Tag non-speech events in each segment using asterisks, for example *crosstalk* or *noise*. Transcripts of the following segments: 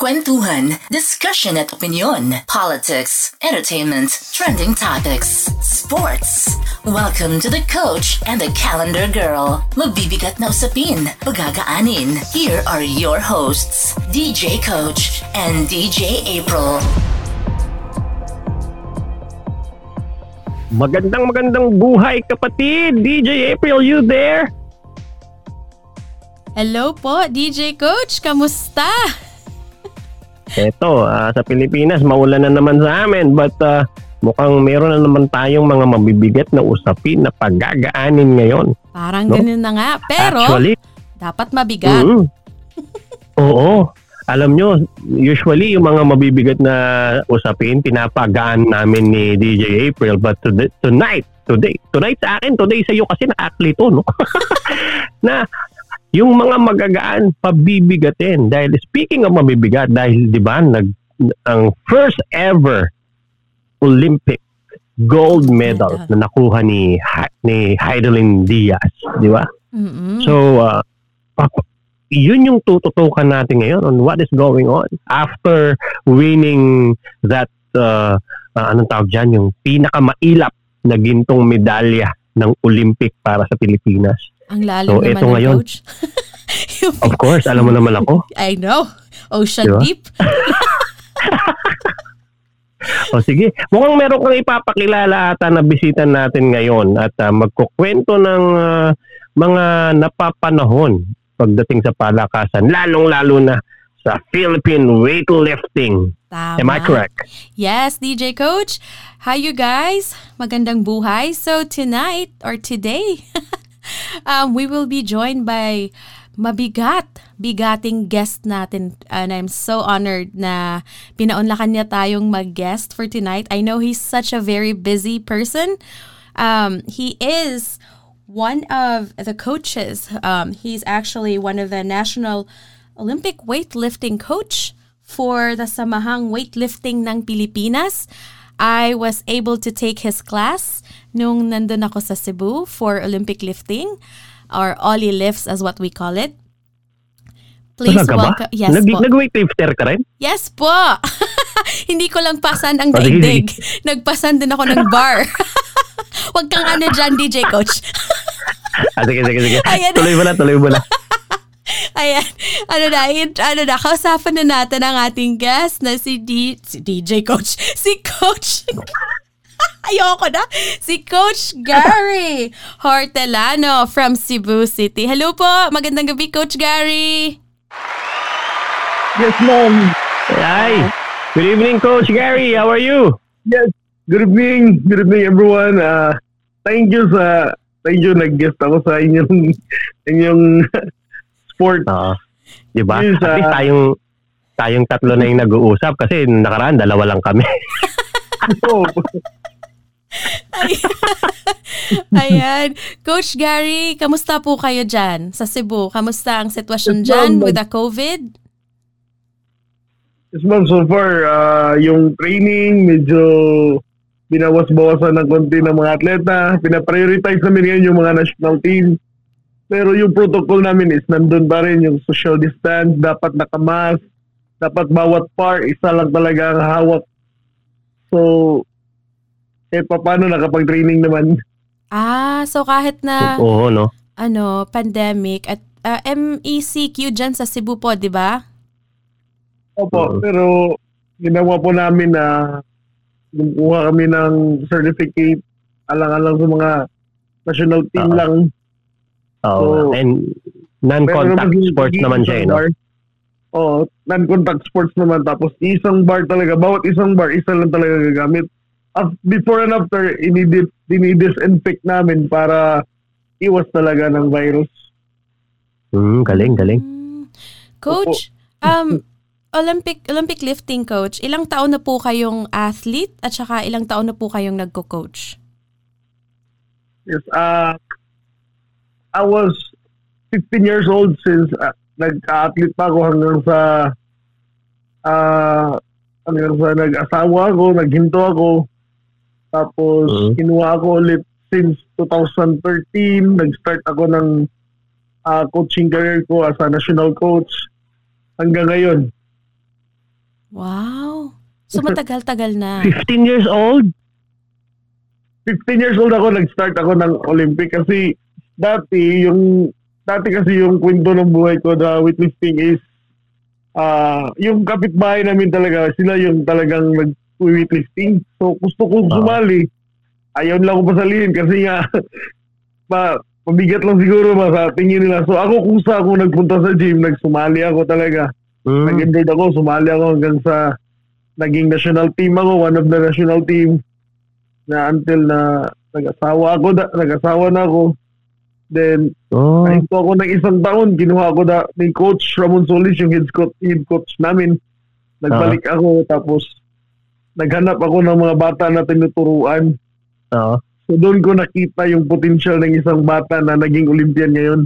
Kwentuhan, discussion at opinion, politics, entertainment, trending topics, sports. Welcome to the Coach and the Calendar Girl. Mabibigat na usapin, pagagaanin. Here are your hosts, DJ Coach and DJ April. Magandang magandang buhay kapatid! DJ April, you there? Hello po, DJ Coach. Kamusta? Eto, uh, sa Pilipinas, maulan na naman sa amin. But uh, mukhang meron na naman tayong mga mabibigat na usapin na paggagaanin ngayon. Parang no? ganun na nga. Pero, Actually, dapat mabigat. Mm, oo. Alam nyo, usually yung mga mabibigat na usapin, pinapagaan namin ni DJ April. But today, tonight, today, tonight sa akin, today sa iyo kasi nakakli to, no? *laughs* na yung mga magagaan pabibigatin dahil speaking of mabibigat dahil 'di ba nag ang first ever Olympic gold medal na nakuha ni ni Heidelin Diaz, 'di ba? Mm-hmm. So uh, yun yung tututukan natin ngayon on what is going on after winning that uh, uh, anong tawag dyan, yung pinakamailap na gintong medalya ng Olympic para sa Pilipinas. Ang lalim so, naman ng ngayon, coach. *laughs* of course, alam mo naman ako. *laughs* I know. Ocean diba? deep. *laughs* o sige, mukhang meron kang ipapakilala ata na bisita natin ngayon at uh, magkukwento ng uh, mga napapanahon pagdating sa palakasan, lalong-lalo na sa Philippine weightlifting. Tama. Am I correct? Yes, DJ Coach. Hi you guys. Magandang buhay. So tonight or today, um, we will be joined by mabigat, bigating guest natin. And I'm so honored na pinaunlakan niya tayong mag-guest for tonight. I know he's such a very busy person. Um, he is one of the coaches. Um, he's actually one of the national Olympic weightlifting coach for the Samahang Weightlifting ng Pilipinas. I was able to take his class nung nandun ako sa Cebu for Olympic lifting or Ollie lifts as what we call it. Please Talaga welcome. Ba? Yes Nag- po. Nag-weightlifter ka rin? Yes po. *laughs* Hindi ko lang pasan ang daigdig. *laughs* Nagpasan din ako ng bar. *laughs* Huwag kang ano dyan, DJ Coach. ah, sige, sige, sige. Ayan. Tuloy mo na, tuloy mo na. Ayan. Ano na, ano na, kausapan na natin ang ating guest na si, D, si DJ Coach. Si Coach. *laughs* Ayoko na. Si Coach Gary Hortelano from Cebu City. Hello po. Magandang gabi, Coach Gary. Yes, ma'am. Hi. Good evening, Coach Gary. How are you? Yes. Good evening. Good evening, everyone. Uh, thank you sa thank you nag-guest ako sa inyong *laughs* inyong *laughs* sport. Oo. Uh, 'Di ba? Yes, uh, At least tayong tayong tatlo na yung nag-uusap kasi nakaraan dalawa lang kami. *laughs* Ayan. Coach Gary, kamusta po kayo dyan sa Cebu? Kamusta ang sitwasyon yes, dyan with the COVID? Yes ma'am, so far, uh, yung training medyo binawas-bawasan ng konti ng mga atleta. Pinaprioritize namin ngayon yung mga national team. Pero yung protocol namin is nandun pa rin yung social distance, dapat nakamask, dapat bawat par, isa lang talaga ang hawak. So, eh paano nakapag-training naman? Ah, so kahit na Oo, no. ano, pandemic at uh, MECQ dyan sa Cebu po, di ba? Opo, uh-huh. pero ginawa po namin na kumuha kami ng certificate alang-alang sa mga national team uh-huh. lang Oh, so, and non-contact sports naman siya, eh, no? Oh, non-contact sports naman. Tapos isang bar talaga. Bawat isang bar, isa lang talaga gagamit. Before and after, ini-disinfect namin para iwas talaga ng virus. Mm, galing, galing. Mm. Coach, um, Olympic Olympic lifting coach, ilang taon na po kayong athlete at saka ilang taon na po kayong nagko-coach? Yes, uh, I was 15 years old since uh, nag-athlete pa ako hanggang sa uh, hanggang sa nag-asawa ako, naghinto ako. Tapos uh-huh. kinuha ako ulit since 2013. Nag-start ako ng uh, coaching career ko as a national coach hanggang ngayon. Wow. So matagal-tagal na. *laughs* 15 years old? 15 years old ako, nag-start ako ng Olympic kasi dati yung dati kasi yung kwento ng buhay ko na weightlifting is ah yung kapitbahay namin talaga, sila yung talagang nag-weightlifting. So gusto kong Ah. sumali. Ayaw lang ako pasalin kasi nga *laughs* pa, pabigat lang siguro ba sa tingin nila. So ako kung sa ako nagpunta sa gym, nagsumali ako talaga. Mm. Nag-enroll ako, sumali ako hanggang sa naging national team ako, one of the national team na until na nag-asawa ako, da, nag-asawa na ako. Then, Oh. nahinto ako ng isang taon, kinuha ako da, ni Coach Ramon Solis, yung head coach, head coach namin. Nagbalik ako, tapos naghanap ako ng mga bata na tinuturuan. Oo. So doon ko nakita yung potential ng isang bata na naging Olympian ngayon.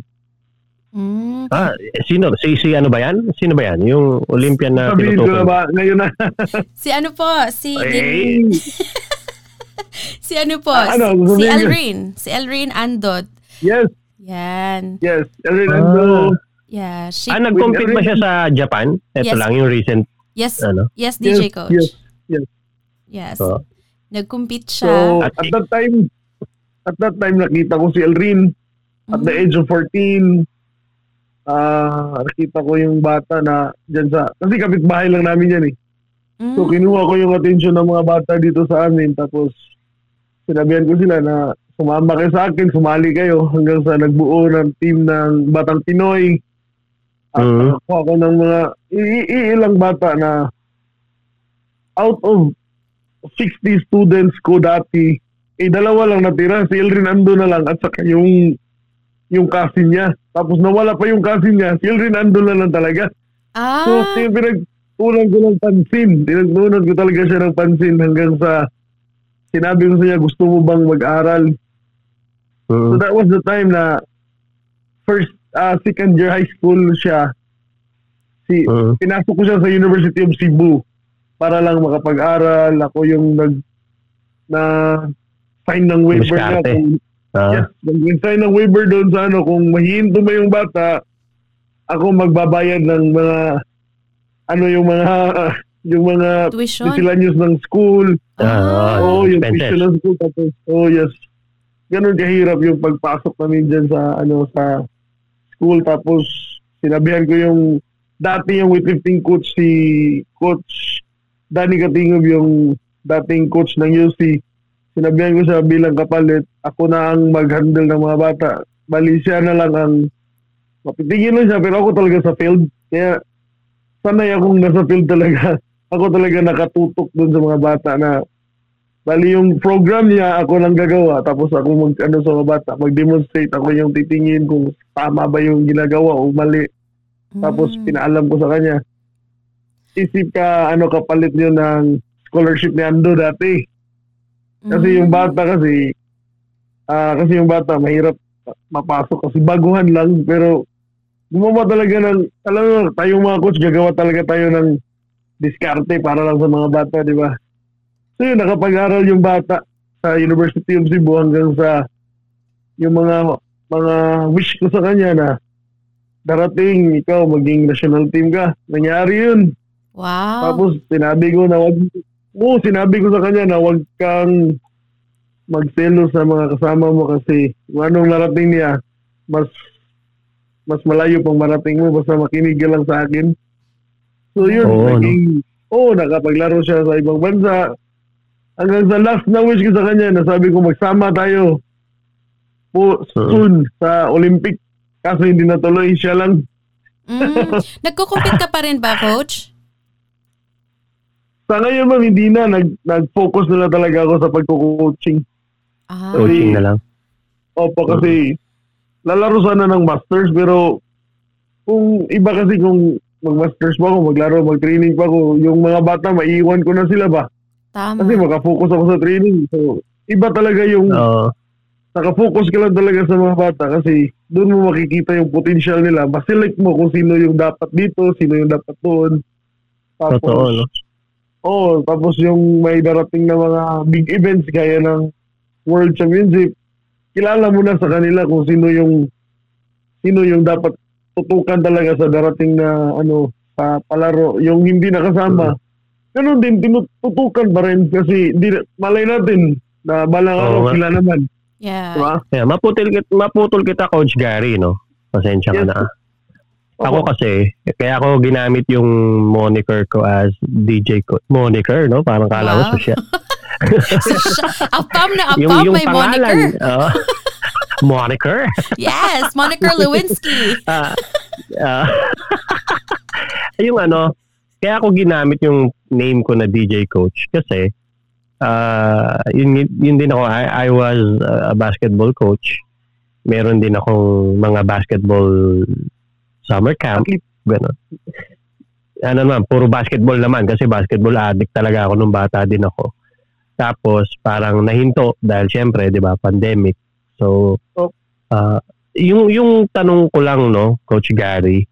Mm. Ah, sino? Si, si ano ba yan? Sino ba yan? Yung Olympian na Sabihin ko na tinutukoy? ba, ngayon na, *laughs* Si ano po? Si Eh, *laughs* si ano po? Ah, ano, si sabihin ko. Elrin. Si Elrin Andot. yes, Yan. yes, Rinaldo. Yeah. She, ah, nag-compete ba siya sa Japan? Ito Yes. lang, yung recent, yes, ano? yes, DJ yes, coach. yes. Yes. Oo. Nag-compete So, siya. At- at that time, at that time nakita ko si Elrin at the Mhm. age of 14. Ah, nakita ko yung bata na dyan sa kasi kapitbahay lang namin yan eh. Mm. So kinuha ko yung attention ng mga bata dito sa amin tapos sinabihan ko sila na sumama kayo sa akin, sumali kayo hanggang sa nagbuo ng team ng Batang Pinoy. At Mhm. nakakuha ko ng mga i- i- ilang bata na out of 60 students ko dati, eh dalawa lang natira, si Elrin ando na lang at saka yung yung cousin niya. Tapos nawala pa yung cousin niya, si Elrin ando na lang talaga. ah. So, yung pinagtunan ko ng pansin. Pinagtunan ko talaga siya ng pansin hanggang sa sinabi ko sa niya, gusto mo bang mag-aral? So Mm. that was the time na first, uh, second year high school siya. Si, Mm. pinasok ko siya sa University of Cebu para lang makapag-aral. Ako yung nag na sign ng waiver niya. Kung, Ah, yes, nag-sign ng waiver doon sa ano, kung mahihinto ba yung bata, ako magbabayad ng mga ano yung mga *laughs* yung mga Tuition. miscellaneous ng school. Ah, Oo, yung expenses. tuition ng school tapos oh yes. Ganun kahirap yung pagpasok namin dyan sa ano sa school tapos sinabihan ko yung dati yung weightlifting coach si coach Danny Katingob yung dating coach ng UC. Sinabihan ko siya bilang kapalit, ako na ang mag-handle ng mga bata. Bali siya na lang ang mapitigil lang siya pero ako talaga sa field. Kaya sanay akong nasa field talaga. *laughs* Ako talaga nakatutok dun sa mga bata na bali yung program niya ako lang gagawa tapos ako mag ano sa mga bata mag-demonstrate ako yung titingin kung tama ba yung ginagawa o mali tapos Mm. pinaalam ko sa kanya isip ka ano kapalit niyo ng scholarship ni Ando dati. Kasi Mm. yung bata kasi ah kasi yung bata mahirap mapasok kasi baguhan lang. Pero gumawa talaga ng alam mo tayong mga coach gagawa talaga tayo ng diskarte para lang sa mga bata di ba? So yun nakapag-aral yung bata sa University of Cebu hanggang sa yung mga mga wish ko sa kanya na darating ikaw maging national team ka. Nangyari yun Wow. tapos sinabi ko na wag mo sinabi ko sa kanya na wag kang magselo sa mga kasama mo kasi kung anong narating niya mas mas malayo pang marating mo basta makinig ka lang sa akin. So yun, Oo, naging, oh, nakapaglaro siya sa ibang bansa. Hanggang sa last na wish ko sa kanya, nasabi ko magsama tayo po soon sa Olympic. Kaso hindi natuloy siya lang. Mm. *laughs* Nagko-compete ka pa rin ba, coach? Sa ngayon ma'am, hindi na. Nag, nag-focus na lang talaga ako sa pagko-coaching. Ah. coaching na lang. Opo, kasi lalaro sana ng masters pero kung iba kasi kung mag-masters pa ako, maglaro, mag-training pa ako, yung mga bata, maiiwan ko na sila ba? Tama. Kasi makafocus ako sa training. So, iba talaga yung Oo. nakafocus ka lang talaga sa mga bata kasi doon mo makikita yung potential nila. Maselect mo kung sino yung dapat dito, sino yung dapat doon. Tapos, Totoo, no? Oo, tapos yung may darating na mga big events gaya ng World Championship, kilala mo na sa kanila kung sino yung sino yung dapat tutukan talaga sa darating na ano sa palaro. Yung hindi nakasama, ganun din, tinututukan pa rin kasi di, malay natin na balang araw nga. sila naman. Yeah. Diba? Yeah, maputol, kit, maputol kita, Coach Gary, no? Pasensya ka Yes. Na. Ako kasi, kaya ako ginamit yung moniker ko as DJ ko. Moniker, no? Parang kala Wow. ko *laughs* siya. apam na apam, may moniker. oo. *laughs* moniker. Yes, moniker Lewinsky. *laughs* Ah, ah. yung ano, kaya ako ginamit yung name ko na DJ coach kasi ah yun, yun din ako, I, I was a basketball coach. Meron din akong mga basketball summer camp, gano'n. Ano naman, puro basketball naman kasi basketball addict talaga ako nung bata din ako. Tapos parang nahinto dahil syempre, 'di ba, pandemic. So ah, yung yung tanong ko lang no, Coach Gary,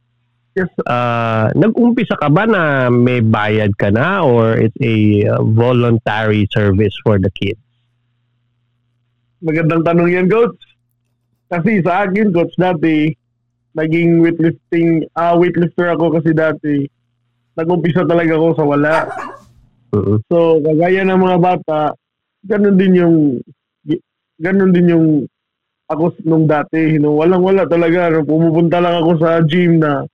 Yes, ah nag-umpisa ka ba na may bayad ka na or it's a uh, voluntary service for the kids? Magandang tanong yan, Coach. Kasi sa akin, Coach, dati, naging weightlifting, ah, weightlifter ako kasi dati, nag-umpisa talaga ako sa wala. Mhm. So, kagaya ng mga bata, ganun din yung, ganun din yung ako nung dati. No? Walang-wala talaga. No? Pumupunta lang ako sa gym na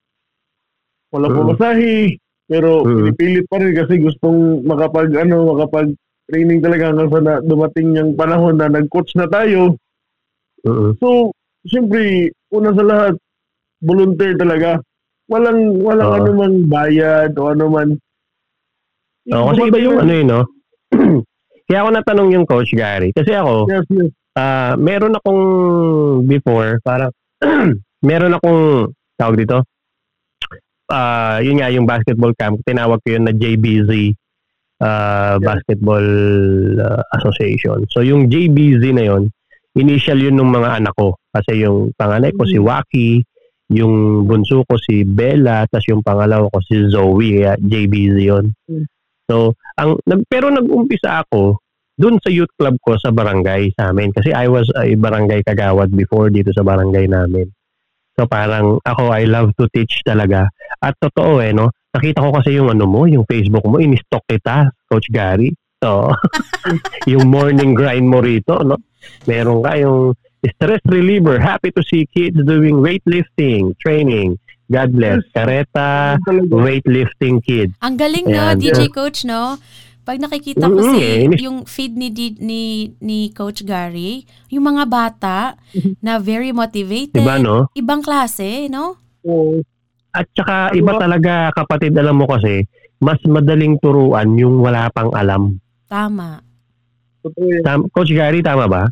wala pumasahe. Pero Mm. pinipilit pa rin kasi gustong makapag, ano, makapag training talaga hanggang sa na, dumating yung panahon na nag-coach na tayo. Mhm. So, siyempre, una sa lahat, volunteer talaga. Walang, walang Oo. ano man bayad o ano man. Oo, kasi iba yung ano yun, no? *clears throat* Kaya ako natanong yung Coach Gary. Kasi ako, Yes, yes. ah meron akong before, parang, *clears throat* meron akong, tawag dito, ah yun nga, yung basketball camp, tinawag ko yun na JBZ ah, Yeah. Basketball ah, Association. So yung JBZ na yun, initial yun ng mga anak ko. Kasi yung panganay ko si Mhm. Waki, yung bunso ko si Bella, tas yung pangalawa ko si Zoe, kaya JBZ yun. Mm. So, ang nag pero nag-umpisa ako dun sa youth club ko sa barangay sa amin kasi I was a barangay kagawad before dito sa barangay namin. So parang ako I love to teach talaga. At totoo eh no, nakita ko kasi yung ano mo, yung Facebook mo, in-stock kita, Coach Gary. So, *laughs* yung morning grind mo rito, no? Meron ka yung stress reliever. Happy to see kids doing weightlifting, training. God bless. Kareta, weightlifting kids. Ang galing no, Ayan. DJ Coach, no? Pag nakikita ko si yung feed ni, ni ni Coach Gary, yung mga bata na very motivated, Diba, no? ibang klase, no? Oo. At saka iba ba? talaga kapatid alam mo kasi mas madaling turuan yung wala pang alam. Tama. Tam- Coach Gary tama ba?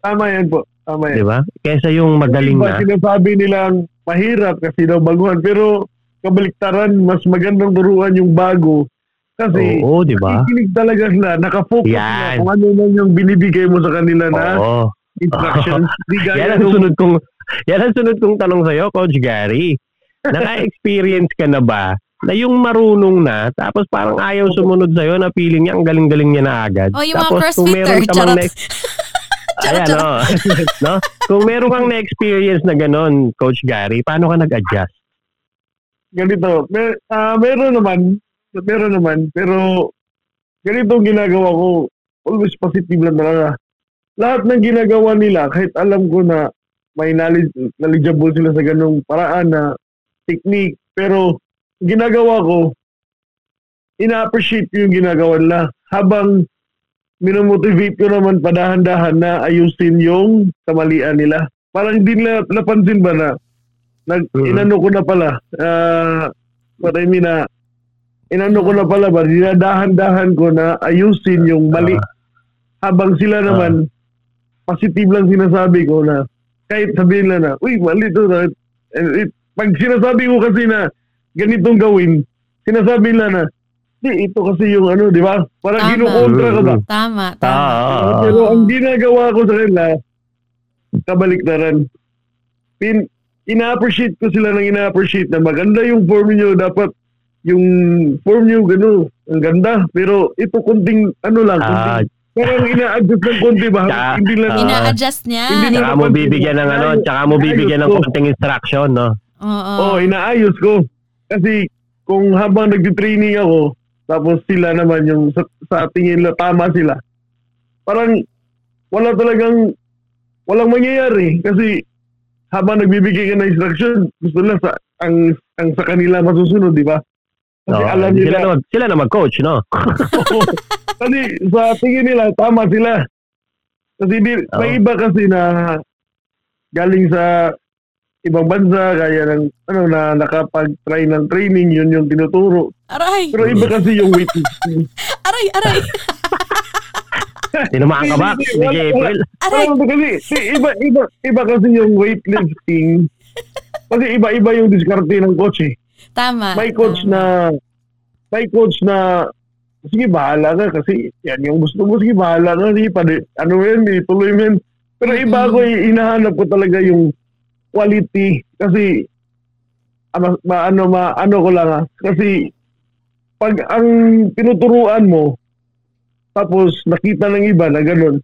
Tama yan po. Tama yan. 'Di ba? Kaysa yung magaling Iba, na. Sinasabi nilang mahirap kasi daw baguhan. Pero kabaliktaran, mas magandang turuan yung bago. Kasi Oo, 'di ba? kikinig talaga sila, nakafocus Yan. sila kung ano man yung binibigay mo sa kanila na Oo. instructions. *laughs* Di Yan gaya ang nung sunod kong yan ang sunod kong tanong sa Coach Gary. Naka-experience ka na ba na yung marunong na tapos parang ayaw sumunod sa'yo na feeling niya ang galing-galing niya na agad. Oh, yung mga tapos ka mang charot. na- *laughs* Ayan, no? *laughs* no? Kung meron kang na-experience na ganon, Coach Gary, paano ka nag-adjust? ganito. Mer ah, meron naman, meron naman, pero ganito ang ginagawa ko, always positive lang talaga. Lahat ng ginagawa nila, kahit alam ko na may knowledge, knowledgeable sila sa ganung paraan na technique, pero ginagawa ko, ina-appreciate ko yung ginagawa nila. Habang minomotivate ko naman padahan-dahan na ayusin yung kamalian nila. Parang hindi nila napansin ba na nag Mhm. inano ko na pala ah what I mean na inano ko na pala ba dinadahan-dahan ko na ayusin yung mali habang sila naman positive lang sinasabi ko na kahit sabihin nila na uy mali to na And it- pag sinasabi ko kasi na ganitong gawin sinasabi nila na di ito kasi yung ano di ba parang Tama. kinukontra ka ba Tama, Ah, tama. ah, ah. pero ang ginagawa ko sa kanila, kabaliktaran. Pin, ina-appreciate ko sila ng ina-appreciate na maganda yung form nyo. Dapat yung form nyo, gano, ang ganda. Pero ito kunting, ano lang, Ah, kunting, parang ina-adjust ng konti ba? Tsaka, hindi lang, ah, Ina-adjust niya. Hindi na- Tsaka mo bibigyan ng ano, tsaka mo bibigyan ng konting instruction, no? Oo. oh, inaayos ko. Kasi kung habang nag-training ako, tapos sila naman yung sa, sa tingin nila tama sila. Parang wala talagang walang mangyayari kasi habang nagbibigay ka ng instruction, gusto nila sa ang ang sa kanila masusunod, di ba? Kasi Oo, alam nila, sila, na mag, sila na mag-coach, no? *laughs* kasi sa tingin nila, tama sila. Kasi di, may Oo. iba kasi na galing sa ibang bansa, kaya ng, ano, na nakapag-try ng training, yun yung tinuturo. Aray! Pero iba kasi yung weightlifting. *laughs* Aray! Aray! Tinamaan ka ba, Hindi, April? Aray! Ano kasi, si- iba, iba, iba kasi yung weightlifting. kasi iba-iba yung diskarte ng coach eh. Tama. May coach tama. na, may coach na, sige bahala ka kasi yan yung gusto mo, sige bahala ka. Sige, pwede, ano yan, ituloy mo yan. Pero iba Mhm. ko, eh, hinahanap ko talaga yung quality kasi ano, ma, ano ko lang ah. Kasi pag ang tinuturuan mo, tapos nakita ng iba na ganun,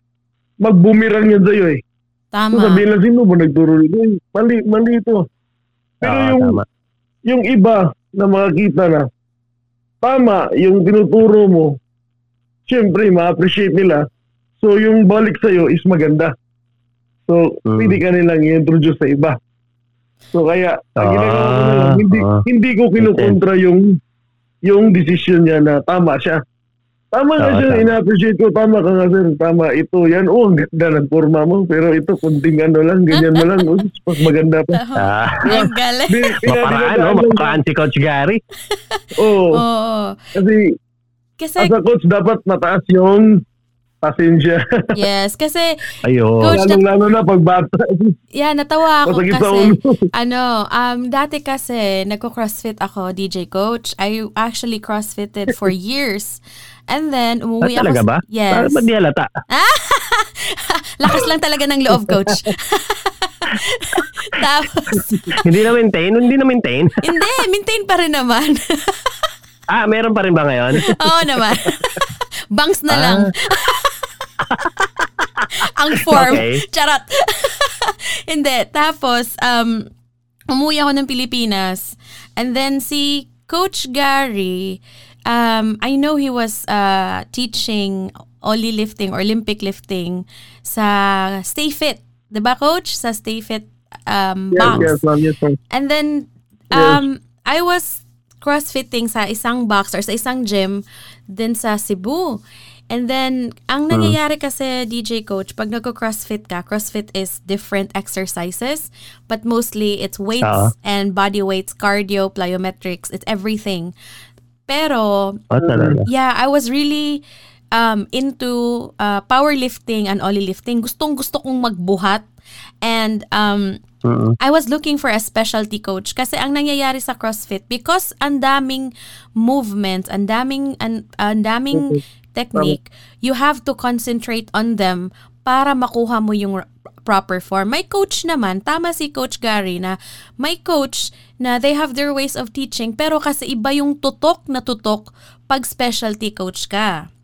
magbumirang yan sa'yo eh. So Tama. sabihin lang, sino ba nagturo nito? Eh, Mali, mali ito. Pero Oo, yung, tama. yung iba na makakita na, tama, yung tinuturo mo, syempre, ma-appreciate nila. So yung balik sa'yo is maganda. So, Mm. pwede ka nilang i-introduce sa iba. So kaya, Ah, ginagawa ko na lang, hindi, ah. hindi ko kinukontra yung yung decision niya na tama siya. Tama nga siya, tama. ina-appreciate ko. Tama ka nga sir, tama. Ito, yan, oh, ang ganda ng forma mo. Pero ito, kunting ano lang, ganyan mo lang. Oh, *laughs* mas maganda pa. *laughs* Ah, Ang galing. *laughs* Maparaan, no? Maparaan si Coach Gary. Oo. Oo. Kasi, Kasi, as a coach, dapat mataas yung pasensya. yes. Kasi, Ayun. Coach, Lalo-lalo na pag bata. yeah, natawa ako Masakit sa kasi, ulo. ano, um, dati kasi, nagko-crossfit ako, DJ Coach. I actually crossfitted for *laughs* years. And then, Ah, umuwi ako. talaga ba? Yes. Ba't di halata? *laughs* Lakas lang talaga ng loob, Coach. *laughs* Tapos, Hindi na maintain? Hindi na maintain? hindi, maintain pa rin naman. Ah, meron pa rin ba ngayon? Oo naman. Bangs na Ah. lang. *laughs* Ang form. Okay. Charot. *laughs* Hindi. Tapos, um, umuwi ako ng Pilipinas. And then si Coach Gary, um, I know he was uh, teaching Oli lifting or Olympic lifting sa Stay Fit. 'Di ba Coach? Sa Stay Fit um, Yes, box. yes, ma'am, yes, ma'am. And then, um, I was crossfitting sa isang box or sa isang gym din sa Cebu. And then, ang nangyayari kasi, DJ Coach, pag nagko-crossfit ka, crossfit is different exercises, but mostly it's weights Ah. and body weights, cardio, plyometrics, it's everything. Pero, talaga. yeah, I was really um, into uh, powerlifting and ollie lifting. Gustong gusto kong magbuhat. And um, I was looking for a specialty coach kasi ang nangyayari sa CrossFit because ang daming movements, ang daming ang, ang daming technique, you have to concentrate on them para makuha mo yung proper form. May coach naman, tama si Coach Gary na may coach na they have their ways of teaching pero kasi iba yung tutok na tutok pag specialty coach ka.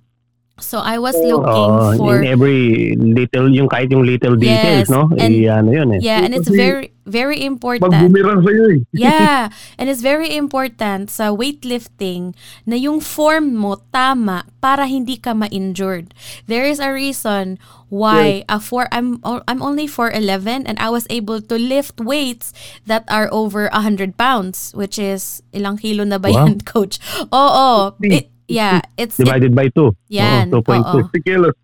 So I was looking Oo, for in every little, yung kahit yung little details, Yes, no? and- Eh, ano yun eh. Yeah, and it's very very important. Pag bumirang sa'yo eh. *laughs* Yeah, and it's very important sa weightlifting na yung form mo tama para hindi ka ma-injured. There is a reason why a four I'm I'm only 4'11 and I was able to lift weights that are over 100 pounds, which is ilang kilo na ba Wow. yan, *laughs* coach? Oo, it, yeah, it's it- Divided by 2. Yan, Oo, 2.2. oo. 50 kilos.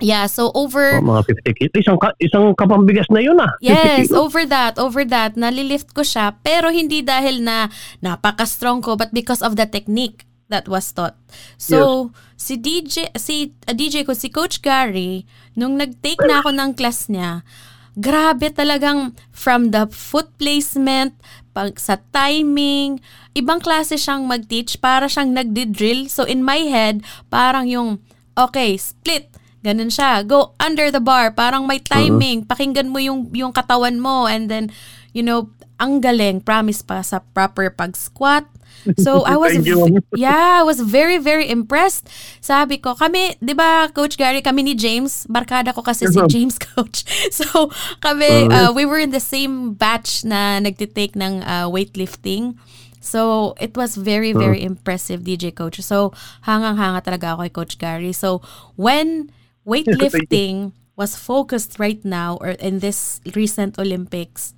yeah, so over Oh, mga 50 kilos. Isang, ka, isang kapambigas na yun ah. 50 Yes, kilos. over that, over that, nalilift ko siya, pero hindi dahil na napaka-strong ko, but because of the technique that was taught. So, si DJ, si uh, DJ ko, si Coach Gary, nung nag-take na ako ng class niya, grabe talagang from the foot placement, pag sa timing, ibang klase siyang mag-teach, para siyang nagdi-drill. So, in my head, parang yung, okay, split, Ganun siya. Go under the bar. Parang may timing. Pakinggan mo yung, yung katawan mo. And then, you know, ang galing. Promise pa sa proper pag-squat. So, *laughs* I was, yeah, I was very, very impressed. Sabi ko, kami, di ba, Coach Gary, kami ni James, barkada ko kasi si ma'am. James, *laughs* Coach. So, kami, uh, we were in the same batch na nagtitake ng uh, weightlifting. So, it was very, very impressive, DJ Coach. So, hangang-hanga talaga ako kay Coach Gary. So, when *laughs* weightlifting was focused right now or in this recent Olympics,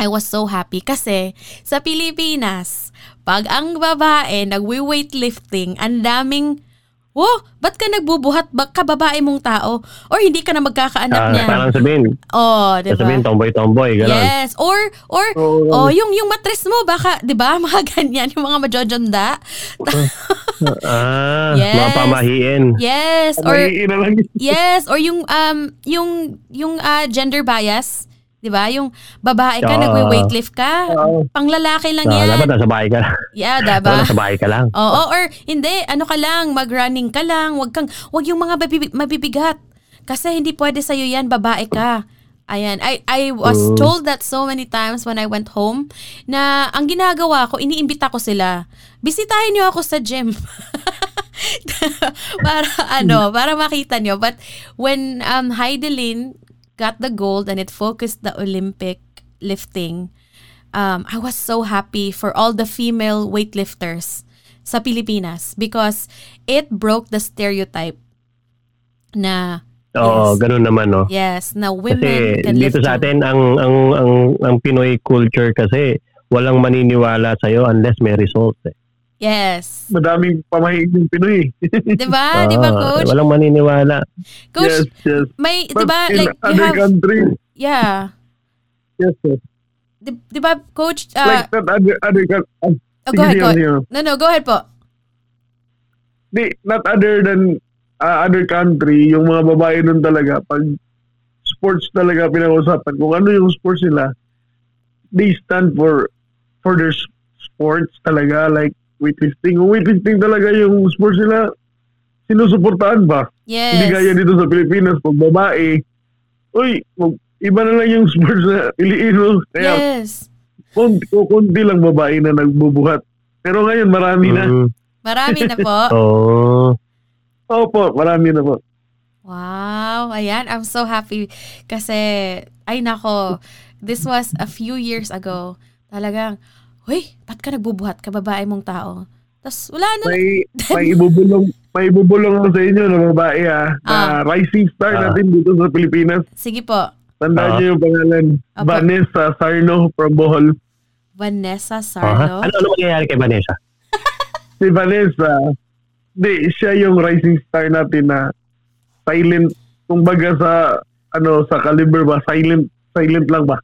I was so happy kasi sa Pilipinas, pag ang babae nagwi-weightlifting, ang daming Oh, ba't ka nagbubuhat ba kababae mong tao? Or hindi ka na magkakaanak Ah, niya? parang sabihin, Oh, di ba? sabihin tomboy-tomboy, gano'n. Yes, or or Oo. oh, yung yung matres mo baka, 'di ba? *laughs* Mga ganyan yung mga majojonda. *laughs* Ah, Yes. mga pamahiin. yes, or yes, or yung um yung yung ah, gender bias, 'di ba? Yung babae ka Ah. nagwe-weightlift ka, Oo. panglalaki lang Ah, 'yan. dapat nasa bahay ka. Yeah, Dapat nasa bahay ka lang. Oo, or hindi, ano ka lang, mag-running ka lang, wag kang wag yung mga mabibig, mabibigat. Kasi hindi pwede sa yan, babae ka. Ayan, I I was Mm. told that so many times when I went home na ang ginagawa ko, iniimbita ko sila. Bisitahin niyo ako sa gym. *laughs* para ano, para makita niyo. But when um Heidelin got the gold and it focused the Olympic lifting, um, I was so happy for all the female weightlifters sa Pilipinas because it broke the stereotype na Oo, ganun naman, no? yes, na Kasi women can dito lift sa atin, ang, ang, ang, ang Pinoy culture kasi, walang maniniwala sa'yo unless may results. Eh. Yes. Madaming pamahiin yung Pinoy. *laughs* 'Di ba? 'Di ba, Ah, coach? Walang maniniwala. Coach, yes, yes. may 'di ba in like you other have countries, yeah. yes, yes. 'Di 'di ba coach uh, like that other, other ah, oh, go ahead, go ahead. No, no, go ahead po. Di, not other than uh, other country, yung mga babae nun talaga, pag sports talaga pinag-usapan, kung ano yung sports nila, they stand for for their sports talaga, like weightlifting. Kung weightlifting talaga yung sports nila, sinusuportahan ba? Yes. Hindi kaya dito sa Pilipinas, pag babae, uy, mag- iba na lang yung *laughs* sports na iliino. Kaya Yes. konti, konti lang babae na nagbubuhat. Pero ngayon, marami na. Mm. Marami na po. *laughs* Oo. Opo, marami na po. Wow, ayan, I'm so happy kasi ay nako, this was a few years ago. Talagang, "Hoy, ba't ka nagbubuhat ka babae mong tao?" Tapos wala na. may *laughs* may ibubulong may ibubulong ako sa inyo na babae ah, na Ah. rising star Ah. natin dito sa Pilipinas. Sige po. Tandaan Ah. niyo yung pangalan. Apo. Vanessa Sarno from Bohol. Vanessa Aha. Sarno. Ano, ano mangyayari kay Vanessa? *laughs* Si Vanessa, di, siya yung rising star natin na silent, kumbaga sa, ano, sa caliber ba, silent, silent lang ba?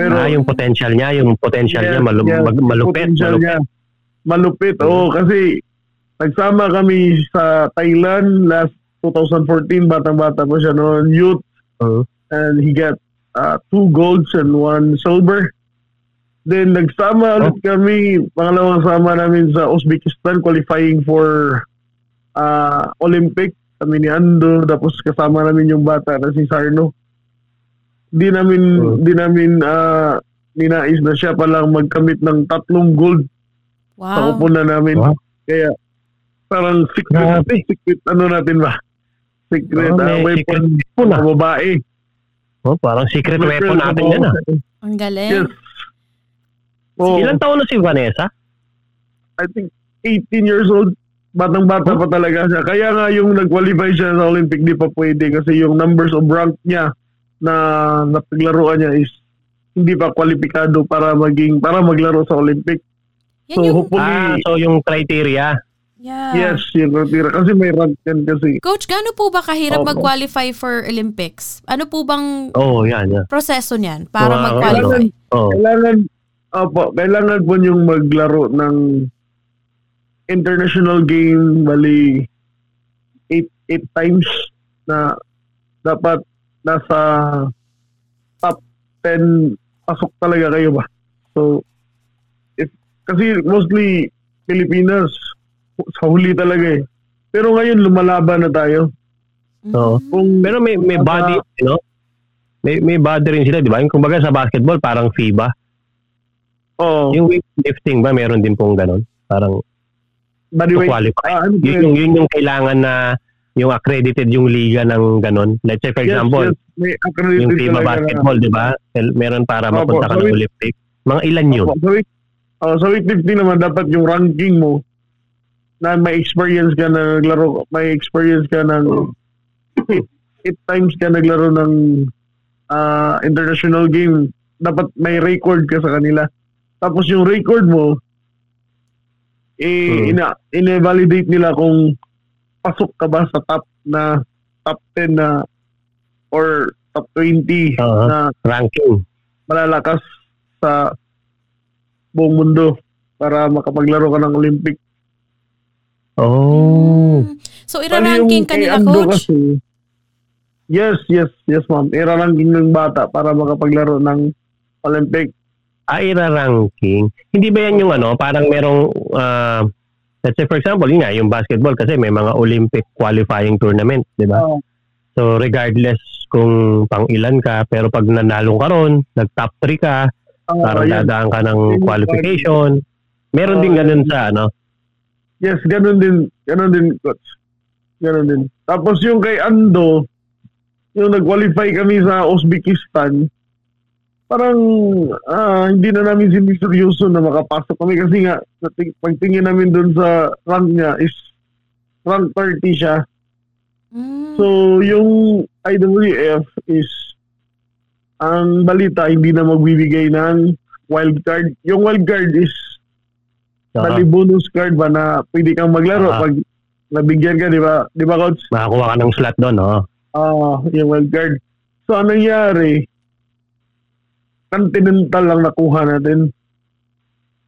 Pero, ah, yung potential niya, yung potential Yes, niya, malu- yes. mag- malupit, potential malupit. niya. Malupit, oo. kasi nagsama kami sa Thailand last 2014, batang-bata pa siya noon, youth, Oo. and he got uh, two golds and one silver. Then nagsama ulit kami, pangalawang sama namin sa Uzbekistan qualifying for uh, Olympic. Kami ni Ando, tapos kasama namin yung bata na si Sarno. Di namin, Oh. di namin uh, ninais na siya palang magkamit ng tatlong gold sa Wow. kupunan namin. Wow. Kaya parang secret, Grabe. *laughs* secret ano natin ba? Secret Oh, uh, weapon secret weapon, ah. babae. Oh, parang secret weapon natin yan ah. Ang galing. Yes. Oh, Ilang taon na si Vanessa? I think 18 years old. Batang-bata pa talaga siya. Kaya nga yung nag-qualify siya sa Olympic, di pa pwede kasi yung numbers of rank niya na napaglaruan niya is hindi pa kwalipikado para maging para maglaro sa Olympic. Yan So yung, hopefully, Ah, so yung criteria. yeah. yes, yung criteria. Kasi may rank yan kasi. Coach, gaano po ba kahirap Opo. mag-qualify for Olympics? Ano po bang Oh, yan, yan. proseso niyan para Wow. mag-qualify? Oh. Kailangan, opo, kailangan po yung maglaro ng international game, bali, eight, eight times na dapat nasa top 10 pasok talaga kayo ba. So, if, kasi mostly Pilipinas, sa huli talaga eh. Pero ngayon lumalaban na tayo. Oo. Mm. Kung Pero may may body, you know? May may body rin sila, di ba? Yung kumbaga sa basketball, parang FIBA. oh, Yung weightlifting ba, meron din pong ganun? Parang the to qualify. ah, ano Yun yun yung kailangan na yung accredited yung liga ng ganun. Let's say for Yes, example, yes, may yung FIBA basketball, di ba? Meron para Opo, mapunta ka so ng Olympic. Mga ilan yun? Opo, So, it- Oh, sa weightlifting naman dapat yung ranking mo na may experience ka na naglaro, may experience ka ng *clears throat* eight times ka naglaro ng ah, international game, dapat may record ka sa kanila. Tapos yung record mo, eh, Hmm. ina, ina-validate nila kung pasok ka ba sa top na top 10 na or top 20 Oo. na Ranking. malalakas sa buong mundo para makapaglaro ka ng Olympic. Oh. Mm. So, iraranking ka nila, coach? kasi- yes, yes, yes ma'am. Iraranking ng bata para makapaglaro ng Olympic. Ah, ira-ranking. Hindi ba yan yung ano, parang merong, ah, let's say for example, yun nga, yung basketball kasi may mga Olympic qualifying tournament, di ba? So regardless kung pang ilan ka, pero pag nanalo ka ron, nag-top 3 ka, Ah, parang yes. dadaan ka ng Yun qualification. Meron din Ah, ganun yun. sa ano. Yes, ganun din. Ganun din, coach. Ganun din. Tapos yung kay Ando, yung nag-qualify kami sa Uzbekistan, parang ah, hindi na namin siniseryoso na makapasok kami kasi nga, nating- pagtingin namin dun sa rank niya is rank 30 siya. Mm. So, yung IWF is ang balita hindi na magbibigay ng wild card. Yung wild card is Oo. bali bonus card ba na pwede kang maglaro Ah. pag nabigyan ka, di ba? Di ba, coach? makakuha ka ng slot doon, oh. Ah, yung wild card. So, anong nangyari? Continental lang nakuha natin.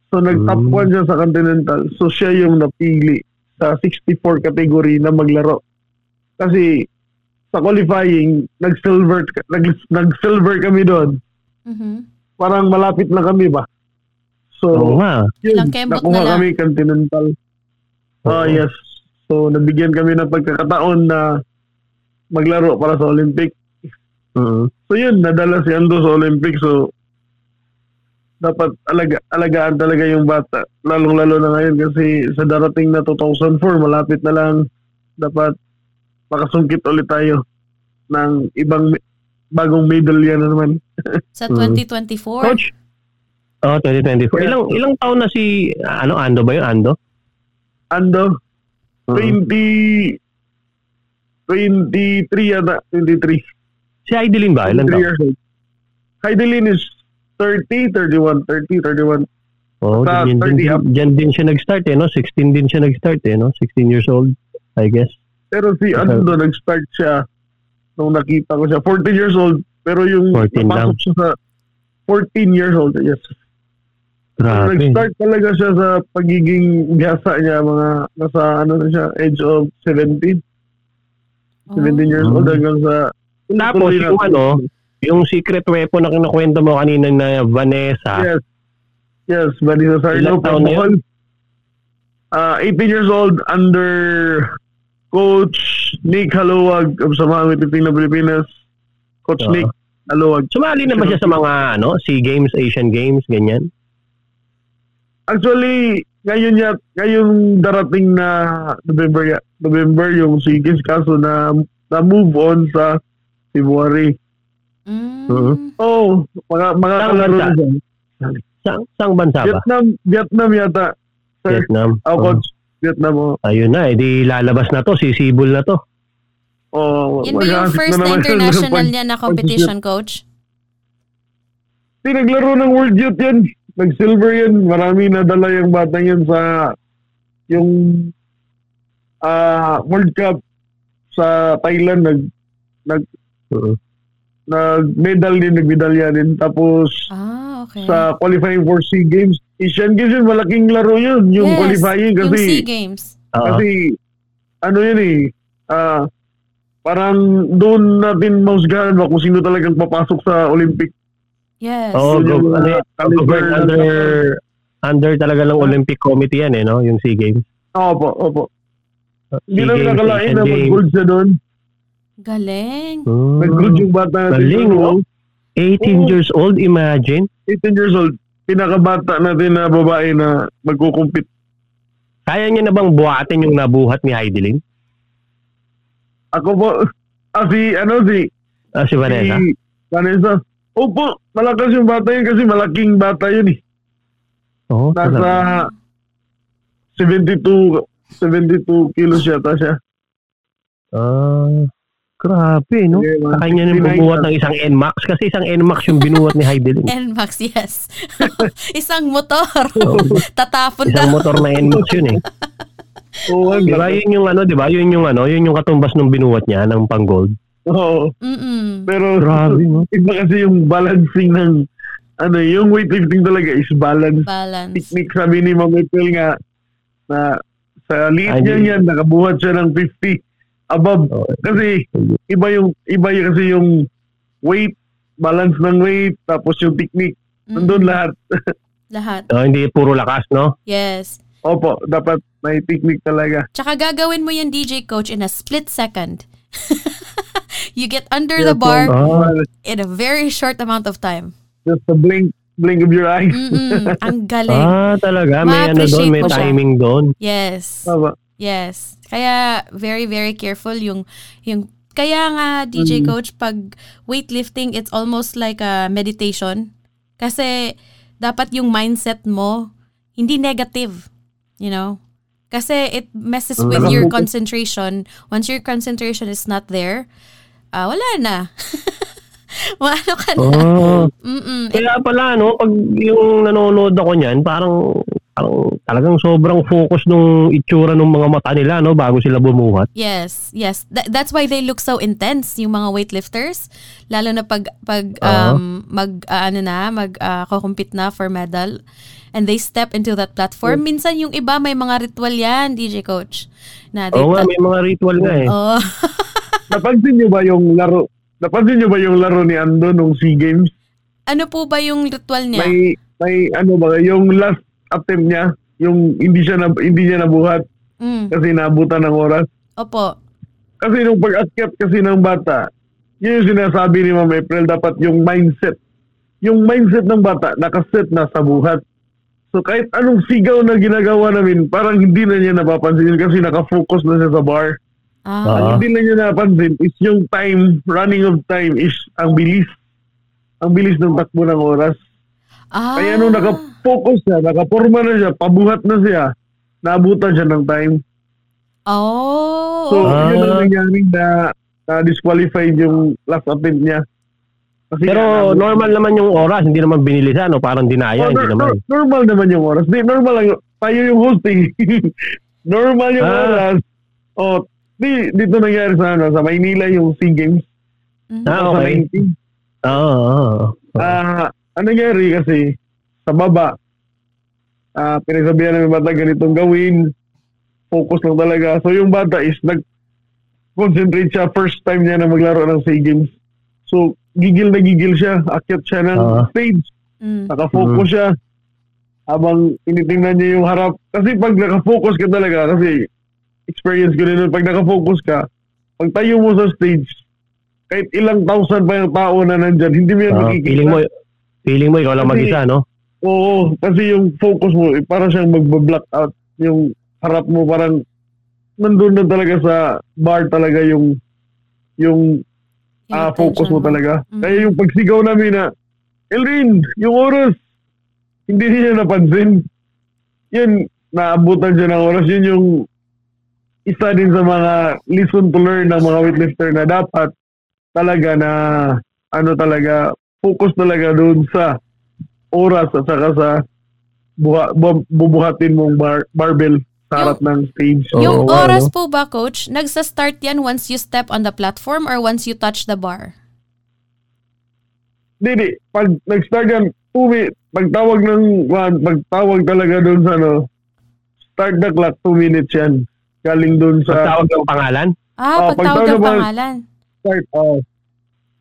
So, nag-top Hmm. 1 siya sa Continental. So, siya yung napili sa 64 category na maglaro. Kasi, sa qualifying, nag-silver, nag, nag-silver kami doon. Mhm. Parang malapit na kami ba? So, Oo nga. yun, nakuha na lang. kami Continental. Ah, Oo. yes. So, nabigyan kami ng pagkakataon na maglaro para sa Olympic. Mhm. So yun, nadala si Ando sa Olympic. So, dapat alaga, alagaan talaga yung bata. Lalong-lalo na ngayon kasi sa darating na 2004, malapit na lang, dapat makasungkit ulit tayo ng ibang bagong medalya na naman. *laughs* Sa Mm. 2024? Coach? Oh, 2024. Yeah. Ilang ilang taon na si ano Ando ba 'yun, Ando? Ando, Mhm. 20, 23 yata, 23. Si Idilin ba? Ilan 23 taon? years old. Heidelin is 30, 31, 30, 31. Oh, dyan, 30 din, up. dyan din siya nag-start eh, no? 16 din siya nag-start eh, no? 16 years old, I guess. Pero si Okay. Ando, nag-start siya nung nakita ko siya. 14 years old. Pero yung 14 lang. napasok siya sa 14 years old. Yes. Grabe. nag-start talaga siya sa pagiging biyasa niya. Mga nasa ano na siya, age of 17. 17 years Oh. old hanggang sa... Tapos yung ano, yung secret weapon na kinukwento mo kanina na Vanessa, Yes. Yes, Vanessa Sarno. Na yun? Uh, 18 years old under Coach Nick Haluwag of Samahan Pilipino Pilipinas. Coach Oo. Nick Haluwag. sumali na ba siya sa mga ano, SEA Games, Asian Games, ganyan? Actually, ngayon ya, ngayong darating na November November yung Sigis kaso na na move on sa February. Mm. Mhm. Oh, mga mga Saan kalaro bansa? na siya. Sa, saang bansa ba? Vietnam, Vietnam yata. Sir, Vietnam. oh, Oh, coach, Vietnam oh. ayun na, edi lalabas na to, sisibol na to. Oh, Yan ba yung first na na international niya na competition, coach? Hindi, naglaro ng World Youth yan. Nag-silver yan. Marami nadala yung bata yan sa yung ah World Cup sa Thailand. Nag, nag, Nag-medal din, nag-medalya din. Tapos Ah, okay. sa qualifying for SEA Games, Asian Games yun, malaking laro yun. Yung Yes, qualifying yung kasi, SEA Games. Kasi ano yun eh, ah parang doon natin mausgahan ba kung sino talagang papasok sa Olympic. Yes. Oo, Yun go, yung, ano, ng- under under talaga ng Olympic Committee yan eh, no? Yung SEA Games. Opo, opo. Hindi Games, nakalain na mag-gold siya doon. Galing. Hmm. Nag-gold yung bata natin. Galing, no? no? 18 Oo. years old, imagine. 18 years old. Pinakabata natin na babae na magkukumpit. Kaya niya na bang buhatin yung nabuhat ni Heidelin? Ako po, *laughs* ah, si, ano, si, Ah, si Vanessa? si Vanessa. Opo, malakas yung bata yun kasi malaking bata yun eh. Oo, talaga. Nasa 72 72 kilos yata siya. Ah, grabe, no? Sa kanya nang 69 bubuhat ng isang NMAX kasi isang NMAX yung binuhat ni Heidelin. *laughs* NMAX, yes. *laughs* Isang motor. Tatapon Isang daw. motor na NMAX yun eh. Oo, ang Di ba laki. yun yung ano, di ba? Yun yung ano, yun yung katumbas ng binuhat niya ng pang-gold. Oo. Mm-mm. Pero Grabe, no? iba kasi yung balancing ng ano, yung weightlifting talaga is balance. Balance. Technique sabi ni April nga na sa Ay, niya yan, nakabuhat siya ng 50 above. Kasi iba yung iba yung kasi yung weight, balance ng weight, tapos yung technique. Mm-mm. Nandun lahat. *laughs* Lahat. Oh, hindi puro lakas, no? Yes. Opo, dapat may technique talaga. Tsaka gagawin mo yung DJ coach in a split second. *laughs* you get under the Yes, bar Ah, in a very short amount of time. Just a blink, blink of your eyes. Mm-mm. Ang *laughs* galing. ah, talaga. May ano doon, may timing doon. Yes. Tama. Yes. Kaya very very careful yung yung kaya nga DJ coach pag weightlifting it's almost like a meditation kasi dapat yung mindset mo hindi negative, you know? Kasi it messes with your *laughs* concentration. Once your concentration is not there, ah wala na. *laughs* Ano ka na. Oh. Mm-mm. Kaya pala, no, pag yung nanonood ako niyan, parang, parang talagang sobrang focus nung itsura ng mga mata nila, no, bago sila bumuhat. Yes, yes. Th- that's why they look so intense yung mga weightlifters lalo na pag pag um mag ah, ano na, mag uh, compete na for medal and they step into that platform. Minsan yung iba may mga ritual yan, DJ coach. Na Oo nga, may mga ritual nga eh. Oo. *laughs* Napansin niyo ba yung laro? Napansin niyo ba yung laro ni Ando nung SEA Games? ano po ba yung ritual niya? May may ano ba yung last attempt niya, yung hindi siya na, hindi niya nabuhat Mm, kasi naabutan ng oras. opo. Kasi nung pag-akyat kasi ng bata, yun yung sinasabi ni Ma'am April, dapat yung mindset. Yung mindset ng bata, nakaset na sa buhat. So kahit anong sigaw na ginagawa namin, parang hindi na niya napapansin yun kasi nakafocus na siya sa bar. Ah, Ah. Ang hindi na niya napansin is yung time, running of time is ang bilis. Ang bilis ng takbo ng oras. Ah. Kaya nung nakafocus siya, nakaporma na siya, pabuhat na siya, naabutan siya ng time. Oh. So, Ah. yun ang nangyari na na-disqualified yung last attempt niya. Kasi Pero normal naman yung oras, hindi naman binilisan, no? Parang dinaya, Oh, hindi nor- naman. nor- normal naman yung oras. Di, normal lang. yung- Tayo yung hosting. *laughs* normal yung Ah. oras. Oh, di, dito nangyari sa, ano, sa Maynila yung SEA Games. Mhm. Ah, sa okay. 19. Oo, oo. Ah, ang nangyari kasi sa baba, ah pinagsabihan ng bata ganitong gawin, focus lang talaga. So yung bata is nag-concentrate siya first time niya na maglaro ng SEA Games. So gigil na gigil siya, akyat siya ng Ah. stage, Mm. nakafocus siya habang tinitingnan niya yung harap. Kasi pag nakafocus ka talaga, kasi experience ko rin pag nakafocus ka, pag tayo mo sa stage, kahit ilang thousand pa yung tao na nandyan, hindi mo yan Ah, makikita. feeling mo, feeling mo ikaw lang Kasi- mag-isa, no? Oo, kasi yung focus mo, eh, parang siyang magba-block out. Yung harap mo parang nandun na talaga sa bar talaga yung yung ah, focus mo talaga. Mhm. Kaya yung pagsigaw namin na, Elrin, yung oras, hindi niya napansin. Yun, naabutan siya ng oras. Yun yung isa din sa mga listen to learn ng mga weightlifter na dapat talaga na ano talaga, focus talaga doon sa oras at saka sa buha, bu- bubuhatin mong bar, barbell sa harap ng stage. Yung oras no? po ba, coach, nagsa-start yan once you step on the platform or once you touch the bar? Hindi, di. Pag nag-start yan, minutes, pagtawag ng, one, pagtawag talaga doon sa ano, start the clock, two minutes yan. Galing doon sa Pagtawag ng pangalan? Ah, Oh, pagtawag pagtawag ng pangalan. start. Oh.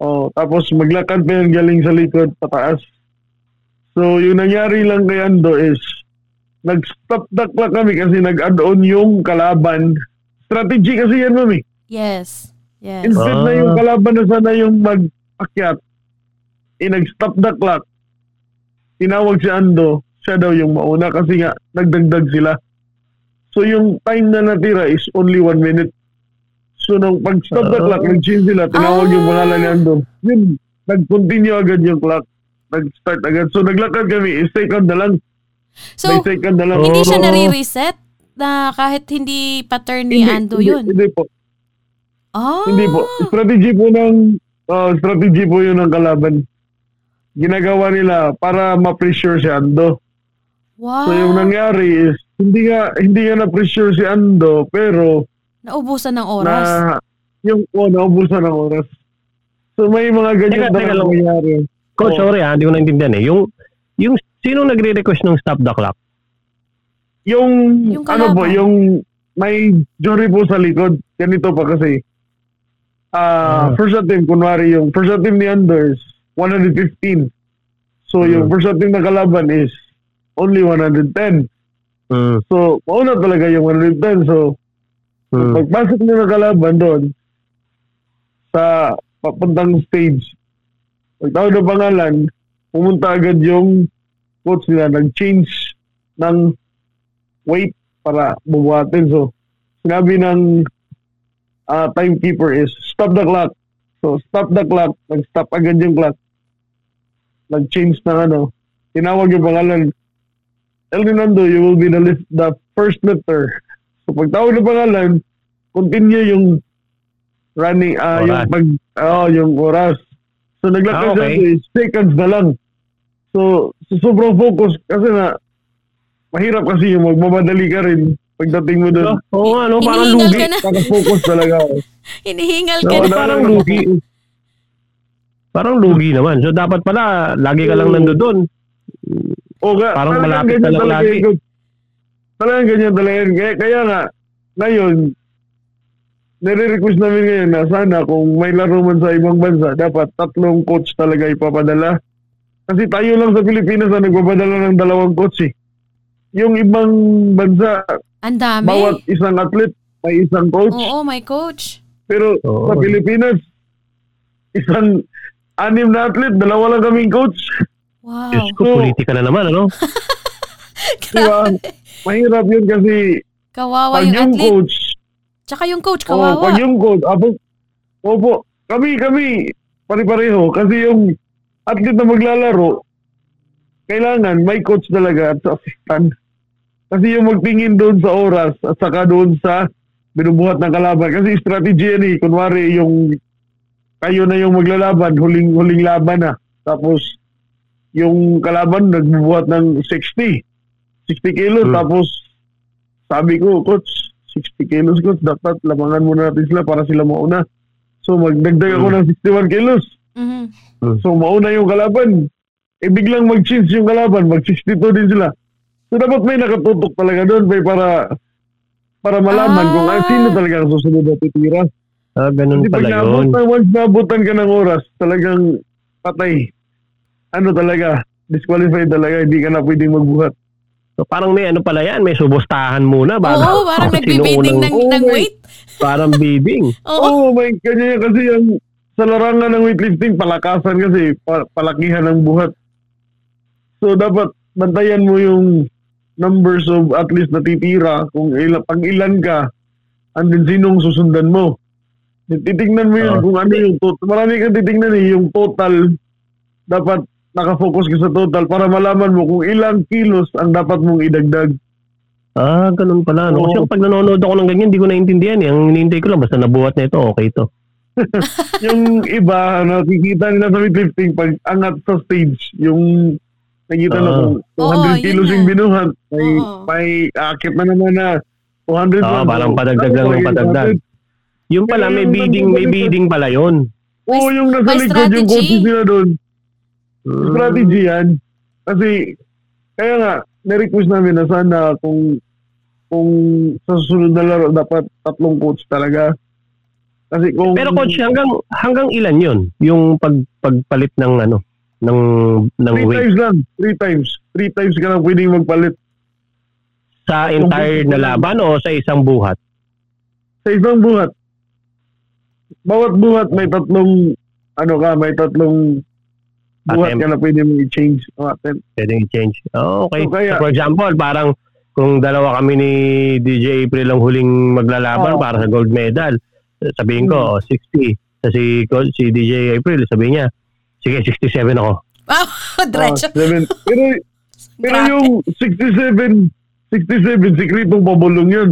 Oh, tapos maglakad pa yan galing sa likod, pataas. So, yung nangyari lang kay Ando is, nag-stop the clock kami kasi nag-add on yung kalaban. Strategy kasi yan, mami. Yes. Yes. Instead na Ah. yung kalaban na sana yung mag-akyat, eh, nag-stop the clock. Tinawag si Ando, siya daw yung mauna kasi nga nagdagdag sila. So yung time na natira is only one minute. So nung pag-stop Ah. clock, nag-change sila, tinawag yung Ah. pangalan ni Ando. Yun, nag-continue agad yung clock. Nag-start agad. So naglakad kami, second na lang. So, may second na lang. hindi siya Oh. nare-reset na kahit hindi pattern ni Hindi, Ando hindi, yun? Hindi po. Ah. Hindi po. Strategy po ng oh, strategy po yun ng kalaban. Ginagawa nila para ma-pressure si Ando. Wow. So yung nangyari is hindi nga hindi nga na-pressure si Ando pero Naubusan ng oras. na yung oh, naubusan ng oras. So may mga ganyan Teka, teka na lang. nangyayari. Coach, Oo. sorry ha, hindi ko naintindihan eh. Yung, yung sino nagre-request ng stop the clock? Yung, Yung ano po, yung may jury po sa likod. Ganito pa kasi. Ah, Ah. first team kunwari yung first team ni Anders 115. So yung Hmm. first team na kalaban is only 110. Mm, So mauna talaga yung 110. So mm. pagpasok nila ng kalaban doon sa papuntang stage, pagtawag ng pangalan, pumunta agad yung coach nila, nag-change ng weight para bubuhatin. So, sinabi ng ah, timekeeper is, stop the clock. So, stop the clock. Nag-stop agad yung clock. Nag-change ng ano. Tinawag yung pangalan. El Nando, you will be the, the first letter. So, pagtawag ng pangalan, continue yung running, yung Oras. pag, oh, yung oras. So, naglakad Ah, okay. siya seconds na lang. So, so sobrang focus kasi na mahirap kasi yung magmamadali ka rin pagdating mo doon. Oo nga, no? Parang lugi. ka na. Naka-focus talaga ako. *laughs* Hinihingal So, ka na. na- parang lugi. Parang lugi naman. So, dapat pala, lagi ka lang Oo. nando doon. O, ga, Parang malapit na lang talaga lagi. yun. Talagang ganyan talaga yun. Kaya, kaya nga, ngayon, nire-request namin ngayon na sana kung may laro man sa ibang bansa, dapat tatlong coach talaga ipapadala. Kasi tayo lang sa Pilipinas na nagpapadala ng dalawang coach eh. Yung ibang bansa, Ang dami. bawat isang athlete may isang coach. Oo, my coach. Pero Oo. sa Pilipinas, isang anim na athlete, dalawa lang kaming coach. Wow. Diyos ko, So- politika na naman, ano? *laughs* Di ba? Mahirap yun kasi Kawawa yung yung athlete. coach, Tsaka yung coach, Oo, kawawa. pag yung coach, apo, opo, kami, kami, pare-pareho. Kasi yung athlete na maglalaro, kailangan may coach talaga at assistant. Kasi yung magtingin doon sa oras at saka doon sa binubuhat ng kalaban. Kasi strategy yan eh. Kunwari yung kayo na yung maglalaban, huling, huling laban na. Tapos yung kalaban nagbubuhat ng 60. 60 kilos. Hmm. Tapos sabi ko, coach, 60 kilos coach, dapat lamangan muna natin sila para sila mauna. So magdagdag ako Hmm. ng 61 kilos. Mhm. So mauna yung kalaban. Eh biglang mag-change yung kalaban, mag-62 din sila. So dapat may nakatutok talaga doon may para para malaman Ah. kung ah, sino talaga ang susunod na titira. Ah, ganun pag pala yun. naabutan, once naabutan ka ng oras, talagang patay. Ano talaga, disqualified talaga, hindi ka na pwedeng magbuhat. So, parang may ano pala yan, may subustahan muna. Bago, Oo, *laughs* parang nagbibidding ng, Oo, ng weight. Parang bidding. Oo. *laughs* Oo, oh, may kanya yan kasi yung sa larangan ng weightlifting, palakasan kasi, pa- palakihan ng buhat. So, dapat bantayan mo yung numbers of at least natitira kung ilan, pag ilan ka, and then sinong susundan mo. Titignan mo yun Oo. kung ano yung total. Marami kang titignan eh, yung total. Dapat nakafocus ka sa total para malaman mo kung ilang kilos ang dapat mong idagdag. Ah, ganun pala. No? Kasi pag nanonood ako ng ganyan, hindi ko naintindihan. Eh. Ang hinihintay ko lang, basta nabuhat na ito, okay to. *laughs* *laughs* yung iba, nakikita nila sa weightlifting pag angat sa stage, yung nakikita na Ah. kung 200 Oo, kilos yung binuhat, may, Oo. may akit na naman na 200 Oo, lang. parang padagdag lang ng padagdag. 100. Yung pala, may Yung bidding, may bidding pala yun. Oo, yung nasa likod yung strategy. coaches nila doon. Hmm. Strategy yan. Kasi, kaya nga, na-request namin na sana kung kung sa susunod na laro dapat tatlong coach talaga. Kasi kung Pero coach, hanggang hanggang ilan yun? Yung pag, pagpalit ng ano, ng, ng three weight times lang, three times. Three times ka lang pwedeng magpalit. sa entire na laban o sa isang buhat? sa isang buhat. Bawat buhat may tatlong ano ka, may tatlong buhat Attempt. ka na pwede mo i-change. O, attempt. Pwedeng i-change. Oh, okay. So, kaya- So, for example, parang kung dalawa kami ni DJ April ang huling maglalaban Oo. para sa gold medal, sabihin ko, oh, 60. Sa si, si DJ April, sabihin niya, sige, 67 ako. Wow, *laughs* diretso. Seven. Pero Pero yung 67, 67, sikretong pabulong yun.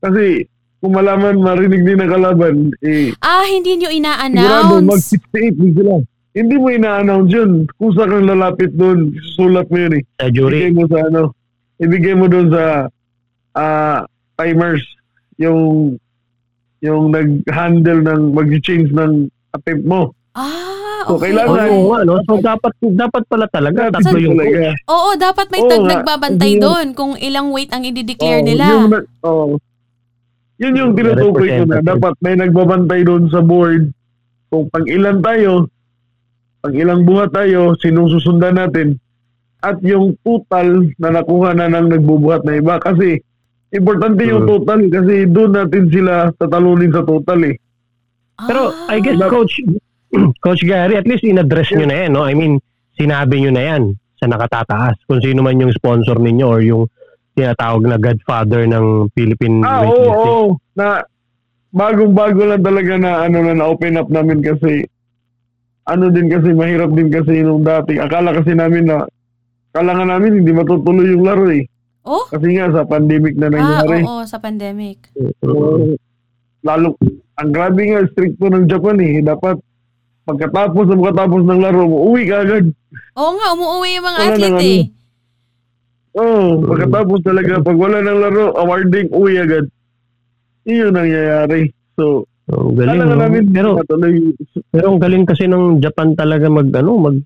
Kasi kung malaman, marinig din ng kalaban, eh, Ah, hindi nyo sigurado ina-announce. mag-68 din sila. Hindi mo ina-announce yun. Kung saan kang lalapit doon, susulat mo yun eh. Sa Ibigay jury. mo sa ano, ibigay mo doon sa ah, timers, yung yung nag-handle ng mag-change ng attempt mo. Ah, So, okay. kailangan- Oo nga, no? So, dapat, dapat pala talaga. Dapat Tatlo yung talaga. Oo, dapat may Oo tag nagbabantay doon kung ilang weight ang i-declare Oo, nila. Yung, oo. yun yung tinutukoy ko na. Dapat may nagbabantay doon sa board kung pang ilan tayo, pang ilang buhat tayo, sinong susundan natin, at yung total na nakuha na ng nagbubuhat na iba. Kasi importante yung Hmm. total kasi doon natin sila tatalunin sa total eh. Pero Ah. I guess coach *clears throat* Coach Gary, at least in-address nyo na yan, no? I mean, sinabi nyo na yan sa nakatataas kung sino man yung sponsor ninyo or yung tinatawag na godfather ng Philippine Ah, oo, weightlifting. oo. Na bagong-bago lang talaga na ano na na-open up namin kasi ano din kasi mahirap din kasi nung dati. Akala kasi namin na akala nga namin hindi matutuloy yung laro eh. Oh? Kasi nga sa pandemic na Ah, nangyari. oo, sa pandemic. So, lalo ang grabe nga strict po ng Japan eh. Dapat pagkatapos na pagkatapos ng laro, uwi ka agad. Oo nga, umuwi yung mga Wala athlete nang eh. Oo, pagkatapos talaga, pag wala ng laro, awarding, uwi agad. Yung nangyayari. So, Ang galing, Kala no? namin Pero, pero ang galing kasi ng Japan talaga mag, ano, mag,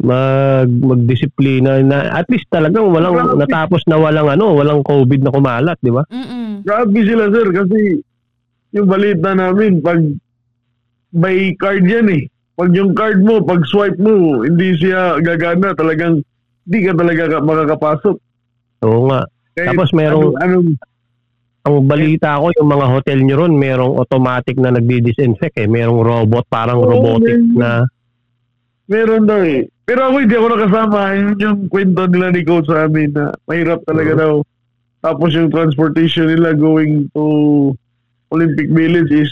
mag, magdisiplina na at least talagang walang Grabe. natapos na walang ano, walang COVID na kumalat, di ba? Mm-mm. Grabe sila sir kasi yung balita namin pag by card yan eh. Pag yung card mo, pag swipe mo, hindi siya gagana. Talagang hindi ka talaga ka- makakapasok. Oo nga. Kahit Tapos merong- Anong, anong, Ang balita ko, yung mga hotel nyo ron, merong automatic na nagdi-disinfect eh. Merong robot, parang Oo, robotic meron. na meron daw eh. Pero ako hindi ako nakasama. Yun yung kwento nila ni coach sa amin na mahirap talaga Oo. daw. Tapos yung transportation nila going to Olympic Village is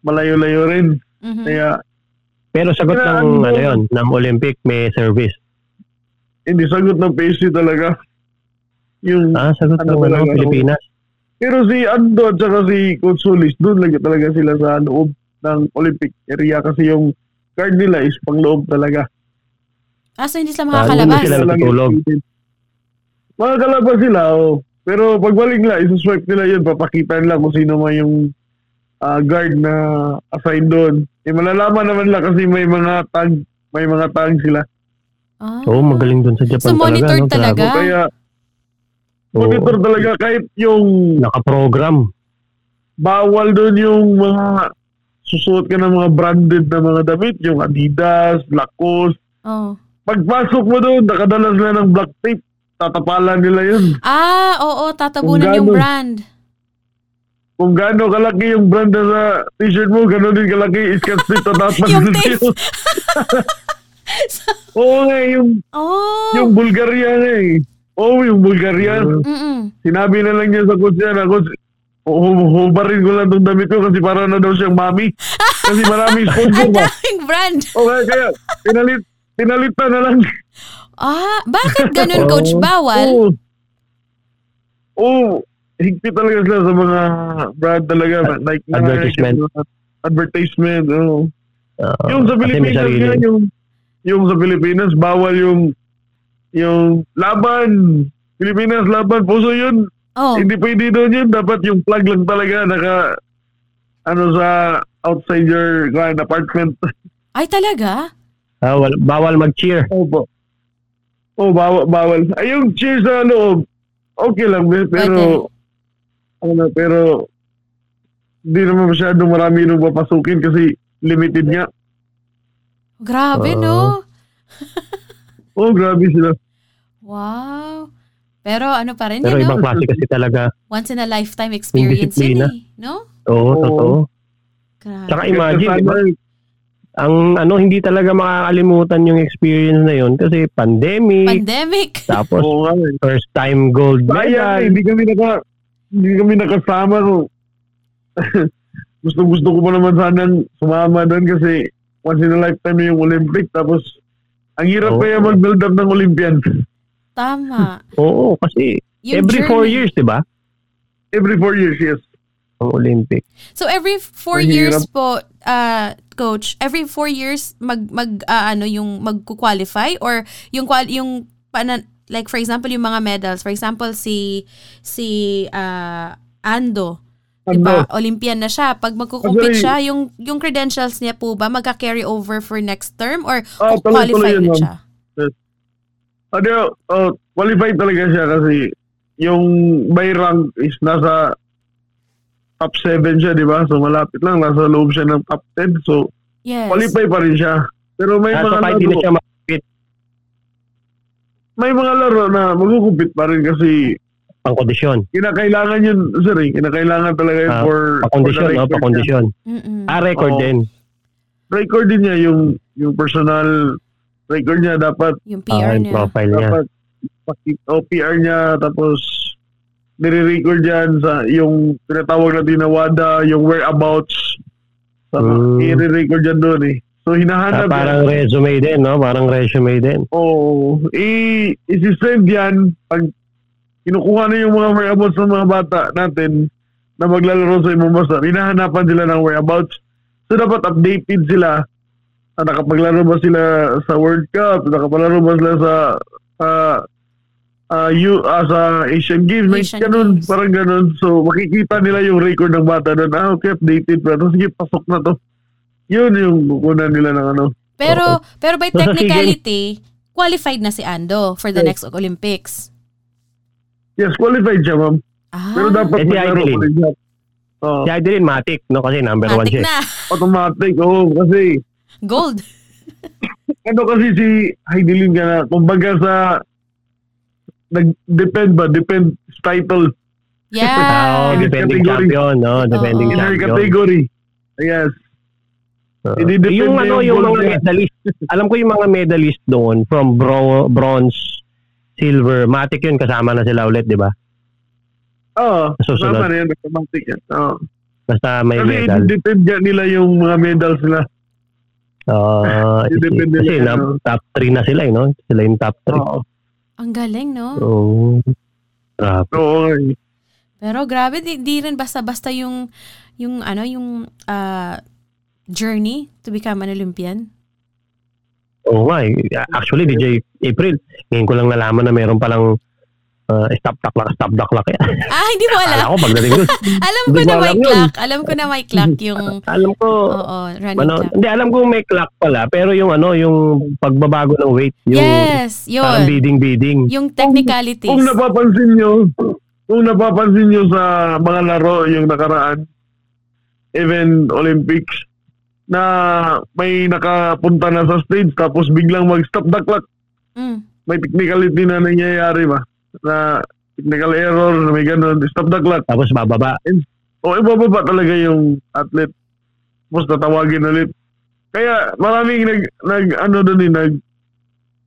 malayo-layo rin. Mhm. Kaya Pero sagot Kaya ng ano- ano yon, ng Olympic may service. hindi sagot ng PSC talaga. Yung Ah, sagot Ano ng ano, talaga, Pilipinas. Pero si Ando at saka si Coach Solis, doon lagi talaga sila sa loob ng Olympic area kasi yung card nila is pang loob talaga. Ah, so hindi sila Ah, makakalabas. hindi sila natutulog. Makakalabas sila, oh. Pero pagbalik nila, isuswipe nila yun, papakita nila kung sino man yung ah, guard na assigned doon. Eh, malalaman naman nila kasi may mga tag, may mga tag sila. Ah. Oo, magaling dun sa Japan So, talaga. monitored no? talaga? Grabe. Kaya, Oo. monitor talaga kahit yung Nakaprogram. bawal doon yung mga susuot ka ng mga branded na mga damit, yung Adidas, Lacoste, Oh. pagpasok mo doon, nakadala sila ng black tape. Tatapalan nila yun. Ah, oo, tatabunan yung brand. Kung gaano kalaki yung brand na sa t-shirt mo, gano'n din kalaki iskat strip tatapan Yung nila tape. yun. Oo nga, yung, Oh. yung Bulgaria nga eh. Oo, yung Bulgaria. Mm-mm. Sinabi na lang niya sa coach niya na, coach, hu- hubarin ko lang itong damit ko kasi para na daw siyang mami. *laughs* Kasi maraming sponsor Ang ba. daming brand. O kaya, kaya pinalit, pinalitan na lang. Ah, bakit ganun, *laughs* coach? Bawal? Oo. Oo. Higpit talaga sila sa mga brand talaga. Like Advertisement. ano, Advertisement. oo. Oo. yung sa Pilipinas nga, yung, yung sa Pilipinas, bawal yung yung laban. Pilipinas, laban. Puso yun. Oh. Hindi pwede doon yun. Dapat yung flag lang talaga naka ano sa outside your kind apartment. *laughs* Ay, talaga? Ah, wal- bawal mag-cheer. Opo. Oh, bawal, bawal. Ay, yung cheer sa loob, okay lang. Pero, ano, pero, hindi naman masyadong marami nung papasukin kasi limited nga. Grabe, Oo. no? *laughs* Oh, grabe sila. Wow. Pero ano pa rin Pero yun, ibang no? klase kasi talaga. Once in a lifetime experience yun eh. No? Oo, Oo. totoo. Grabe. Tsaka imagine, Kasi di ba? sana- Ang ano, hindi talaga makakalimutan yung experience na yun kasi pandemic, Pandemic. *laughs* tapos Oo nga. eh. first time gold Sayang, eh, medal. hindi kami naka, hindi kami nakasama ko. *laughs* gusto gusto ko pa naman sanang sumama doon kasi once in a lifetime yung Olympic tapos Ang hirap Oo. kaya mag-build up ng Olympian. Tama. *laughs* Oo, kasi Yung every four journey. years, di ba? Every four years, yes. Ang Olympic. So every four Mahirap. years po, uh, coach, every four years mag mag ah, ano yung magku-qualify or yung qual yung pana, like for example yung mga medals, for example si si ah, Ando, 'di ba? Olympian na siya. Pag magko-compete Actually- siya, yung yung credentials niya po ba magka-carry over for next term or Ah, tuloy-tuloy qualify yun, na siya? Ano, oh, qualified talaga siya kasi yung by rank is nasa top 7 siya, di ba? So malapit lang, nasa loob siya ng top 10. So Yes. qualify pa rin siya. Pero may Ah, so mga di laro, na siya may mga laro na magkukumpit pa rin kasi pang kondisyon. kinakailangan yun, sir, eh. Kinakailangan talaga yun Ah, for, for the Pa-kondisyon, no? record niya. Pa-kondisyon. Mm-mm. Ah, record Oo. din. Record din niya yung yung personal record niya dapat Yung Ah, PR yung niya. profile niya. dapat pakit OPR niya tapos nire-record yan sa yung tinatawag natin na WADA, yung whereabouts. Sa, Mm. i-record yan doon eh. So Ah, hinahanap parang yan. resume din, no? Parang resume din. Oo. i isi-send yan pag kinukuha na yung mga whereabouts ng mga bata natin na maglalaro sa imong basta. Hinahanapan sila ng whereabouts. So dapat updated sila. Ah, nakapaglaro ba sila sa World Cup? Nakapaglaro ba sila sa ah ah, you, ah, sa Asian Games? May Asian ganun, Games. parang ganun. So makikita nila yung record ng bata doon. Ah, okay, updated pa. Sige, pasok na to. Yun yung kukunan nila ng ano. Pero pero by *laughs* technicality, qualified na si Ando for the next Olympics. Yes, qualified siya, ma'am. Ah, Pero dapat Eh, si maglaro Idolin. pa rin siya. Oo. Si Idolin Matic, no? Kasi number one matik siya. na. automatic, oo. kasi, Gold. *laughs* ano kasi si Heidelin ka na, kumbaga sa, nag-depend ba? Depend sa title. Ah, Yeah. oh, defending category. champion, no? Defending Oo. Champion. category. Yes. Oo. Hindi-depende yung ano, yung yung gold mga niya. medalist, alam ko yung mga medalist doon from bro- bronze, silver, matic yun kasama na sila ulit, di ba? Oo. Susunod. Tama na yan. Automatic yan. Oo. Basta may Kasi medal. depend yan nila yung mga medals nila. Ah, *laughs* Hindi isi- depende kasi lang, na, top 3 na sila, eh, no? Sila yung top 3. Oo. Ang galing, no? Oh. Grabe. Oo. nga. Pero grabe, di, di rin basta-basta yung, yung ano, yung ah, journey to become an Olympian. Oo nga. eh. Actually, DJ April, ngayon ko lang nalaman na meron palang uh, stop the clock, stop the clock. Ah, hindi mo alam. Akala ko pagdating doon. *laughs* Alam ko na alam may yun. clock. Alam ko na may clock yung, *laughs* alam ko, oo, running ano, clock. hindi, alam ko may clock pala, pero yung ano, yung pagbabago ng weight, yung Yes, parang yun. bidding-bidding. Yung technicalities. Kung napapansin nyo, kung napapansin nyo sa mga laro yung nakaraan, even Olympics, na may nakapunta na sa stage tapos biglang mag-stop the clock. Mm. May technicality na nangyayari ba? Na technical error, na may ganun, stop the clock. Tapos bababa. O ibababa talaga yung athlete. Tapos tatawagin ulit. Kaya maraming nag, nag ano doon eh, nag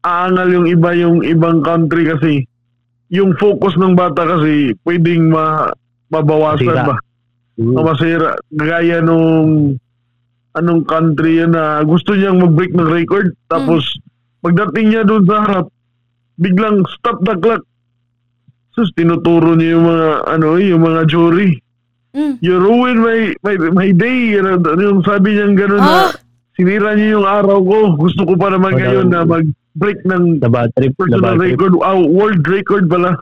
aangal yung iba yung ibang country kasi yung focus ng bata kasi pwedeng ma, mabawasan Masira. ba? Mm. O masira. Gaya nung anong country yun na gusto niyang mag-break ng record tapos pagdating niya doon sa harap biglang stop the clock. Sus, tinuturo niya yung mga ano yung mga jury Mm. you ruin my, my, my day. Ano, yung sabi niyang gano'n Ah! na sinira niyo yung araw ko. Gusto ko pa naman Oh, ngayon na mag-break ng the personal bad trip. record. Ah, world record pala.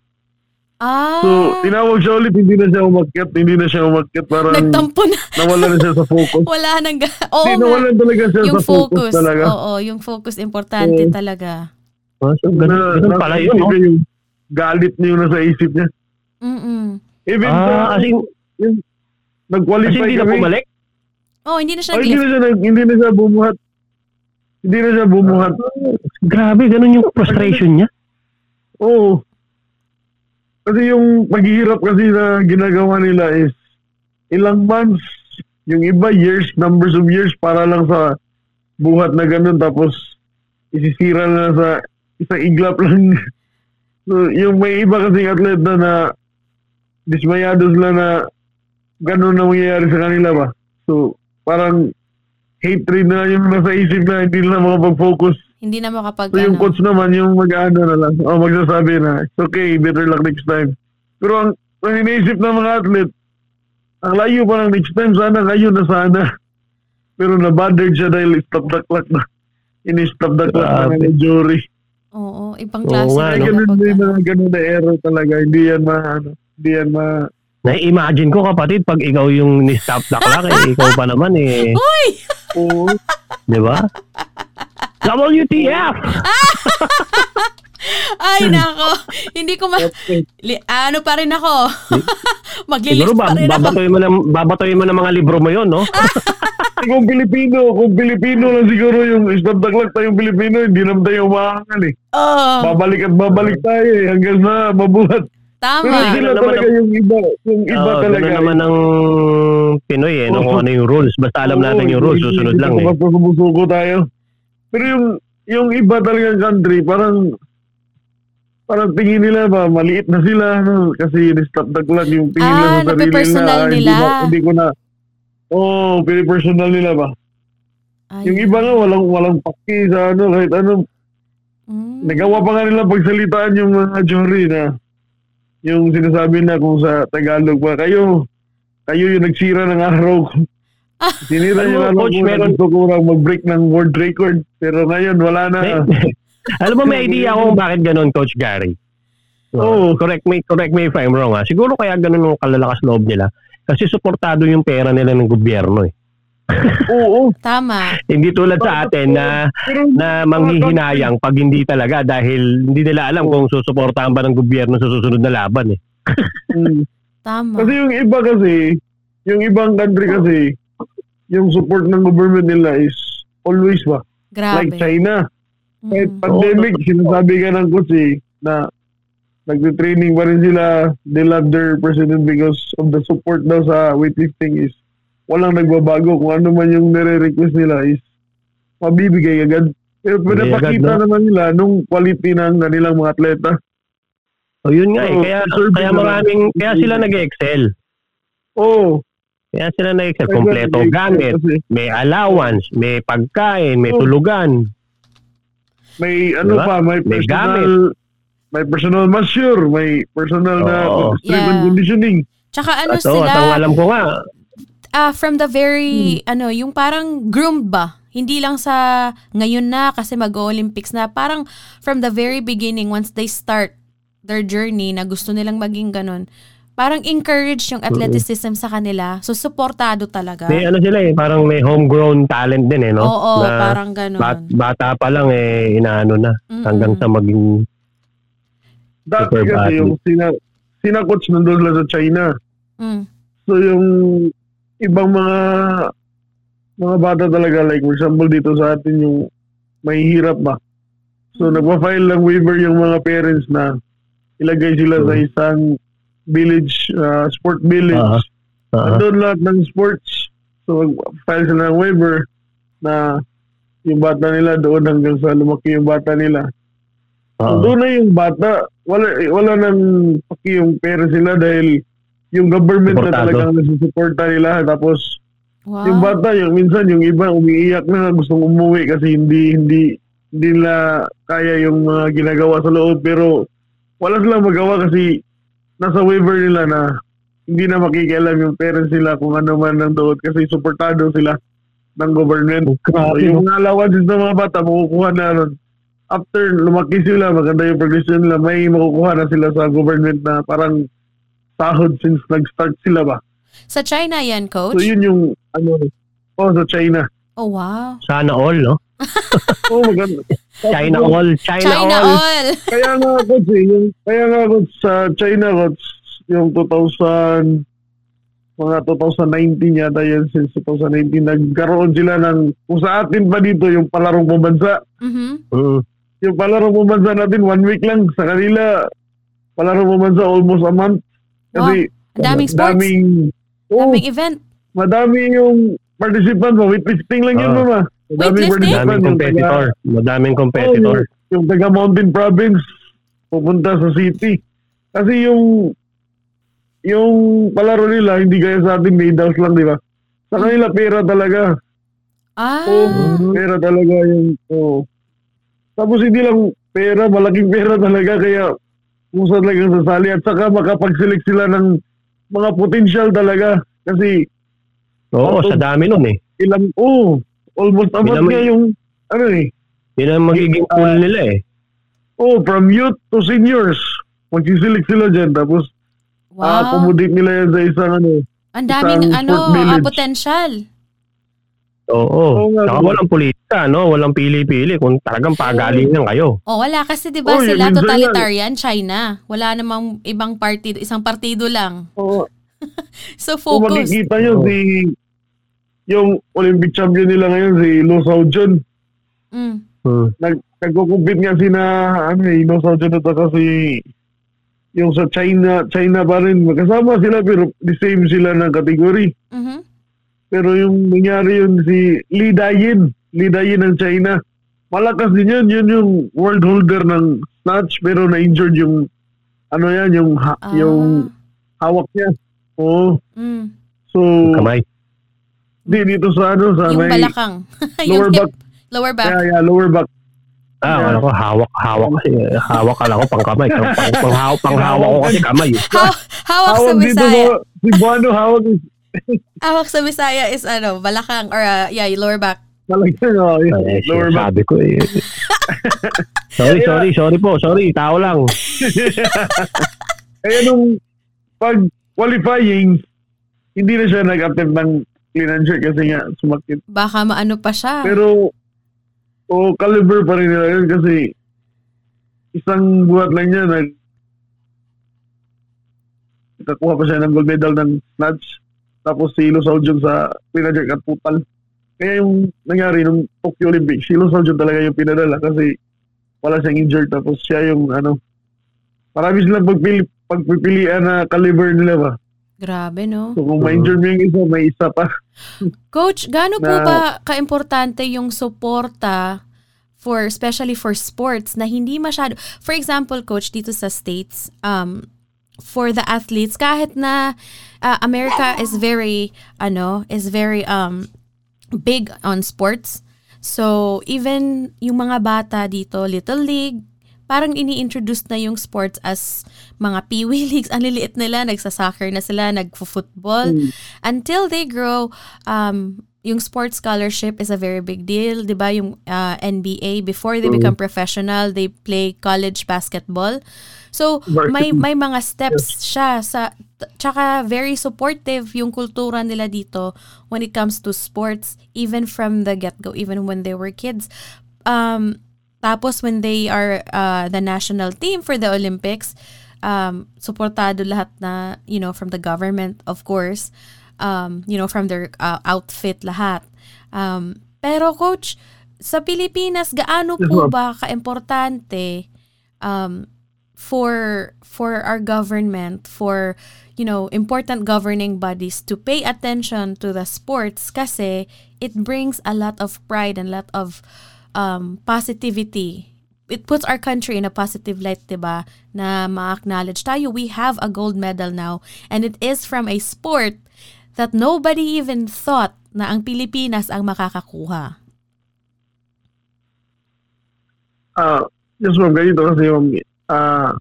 Ah, So, tinawag siya ulit. Hindi na siya umakyat. Hindi na siya umakyat. Parang nagtampo na. nawala na siya sa focus. *laughs* Wala nang... ga- Oo Hindi, nga. nawalan talaga siya Yung sa focus, focus. talaga. Oo, yung focus importante Oo. talaga. Ah, so, ganun, Na- ganun pala yun, no? Yung galit niya yung nasa isip niya. Mm-mm. Even Ah, sa, as in, kasi nag-qualify hindi na bumalik? Oh, hindi na siya Oh, hindi na siya, nag- hindi na siya bumuhat. Hindi na siya bumuhat. Grabe, ganun yung frustration niya. Oo. Kasi yung paghihirap kasi na ginagawa nila is ilang months, yung iba years, numbers of years para lang sa buhat na ganun tapos isisira na sa isang iglap lang. *laughs* so, yung may iba kasing atleta na dismayado sila na ganun na mangyayari sa kanila ba. So, parang hatred na yung nasa isip na hindi nila makapag-focus. Hindi na makapag So yung ano. coach naman, yung mag-ano na lang, o magsasabi na, it's okay, better luck next time. Pero ang, ang iniisip ng mga athlete, ang layo pa ng next time, sana kayo na sana. *laughs* Pero na-bothered siya dahil stop the clock na. Ini-stop the clock na ng jury. Oo, ibang Oo klase. nga, Kaya na ganun din ano. mga ganun na error talaga. Hindi yan ma, ano, hindi yan ma, Na-imagine ko kapatid, pag ikaw yung ni-stop the clock, eh, ikaw pa naman eh. *laughs* Uy! oo. Di ba? *laughs* WTF! *laughs* Ay, nako. Hindi ko ma... Li- ano pa rin ako. *laughs* Maglilist Siguro pa ba, rin ako. mo ng babatoy mo ng mga libro mo 'yon, no? Eh, *laughs* kung Pilipino, kung Pilipino lang siguro yung clock tayong Pilipino, hindi naman tayo umaangal eh. Oo, Babalik at babalik tayo eh, hanggang na mabuhat. Pero tama. sila Ganun naman talaga yung iba, yung iba Oo, talaga. ganun naman ng Pinoy eh, no? kung ano yung rules. Basta alam natin yung rules, susunod lang eh. Sumusuko tayo. Pero yung yung iba talagang country, parang parang tingin nila ba, maliit na sila, no? kasi ni-stop the clock, yung tingin Ah, nila sa sarili nila. ah, nila. Hindi, hindi ko na, oh, personal nila ba? Ay, Yung iba nga, walang, walang paki sa ano, kahit ano, mm. Nagawa pa nga nila pagsalitaan yung mga jury na yung sinasabi na kung sa Tagalog pa, kayo, kayo yung nagsira ng araw ko. Yung mo, araw Coach, meron- gusto ko lang mag-break ng world record. Pero ngayon, wala na. May- *laughs* alam mo, may idea ako kung bakit ganun, Coach Gary. Oo. correct me correct me if I'm wrong ha. Siguro kaya ganun yung kalalakas loob nila. Kasi suportado yung pera nila ng gobyerno eh. *laughs* Oo. Tama. Hindi tulad sa atin na na manghihinayang pag hindi talaga dahil hindi nila alam kung susuportahan ba ng gobyerno sa susunod na laban eh. Mm. Tama. kasi yung iba kasi, yung ibang country kasi, yung support ng government nila is always ba? Like Grabe. China. Kahit Mm. pandemic, sinasabi ka ng coach eh, na nagte-training pa rin sila. They love their president because of the support daw sa weightlifting is walang nagbabago. Kung ano man yung nire-request nila is mabibigay agad. Pero pinapakita agad, no? naman nila nung quality ng kanilang mga atleta. O yun nga eh. Kaya, deserving kaya maraming, kaya sila nag-excel. Oo. Kaya sila nag-excel. Kompleto gamit. May allowance, may pagkain, may Oo. tulugan. may ano Diba? pa, may May personal, may personal massure, may personal na Oo. strength and Yeah. conditioning. Tsaka ano At, sila, at alam ko nga, ah, from the very, Hmm. ano, yung parang groomed ba? Hindi lang sa ngayon na kasi mag-Olympics na. Parang from the very beginning, once they start their journey na gusto nilang maging ganun, parang encourage yung athleticism sa kanila. So, supportado talaga. may ano sila eh, parang may homegrown talent din eh, no? Oo, Na parang ganun. bat- bata pa lang eh, inaano na. Mm-mm. Hanggang sa maging Dati Super kasi yung sina, sina coach nandun lang sa China. Mm. So yung ibang mga mga bata talaga like for example dito sa atin yung may hirap ba. So Mm. nagpa-file lang waiver yung mga parents na ilagay sila sa Mm. isang village, uh, sport village. Ah, ah, Nandun lahat ng sports. So mag-file sila ng waiver na yung bata nila doon hanggang sa lumaki yung bata nila. ah. Doon na yung bata, wala wala nang paki yung pera sila dahil yung government na Suportado. talagang nasusuporta nila tapos Wow. yung bata yung minsan yung iba umiiyak na gustong umuwi kasi hindi hindi hindi nila kaya yung mga ginagawa sa loob pero wala silang magawa kasi nasa waiver nila na hindi na makikialam yung parents nila kung ano man ang doon kasi suportado sila ng government. So, yung mga allowances ng mga bata makukuha na ron. After lumaki sila, maganda yung progression nila, may makukuha na sila sa government na parang sahod since nag-start sila ba. Sa China yan, coach? So yun yung ano, oh sa China. oh, wow. Sana all, no? Oh, maganda. China all, China, China all. all. Kaya nga coach eh, yung, kaya nga coach sa China coach, yung 2000 mga 2019 yata yan since 2019 nagkaroon sila ng kung sa atin pa dito yung palarong pambansa Mhm. Mm. yung palarong pambansa natin one week lang sa kanila palarong pambansa almost a month kasi Ang daming sports. daming oh, Daming event. madami yung participant mo weightlifting lang yun Ah. mama madaming Weightlifting? Madaming yung competitor. Madaming competitor. oh, yung, yung taga mountain province pupunta sa city kasi yung yung palaro nila hindi gaya sa atin medals lang di ba sa kanila pera talaga Ah. oh, pera talaga yung oh. Tapos hindi lang pera, malaking pera talaga kaya kung saan lang sasali at saka makapag-select sila ng mga potential talaga kasi Oo, sa dami nun eh. ilang, oh, almost about Ilang- nga yung, ano eh, Yun ang magiging Ah. pool nila eh. oh, from youth to seniors, magsiselect sila dyan, tapos Wow. accommodate nila yan sa isang ano, Ang daming ano, ah, village. potential. Oo. Oo nga, Saka diba? walang politika, no? Walang pili-pili. Kung talagang pagalingan kayo. Oh, wala kasi 'di ba Oh, sila totalitarian China. Wala namang ibang partido, isang partido lang. *laughs* oh, So kung focus. makikita nyo Oo. si, yung Olympic champion nila ngayon, si Lo Sao Jun, Mm. Hmm. nag, nagkukumpit nga si na, ano eh, Lo Sao Jun at saka si, yung sa China, China pa rin, magkasama sila pero the same sila ng category. Mhm. Pero yung nangyari yun si Li Dayin, Li Dayin ng China. Malakas din yun, yun yung world holder ng snatch pero na-injured yung ano yan, yung ha- Ah. yung hawak niya. Oo. Mm. So, Kamay. Di dito sa ano, sa Yung may balakang. *laughs* lower Yung hip- back. Lower back. Yeah, yeah, lower back. Ah, Yeah. ano ko, hawak, hawak kasi. Hawak ka lang ko, pang kamay. Pang, pang, pang, hawak, pang hawak ko kasi kamay. eh. Haw- hawak sa Hawak dito Bisaya. sa, si Buano hawak is *laughs* Hawak sa Bisaya is ano, balakang or uh, yeah, lower back. talaga, yeah, Eh, lower back. sabi ko eh. *laughs* sorry, sorry, sorry po. Sorry, tao lang. Kaya nung pag qualifying, hindi na siya nag-attempt ng jerk kasi nga sumakit. Baka maano pa siya. Pero, o caliber pa rin nila yun kasi isang buhat lang niya nag nakakuha pa siya ng gold medal ng snatch. Tapos si Lo Saljun sa jerk at putal. Kaya yung nangyari nung Tokyo Olympics, si Lo Saljun talaga yung pinadala kasi wala siyang injured tapos siya yung ano marami silang pagpili, pagpipilian na caliber nila ba. Grabe, no? So kung ma-injure mo yung isa, may isa pa. *laughs* Coach, gaano po ba kaimportante yung suporta for especially for sports na hindi masyado for example coach dito sa states um for the athletes kahit na uh, America is very ano is very um big on sports so even yung mga bata dito little league parang ini-introduce na yung sports as mga peewee leagues ang liliit nila nagsa-soccer na sila nagfo-football until they grow um yung sports scholarship is a very big deal, 'di ba? Yung uh, NBA before they become professional, they play college basketball. So, may may mga steps siya sa tsaka very supportive yung kultura nila dito when it comes to sports even from the get-go, even when they were kids. Um tapos when they are uh, the national team for the Olympics, um suportado lahat na, you know, from the government, of course um, you know, from their uh, outfit lahat. Um, pero coach, sa Pilipinas, gaano po ma'am. ba kaimportante um, for for our government, for you know, important governing bodies to pay attention to the sports kasi it brings a lot of pride and a lot of um, positivity it puts our country in a positive light, 'di ba? Na ma-acknowledge tayo we have a gold medal now and it is from a sport that nobody even thought na ang Pilipinas ang makakakuha. Ah, yes ma'am, ganito kasi yung ah,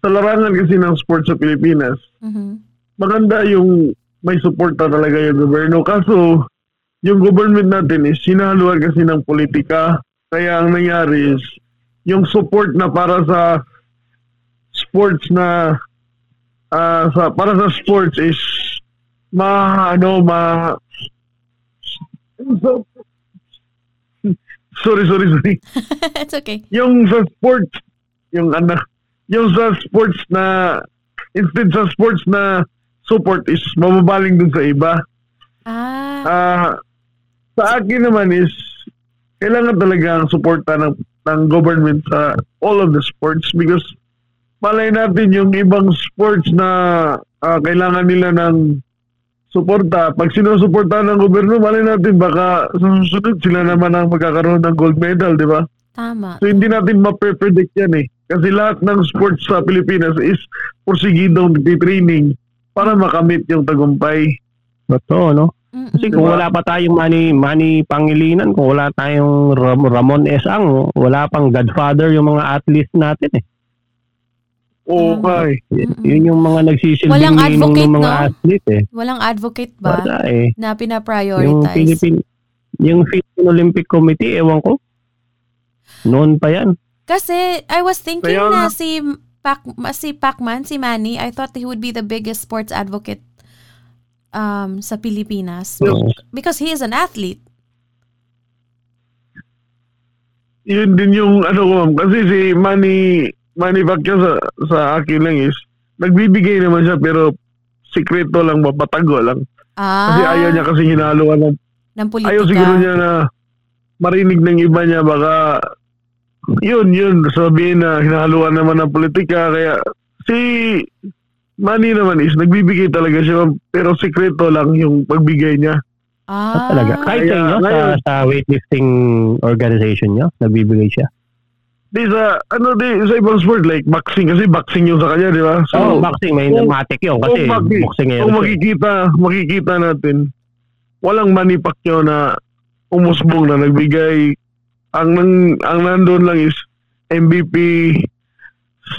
sa larangan kasi ng sports sa Pilipinas, Mhm. maganda yung may suporta talaga yung gobyerno. Kaso, yung government natin is sinahaluan kasi ng politika. Kaya ang nangyari is, yung support na para sa sports na ah, sa para sa sports is ma ano ma *laughs* sorry sorry sorry *laughs* It's okay. yung sa sports, yung ano, yung sa sports na, instead sa sports na support is mababaling dun sa iba. Ah, Ah, sa akin naman is, kailangan talaga ang suporta ng, ng government sa all of the sports because malay natin yung ibang sports na ah, kailangan nila ng suporta. Pag sinusuporta ng gobyerno, malay natin baka sa susunod sila naman ang magkakaroon ng gold medal, di ba? tama. So hindi natin ma-predict yan eh. Kasi lahat ng sports sa Pilipinas is porsigidong training para makamit yung tagumpay. Totoo, no? Kasi Mm-mm. kung Diba? wala pa tayong Manny, Manny Pangilinan, kung wala tayong Ram- Ramon S. Ang, wala pang godfather yung mga athletes natin eh. Oo, kay. Y- Mm-mm. Yun yung mga nagsisilbing Walang advocate, ng mga no? athlete eh. Walang advocate ba Wala eh. na Yung pinaprioritize? Philippine, yung Philippine Olympic Committee, ewan ko. Noon pa yan. Kasi I was thinking Kaya na si Pac si Pacman, si Manny, I thought he would be the biggest sports advocate um sa Pilipinas Oo. because he is an athlete. Yun din yung ano ko. Kasi si Manny, Manny Pacquiao sa, sa akin lang is, nagbibigay naman siya pero sikreto lang, mapatago lang. Ah, Kasi ayaw niya kasi hinaluan ng, ng politika. ayaw siguro niya na marinig ng iba niya baka yun, yun, sabihin na hinahaluan naman ng politika. Kaya si Manny naman is nagbibigay talaga siya ma'am, pero sikreto lang yung pagbigay niya. Ah, Talaga. Kahit sa Kaya inyo, sa, ngayon- sa weightlifting organization nyo, nagbibigay siya. Di sa, ano di, sa ibang sport, like boxing, kasi boxing yung sa kanya, di ba? So, oh, boxing, may kung- matik yun kasi kung boxing- boxing ngayon. Kung makikita, makikita natin, walang Manny Pacquiao na umusbong na nagbigay. Ang, nang, ang nandun lang is MVP,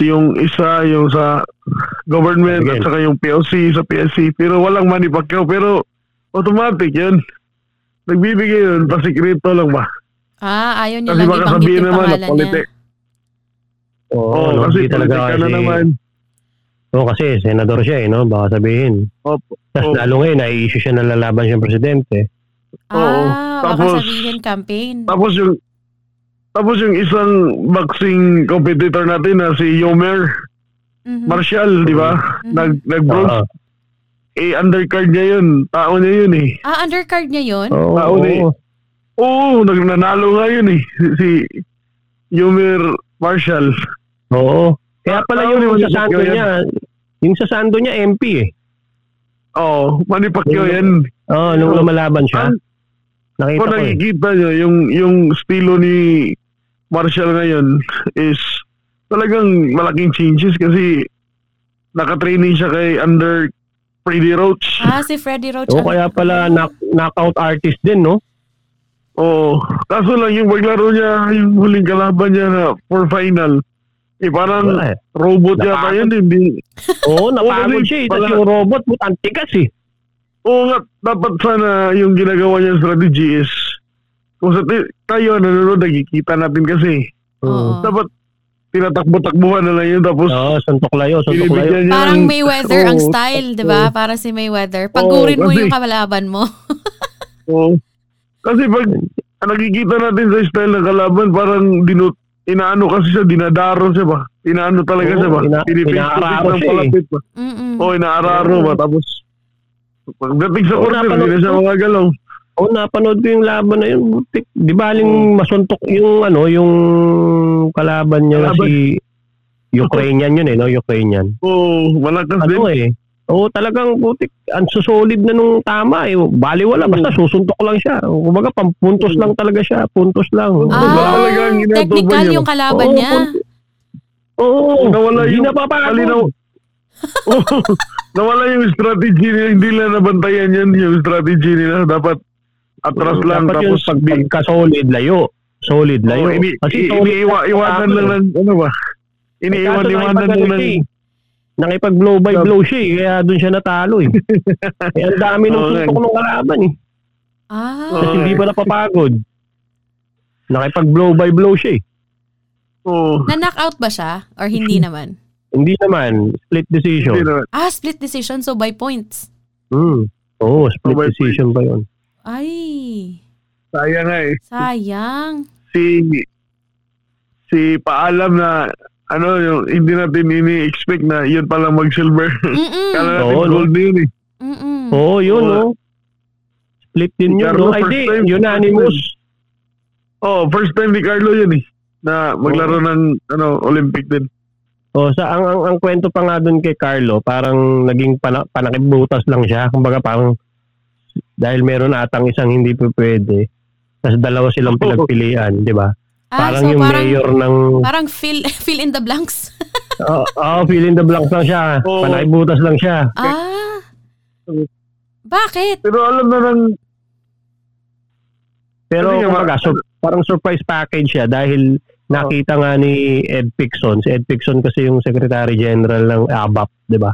yung isa, yung sa government, Again. at saka yung PLC, sa PSC. Pero walang Manny Pacquiao. Pero automatic yun. Nagbibigay yun, pasikreto lang ba? ah, ayaw niya Kasi lang baka ibanggit sabihin yung naman na pangalan niya. politik. Oo, Oo, no, kasi hindi talaga politika na kasi, naman. Oo, kasi senador siya eh, no? Baka sabihin. Opo. Tapos Oo. lalo ngayon, nai-issue siya na lalaban siyang presidente. Oo. Ah, baka Tapos- sabihin campaign. Tapos yung tapos yung isang boxing competitor natin na si Yomer Mhm. Marshall, di ba? Mhm. Nag nag-bronze. Oo. Eh undercard niya yun. Tao niya yun eh. Ah, undercard niya yun? Oo, Tao ni- oo. Oo, nag nanalo nga yun eh. Si, si Yomer Marshall. Oo. Kaya pala Tao yung sa sando niya, yung sa sando niya MP eh. Oo, Manny Pacquiao yan. Oo, nung Oo. lumalaban siya. Ang- Nakita ko eh. nakikita nyo, yung, yung estilo ni Marshall ngayon is talagang malaking changes kasi nakatraining siya kay under Freddy Roach. Ah, si Freddie Roach. Oo, kaya pala knock, knockout artist din, no? Oo. Kaso lang yung paglaro niya, yung huling kalaban niya na for final, eh parang Wala eh. robot Napagod. yata yun. Hindi. Oo, *laughs* napagod siya eh. pala- yung robot, putang tigas eh. Oo nga, dapat sana yung ginagawa niya strategy is kung sa tayo nanonood, nakikita natin kasi. Oo. Dapat tinatakbo-takbuhan na lang yun tapos Oo, suntok layo, suntok layo. binibigyan niya Parang ng- Mayweather ang Oo. style, 'di ba? Para si Mayweather. Pagurin mo kasi- yung kalaban mo. *laughs* Oo. Kasi pag nakikita natin sa style ng kalaban, parang dinut inaano kasi siya, dinadaro siya ba? Inaano talaga Oo, siya ba? ina- inaararo siya eh. palapit ba? Mm-mm. Oo, inaararo ba? Tapos, pagdating sa Oo, corner, napanood hindi na siya ko. magagalaw. Oo, napanood ko yung laban na yun. Butik. Di baling masuntok yung ano, yung kalaban niya na Kalaban. si Ukrainian yun eh, no? Ukrainian. Oo, malakas din. Ano eh. Oo, talagang butik. Ang susolid na nung tama eh. Bali wala, basta susuntok lang siya. Kumbaga, pampuntos lang talaga siya. Puntos lang. Wala Ah, technical niya. yung kalaban Oo, niya. Oo, Nawala hindi yung- na. Malinaw. Oo, *laughs* *laughs* nawala yung strategy nila, hindi nila nabantayan yan, yung strategy nila. Dapat atras lang, Dapat yun, tapos pag, pagka-solid, layo. Solid, layo. Oo, ini, Kasi i- solid iniiwa, iwanan lang ng, ano ba? Iniiwan-iwanan lang ng, Nakipag-blow by blow siya eh, kaya doon siya natalo eh. *laughs* eh ang dami nung Oo, suntok ng kalaban eh. Ah. Kasi Oo. hindi pa napapagod. Nakipag-blow by blow siya eh. Oo. Na-knockout ba siya? Or hindi *laughs* naman? Hindi naman, split decision. Hindi na. Ah, split decision. So by points. Hmm. Oo, split Oh, by decision pa yun. Ay, Sayang nga eh. sayang. Si, si paalam na, ano, yung hindi natin ini-expect na yun palang mag-silver. Mm-mm. Kala natin Oo, no? gold na yun eh. Mm-mm. Oo, yun Oo. oh. Split din Si yun. Carlo No? Ay, first di, time. unanimous. Oh, first time ni Carlo yun eh. Na maglaro ng ano Olympic din. Oh, sa ang, ang ang kwento pa nga doon kay Carlo, parang naging pana, panakibutas lang siya. Kumbaga parang dahil meron atang isang hindi pa pwede. Tapos dalawa silang *laughs* Oo. pinagpilian, di ba? Ah, Parang so yung parang, mayor ng parang fill, *laughs* fill in the blanks. *laughs* Oh, oh, fill in the blanks lang siya. Oo. Panakibutas lang siya. ah, Bakit? Pero alam na ng Pero kumbaga, sur- parang surprise package siya dahil nakita nga ni Ed Picson. Si Ed Picson kasi yung Secretary General ng ABAP, di ba?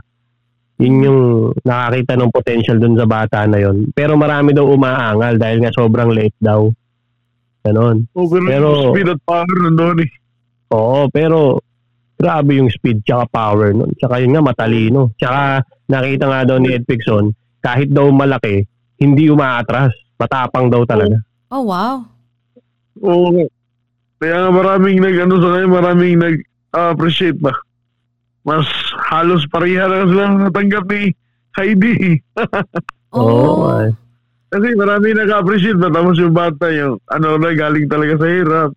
Yun yung nakakita ng potential dun sa bata na yon. Pero marami daw umaangal dahil nga sobrang late daw. Ganon. oh, pero, Pero- yung speed at power nandun eh. Oo, pero grabe yung speed tsaka power nun. Tsaka yun nga, matalino. Tsaka nakita nga daw ni Ed Picson, kahit daw malaki, hindi umaatras. Matapang daw talaga. Oh, wow. Oo. Kaya nga maraming nag, ano sa kanya, maraming nag-appreciate ba. Mas halos pareha na sila natanggap ni Heidi. *laughs* Oh. ay. Kasi marami nag-appreciate ba. Tapos yung bata, yung ano na, galing talaga sa hirap.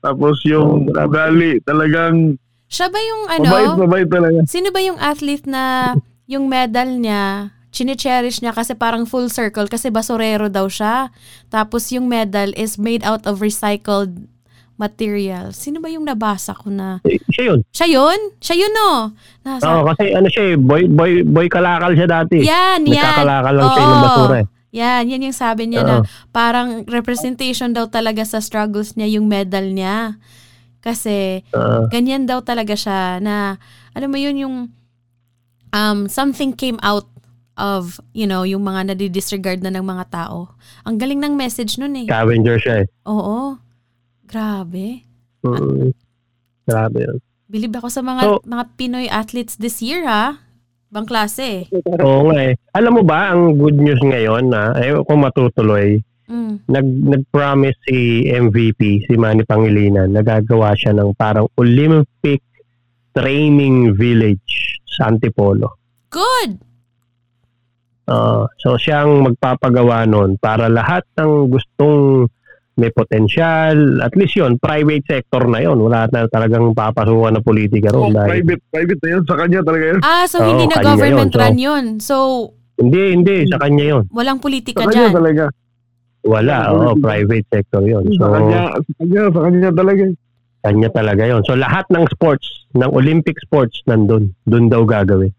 Tapos yung Oh, ugali, talagang Siya ba yung ano? mabait, mabait talaga. Sino ba yung athlete na yung medal niya, chine-cherish niya kasi parang full circle kasi basurero daw siya. Tapos yung medal is made out of recycled material. Sino ba yung nabasa ko na? Eh, Siya yun. Siya yun? Siya yun no? Nasa, Oo, kasi ano siya eh, boy, boy, boy kalakal siya dati. yan, yan. Nagkakalakal lang siya ng Oo. basura eh. Yan, yan yung sabi niya Oo. na parang representation daw talaga sa struggles niya yung medal niya. Kasi Oo. ganyan daw talaga siya na alam mo yun yung um, something came out of, you know, yung mga nadidisregard na ng mga tao. Ang galing ng message nun eh. scavenger siya eh. Oo. Grabe. Mm. Grabe yun. Bilib ako sa mga So- mga Pinoy athletes this year ha. Bang klase. Oo nga eh. Alam mo ba, ang good news ngayon na, eh, kung matutuloy, Mm. nag, nag-promise si MVP, si Manny Pangilinan, nagagawa siya ng parang Olympic training village sa Antipolo. Good. Ah, so siyang magpapagawa nun para lahat ng gustong may potensyal, at least yun, private sector na yun. Wala na talagang papasukan na politika Oh, ron. dahil, private, private na yun. Sa kanya talaga yun. Ah, so Oo, hindi na government yun. So- run yun. So, hindi, hindi, sa kanya yun. walang Sa politika kanya dyan. talaga. Wala, Sa oo, kanya. private sector yun. So, Sa kanya, sa kanya, sa kanya talaga. kanya talaga yun. So, lahat ng sports, ng Olympic sports, nandun. Doon daw gagawin.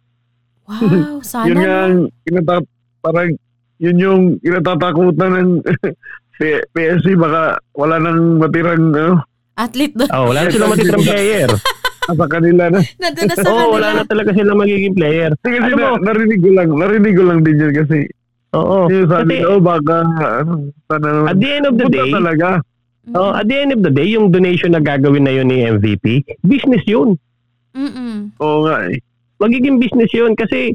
Wow, *laughs* sana. yun nga kinata- parang yun yung kinatatakutan ng *laughs* P- PSC baka wala nang matirang ano, Athlete doon. Oh, wala na silang matitrang player. sa kanila na. Nandun na sa Oo, kanila. wala na talaga silang magiging player. Kasi mo, na, narinig ko lang, narinig ko lang din yun kasi oo. sabi Kasi, ko, oh, baka ano, sana naman. at the end of the day, talaga. oh, at the end of the day, yung donation na gagawin na yun ni MVP, business yun. Mm-mm. Oo nga eh. Magiging business yun kasi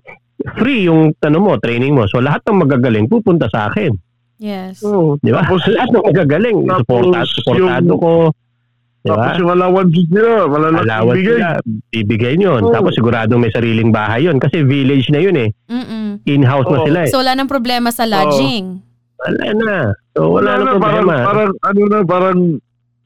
free yung ano mo, training mo. So, lahat ng magagaling pupunta sa akin. Yes. Oo. Di ba? Tapos, lahat ng magagaling. tapos Supportado, supportado yung- ko. Di ba? tapos yung allowances nila, malalaki Allowance bigay. sila, bibigay yun. Oo. Tapos siguradong may sariling bahay yun. Kasi village na yun eh. Mm-mm. In-house na Oo. sila eh. So, wala nang problema sa lodging. Wala na. So, wala, na parang, problema. parang, ano na, parang,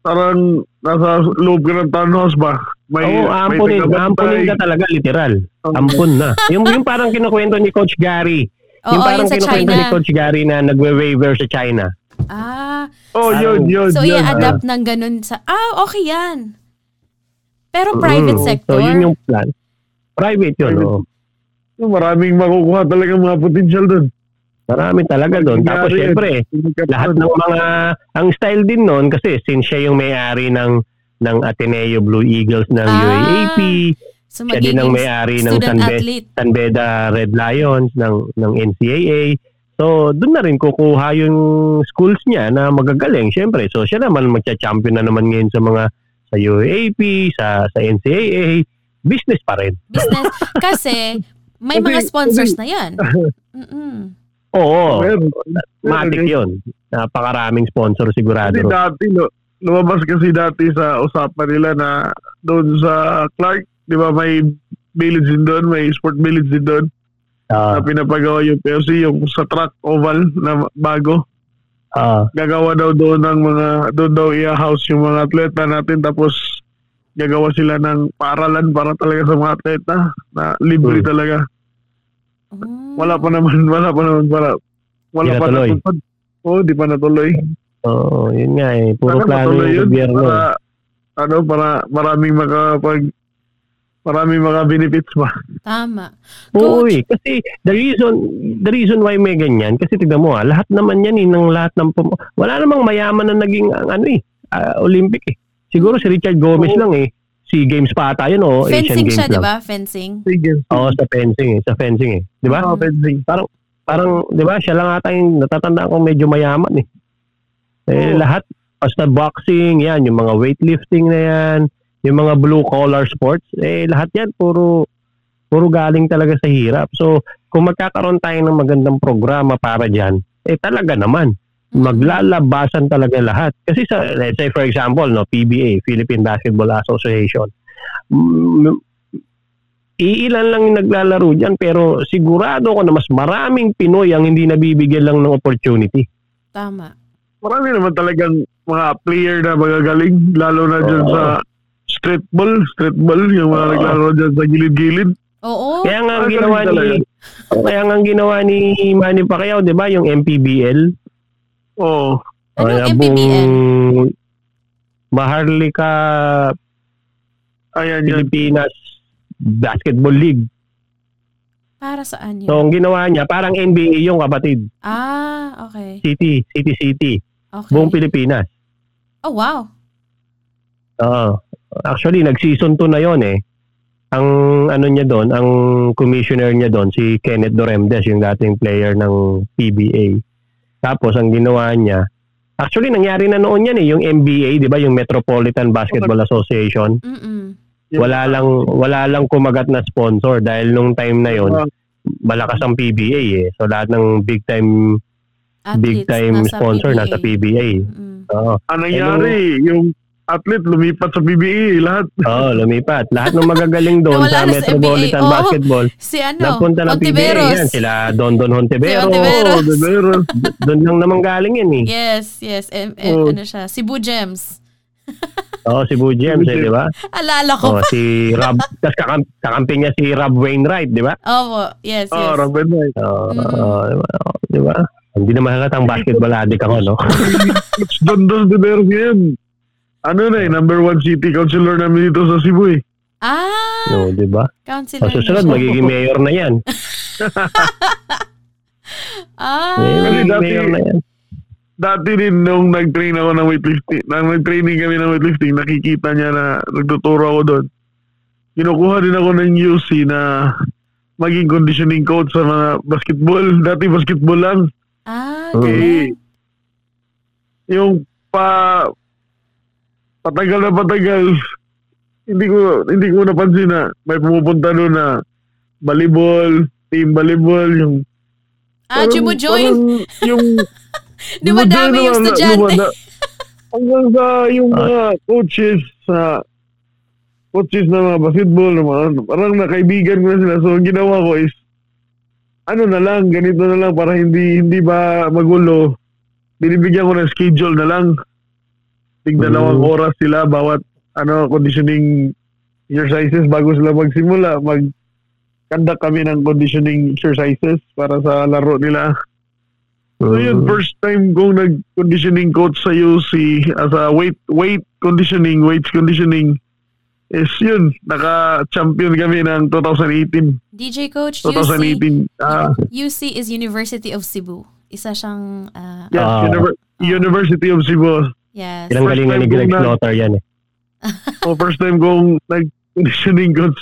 parang nasa loob ka ng townhouse ba? May, Oo, ampunin. tagabantay. Ampunin ka talaga, literal. Oo. Ampun na. yung, yung parang kinukwento ni Coach Gary. Oo, yung parang yun sa kinukwento ni China. Coach Gary na nagwe-waiver sa China. Ah, Oh, yun, yun, so yun. i-adapt ng ganun sa... Ah, okay yan. Pero private Mm. sector? So, yun yung plan. Private yun, Private. oo. Maraming makukuha talaga mga potential doon. Marami talaga doon. Tapos, syempre, lahat ng mga... Ang style din noon, kasi since siya yung may-ari ng ng Ateneo Blue Eagles ng Ah, UAAP, so siya din ang may-ari ng student San, Be- athlete. San Beda Red Lions ng ng NCAA. So, doon na rin kukuha yung schools niya na magagaling, syempre. So, siya naman magcha-champion na naman ngayon sa mga sa UAAP, sa sa NCAA, business pa rin. Business. *laughs* Kasi may Kasi- mga sponsors na yan. *laughs* Mm-mm. Oo, matik 'yun. Napakaraming sponsor sigurado. Kasi dati, no, lumabas kasi dati sa usapan nila na doon sa Clark, di ba may village din doon, may sport village din doon Ah, na pinapagawa yung PLC, yung sa track oval na bago. ah, Gagawa daw doon ng mga, doon daw i-house yung mga atleta natin tapos gagawa sila ng paaralan para talaga sa mga atleta na libre Hmm. talaga. Oh. Wala pa naman, wala pa naman para wala pa natuloy. natupad. Oo, di pa natuloy. Oo, yun nga eh. Puro Sana plano yung yun gobyerno. Para, ano, para maraming makapag marami mga benefits pa. Tama. Oo Coach, eh. Kasi the reason the reason why may ganyan, kasi tignan mo ah, lahat naman yan eh, ng lahat ng pum- wala namang mayaman na naging ang ano eh, ah, Olympic eh. Siguro si Richard Gomez Oo. lang eh. Si Games pa ata yun o Asian fencing Games siya, di lang. ba? Fencing. Sige. Oo, sa fencing eh. Sa fencing eh. Di ba? Ah, fencing. Parang, parang, di ba, siya lang ata yung natatandaan kong medyo mayaman eh. Eh, Oo. lahat, basta boxing, yan, yung mga weightlifting na yan, yung mga blue collar sports, eh, lahat yan, puro, puro galing talaga sa hirap. So, kung magkakaroon tayo ng magandang programa para dyan, eh, talaga naman, Mm. maglalabasan talaga lahat. Kasi sa, let's say for example, no, PBA, Philippine Basketball Association, mm, iilan lang yung naglalaro dyan pero sigurado ko na mas maraming Pinoy ang hindi nabibigyan lang ng opportunity. Tama. Marami naman talagang mga player na magagaling, lalo na dyan Oo. sa street ball, street ball, yung mga Oo. naglalaro dyan sa gilid-gilid. Oo. Kaya nga ang Ah, ginawa ganun ni kaya nga ang ginawa ni Manny Pacquiao, 'di ba, yung MPBL, Oo. Ano Ah, MPBL? buong Maharlika Ayan yan. Pilipinas Basketball League. Para saan yun? So, ang ginawa niya, parang NBA yung kapatid. ah, okay. City, City City. Okay. Buong Pilipinas. oh, wow. Oo. Actually, nag-season 2 na yon eh. Ang ano niya doon, ang commissioner niya doon, si Kenneth Doremdes, yung dating player ng PBA. Tapos, ang ginawa niya, actually, nangyari na noon yan eh, yung NBA, di ba, yung Metropolitan Basketball Association. Mm-mm. Yung- Wala lang, wala lang kumagat na sponsor dahil nung time na yon Ah, malakas ang PBA eh. So, lahat ng big time, big time nasa sponsor PBA. nasa PBA. Mm-mm. Oo. Ang nangyari, yung athlete lumipat sa PBA, lahat. Oo, lumipat. Lahat ng magagaling doon sa na Metropolitan NBA. Oo. Basketball, Si ano? Nagpunta ng PBA Ontiveros. yan. Sila Don Don Hontevero. Si. Oo, veras. *laughs* Doon lang naman galing yan eh. Yes, yes. Em, em, Oh. Ano siya? Cebu Gems. *laughs* Oo, si Boo James eh, di ba? Alala ko Oo, pa. si Rob, *laughs* tapos kakam, kakampi niya si Rob Wainwright, di ba? Opo. Yes, yes. Ah, Robin Knight. Oo, Mm. oo, di ba? Oo, di ba? Hindi naman halatang basketball addict ako, no? Coach Don Don de Veras ngayon. Ano na eh, number one city councilor namin dito sa Cebu eh. ah, Oo, di ba? counselor. O susunod, na siya. magiging mayor na yan. *laughs* Ah. Eh, magiging dati- mayor na yan. Dati din nung nag-train ako ng weightlifting, nang nag-training kami ng weightlifting, nakikita niya na nagtuturo ako doon. Kinukuha din ako ng UC na maging conditioning coach sa mga basketball. *laughs* Dati basketball lang. Ah, Mm. galing. Yung pa patagal na patagal, hindi ko hindi ko napansin na may pumupunta doon na volleyball, team volleyball, yung Ah, parang- mo join? parang yung *laughs* Dumadami yung estudyante. lumada- Hanggang sa yung mga coaches sa coaches na mga basketball, na mga, ano, parang nakaibigan ko na sila. So, ang ginawa ko is, ano na lang, ganito na lang para hindi hindi ba magulo. Binibigyan ko ng schedule na lang. Tig dalawang Mm. oras sila bawat ano conditioning exercises bago sila magsimula. Mag conduct kami ng conditioning exercises para sa laro nila. So yun, Mm. first time kong nag-conditioning coach sa UC as a weight weight conditioning, weights conditioning is yun, naka-champion kami ng 2018. DJ Coach, UC, 2018. Ah, UC is University of Cebu. Isa siyang, ah, yes, Ah. Univer- University of Cebu. Yes. Ilang First galingan ni Greg Slaughter yan eh. So *laughs* first time kong nag-conditioning coach.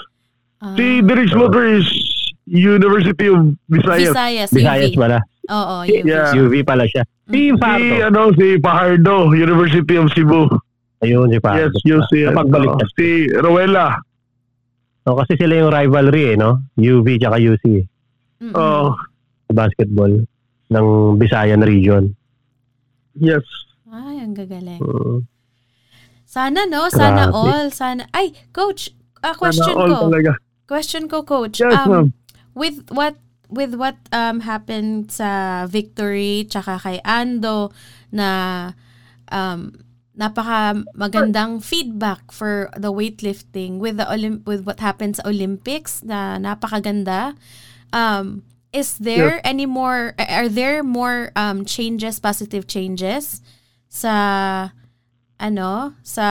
Ah, Si Derek Slaughter is University of Visayas. Visayas, Bisayas UV. pala. Oo, UV. Yeah. UV pala siya. Si Mm. Si, Fardo. ano, si Fajardo, University of Cebu. Ayun, si Fardo. Yes, UC. Napagbalik ano, na. si Rowella. So, kasi sila yung rivalry eh, no? UV tsaka UC Mm-mm. Oh, basketball ng Visayan region. yes. Ang gagaling. Sana no, sana Grabe. all, sana. Ay, coach, ah, question Sana ko. talaga. Question ko, coach. Yes, um, ma'am. with what with what um happened sa Victory tsaka kay Ando na um napaka magandang feedback for the weightlifting with the Olymp with what happened sa Olympics na napakaganda. Um is there any more are there more um changes positive changes sa ano sa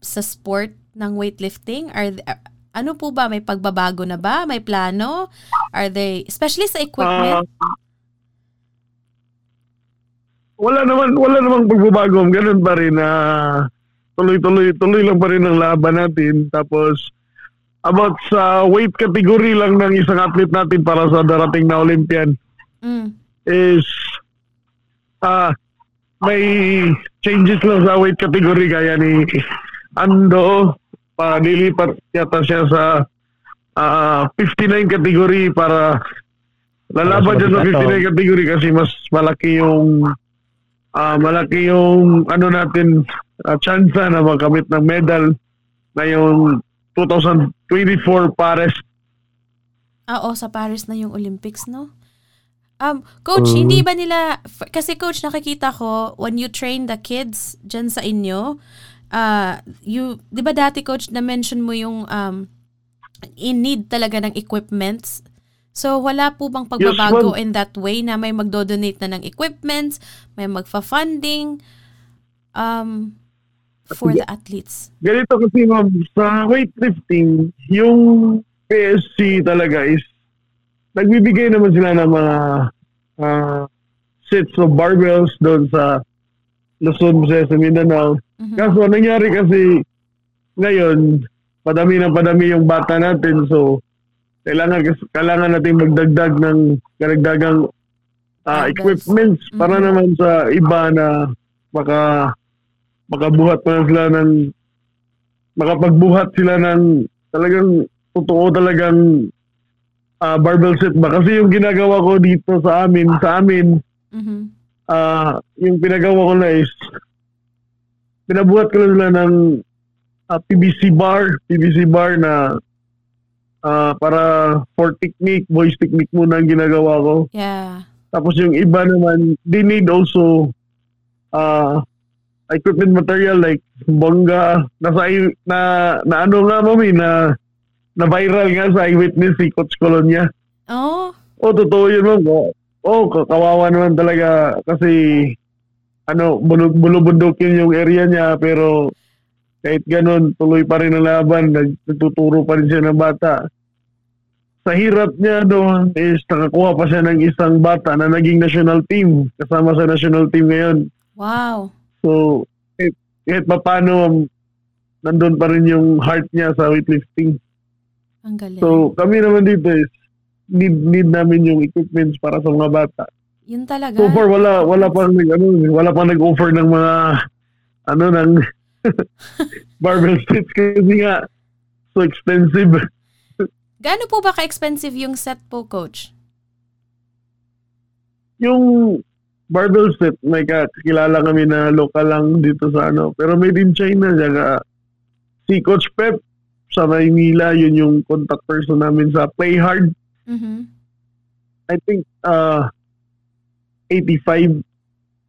sa sport ng weightlifting are th- ano po ba? May pagbabago na ba? May plano? Are they, especially sa equipment? Ah, wala naman wala namang pagbabago, ganun pa rin na tuloy-tuloy tuloy lang pa rin ang laban natin. Tapos about sa weight category lang ng isang athlete natin para sa darating na Olympian Mm. is ah may changes lang sa weight category kaya ni Ando. Pa nilipat yata siya sa ah 59 category para lalaban siya sa mabigat, 59 category kasi mas malaki yung ah malaki yung ano natin uh, chance na makamit ng medal ngayong 2024 Paris. Ah, Oo, sa Paris na yung Olympics, no? Um, coach, Mm. hindi ba nila, kasi coach, nakikita ko, when you train the kids dyan sa inyo, uh, you, di ba dati coach, na-mention mo yung um, in need talaga ng equipments. So, wala po bang pagbabago ma'am. in that way na may magdo-donate na ng equipments, may magfa-funding um, for the athletes? Ganito kasi ma'am, sa weightlifting, yung PSC talaga is nagbibigay naman sila ng mga ah, sets of barbells doon sa Luzon, sa Mindanao. Mhm. Kaso nangyari kasi ngayon, padami na padami yung bata natin. So, kailangan, kailangan natin magdagdag ng karagdagang Barbells. equipments para Mhm. naman sa iba na maka makabuhat pa sila ng makapagbuhat sila ng talagang totoo talagang ah, barbell set ba kasi yung ginagawa ko dito sa amin sa amin Mhm. ah yung pinagawa ko na is pinabuhat ko lang sila ng ah, PVC bar PVC bar na ah, para for technique voice technique muna ang ginagawa ko Yeah. tapos yung iba naman, they need also uh, equipment material like bongga. Nasa, na, na ano nga mami, na, na viral nga sa eyewitness si Coach Colonia. Oh, Oh, totoo yun ma'am. Oh, oh, kawawa naman talaga kasi ano, bulubundukin yung area niya pero kahit ganun, tuloy pa rin ang laban. Nag- Nagtuturo pa rin siya ng bata. Sa hirap niya doon is nakakuha pa siya ng isang bata na naging national team. Kasama sa national team ngayon. wow. So, kahit, kahit pa paano, nandun pa rin yung heart niya sa weightlifting. Ang galing. So, kami naman dito is need, need namin yung equipments para sa mga bata. Yun talaga. So far wala wala pang nag ano, wala pang nag-offer ng mga ano ng *laughs* barbell sets kasi nga so expensive. *laughs* Gaano po ba ka-expensive yung set po, coach? Yung barbell set may kakilala kami na local lang dito sa ano pero made in China saka si Coach Pep sa Maynila yun yung contact person namin sa Play Hard Mhm. I think uh 85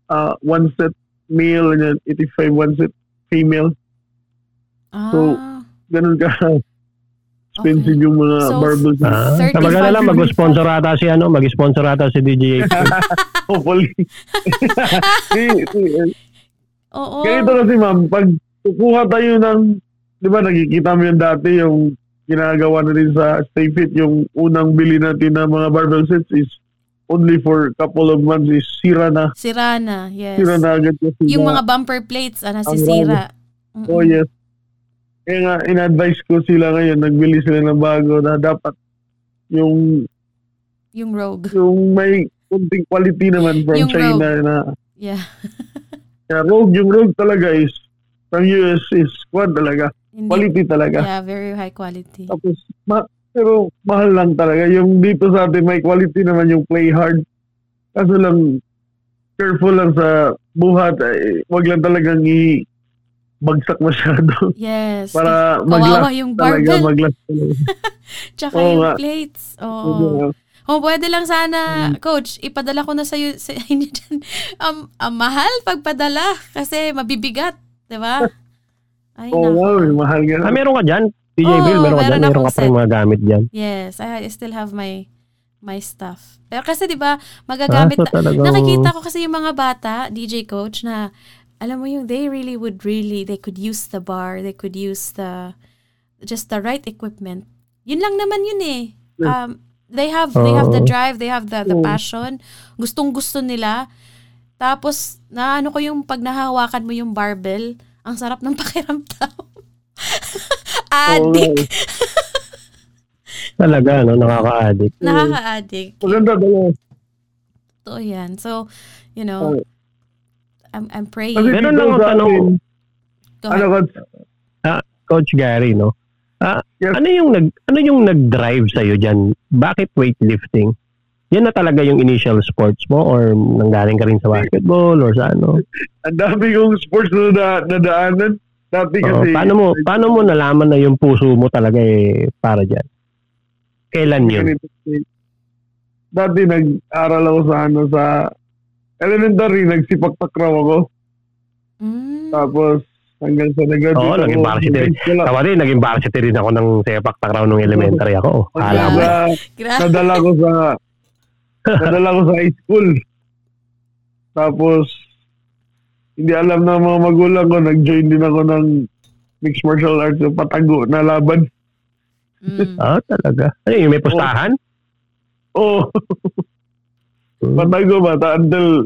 uh one set male and then 85 one set female Ah, So, ganun ka expensive Okay. yung mga So, barbells. Ah, 35 sa maganda lang, mag-sponsor ata si ano, mag-sponsor ata si DJ. *laughs* *laughs* Hopefully. *laughs* si, si, Oo. ganito kasi ma'am, pag kukuha tayo ng, di ba nakikita mo yun dati yung ginagawa na rin sa Stay Fit, yung unang bili natin ng mga barbell sets is only for couple of months is sira na. Sira na, yes. Sira na agad kasi. Yung mga bumper plates, ah, Ang nasisira. Mm-mm. Oh yes. Kaya nga, in-advise ko sila ngayon, nagbili sila ng bago na dapat yung Yung Rogue. yung may kunting quality naman from Yung China Rogue. na Yeah. kaya Rogue, yung Rogue talaga is from US is quad talaga. Hindi, Quality talaga. yeah, very high quality. Tapos, ma- pero mahal lang talaga. Yung dito sa atin may quality naman yung play hard. Kaso lang, careful lang sa buhat. Eh, wag lang talagang i bagsak masyado Yes. *laughs* para mag-last yung talaga, barbell. mag-last talaga. *laughs* Tsaka Oo yung nga. plates. Oo. Oo. Oh, pwede lang sana, Mm. coach, ipadala ko na sa, sa inyo dyan. Um, ang mahal pagpadala kasi mabibigat, di ba? *laughs* Ay, Oo, nako. nga, mahal nga. ah, meron ka dyan? DJ Oo, Bill, meron ka meron dyan? Meron ka pa rin mga gamit dyan? Yes, I still have my my stuff. Pero kasi 'di ba, magagamit Ah, so talagang- Nakikita ko kasi yung mga bata, DJ coach na alam mo yung they really would really they could use the bar, they could use the just the right equipment. Yun lang naman yun eh. Um, they have they have the drive, they have the the passion. Gustong-gusto nila. Tapos na ano ko yung pag nahawakan mo yung barbell, ang sarap ng pakiramdam. *laughs* Addict. Talaga, no? Nakaka-addict. Nakaka-addict. Maganda dalawa. Totoo yan. So, you know, Oo. I'm, I'm praying. Kasi Meron lang sa tanong. Ano ahead. ka? Coach Gary, no? Ah, Yes. ano yung nag ano yung nag-drive sa iyo diyan? Bakit weightlifting? Yan na talaga yung initial sports mo or nanggaling ka rin sa basketball or sa ano? *laughs* Ang dami kong sports na na- nadaanan. Dati kasi... paano mo paano mo nalaman na yung puso mo talaga eh para diyan? Kailan yun? Dati nag-aral ako sa ano sa elementary, nagsipak takraw ako. Mm. Tapos hanggang sa nag-graduate Oo, naging varsity rin. Tama rin, naging varsity rin ako ng sepak takraw nung elementary ako. Kala mo. *laughs* Nadala ko sa nadala ko sa high school. Tapos hindi alam ng mga magulang ko, nag-join din ako ng mixed martial arts, yung patago na laban. Mm. Ah, talaga. Ay, may pustahan? Oo, Hmm. patago ba? Ta- Until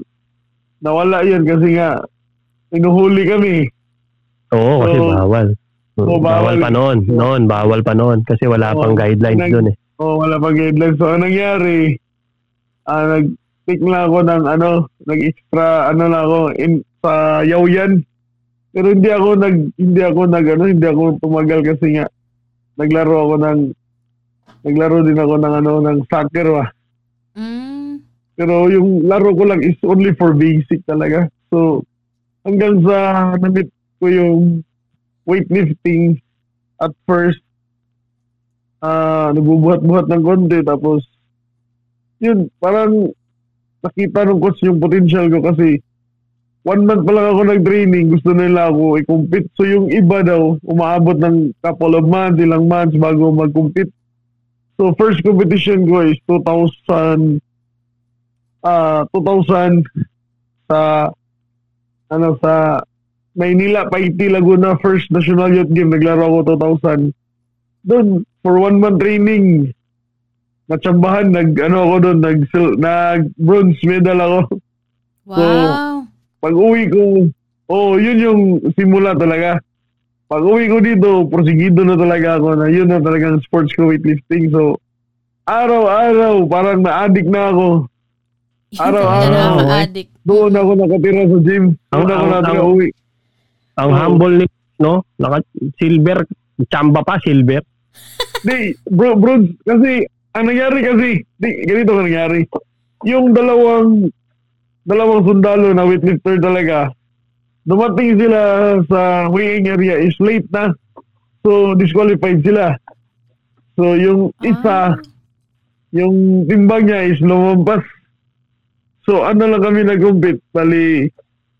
nawala yun kasi nga inuhuli kami. Oo, kasi So, bawal. Hmm, oh, bawal. bawal. pa noon. Noon, bawal pa noon. Kasi wala Oo, pang guidelines nag- doon eh. Oh, wala pang guidelines. So, anong nangyari? Ah, nag-pick na ako ng ano, nag-extra, ano na ako, in, sa Yawyan. Pero hindi ako nag, hindi ako nag, ano, hindi ako tumagal kasi nga, naglaro ako ng, naglaro din ako ng, ano, ng soccer ba. Mm. Pero yung laro ko lang is only for basic talaga. So, hanggang sa namit ko yung weightlifting at first, ah nagbubuhat-buhat ng konti. Tapos, yun, parang nakita ng coach yung potential ko kasi one month pa lang ako nag-training, gusto nila ako i-compete. So, yung iba daw, umaabot ng couple of months, ilang months bago mag-compete. So, first competition ko is 2000 ah 2000 sa ano sa Maynila, Paiti, Laguna first national youth game naglaro ako 2000 doon for one month training natsambahan nag ano ako doon nag sil- nag bronze medal ako Wow. pag uwi ko oh yun yung simula talaga pag uwi ko dito prosigido na talaga ako na yun na talagang sports ko weightlifting so araw-araw parang na-addict na ako *laughs* Araw-araw, nakaka-addict. Doon ako nakatira sa gym. Doon ako nakatira ang- uwi. Ang Oo. humble ni, no? Naka, silver, chamba pa, silver. Di, bro, bro, kasi, ang nangyari kasi, di, ganito ang nangyari. Yung dalawang, dalawang sundalo na weightlifter talaga, dumating sila sa weighing area is late na. So, disqualified sila. So, yung isa, Ah. yung timbang niya is lumampas. So, ano lang kami nag-compete? Bali,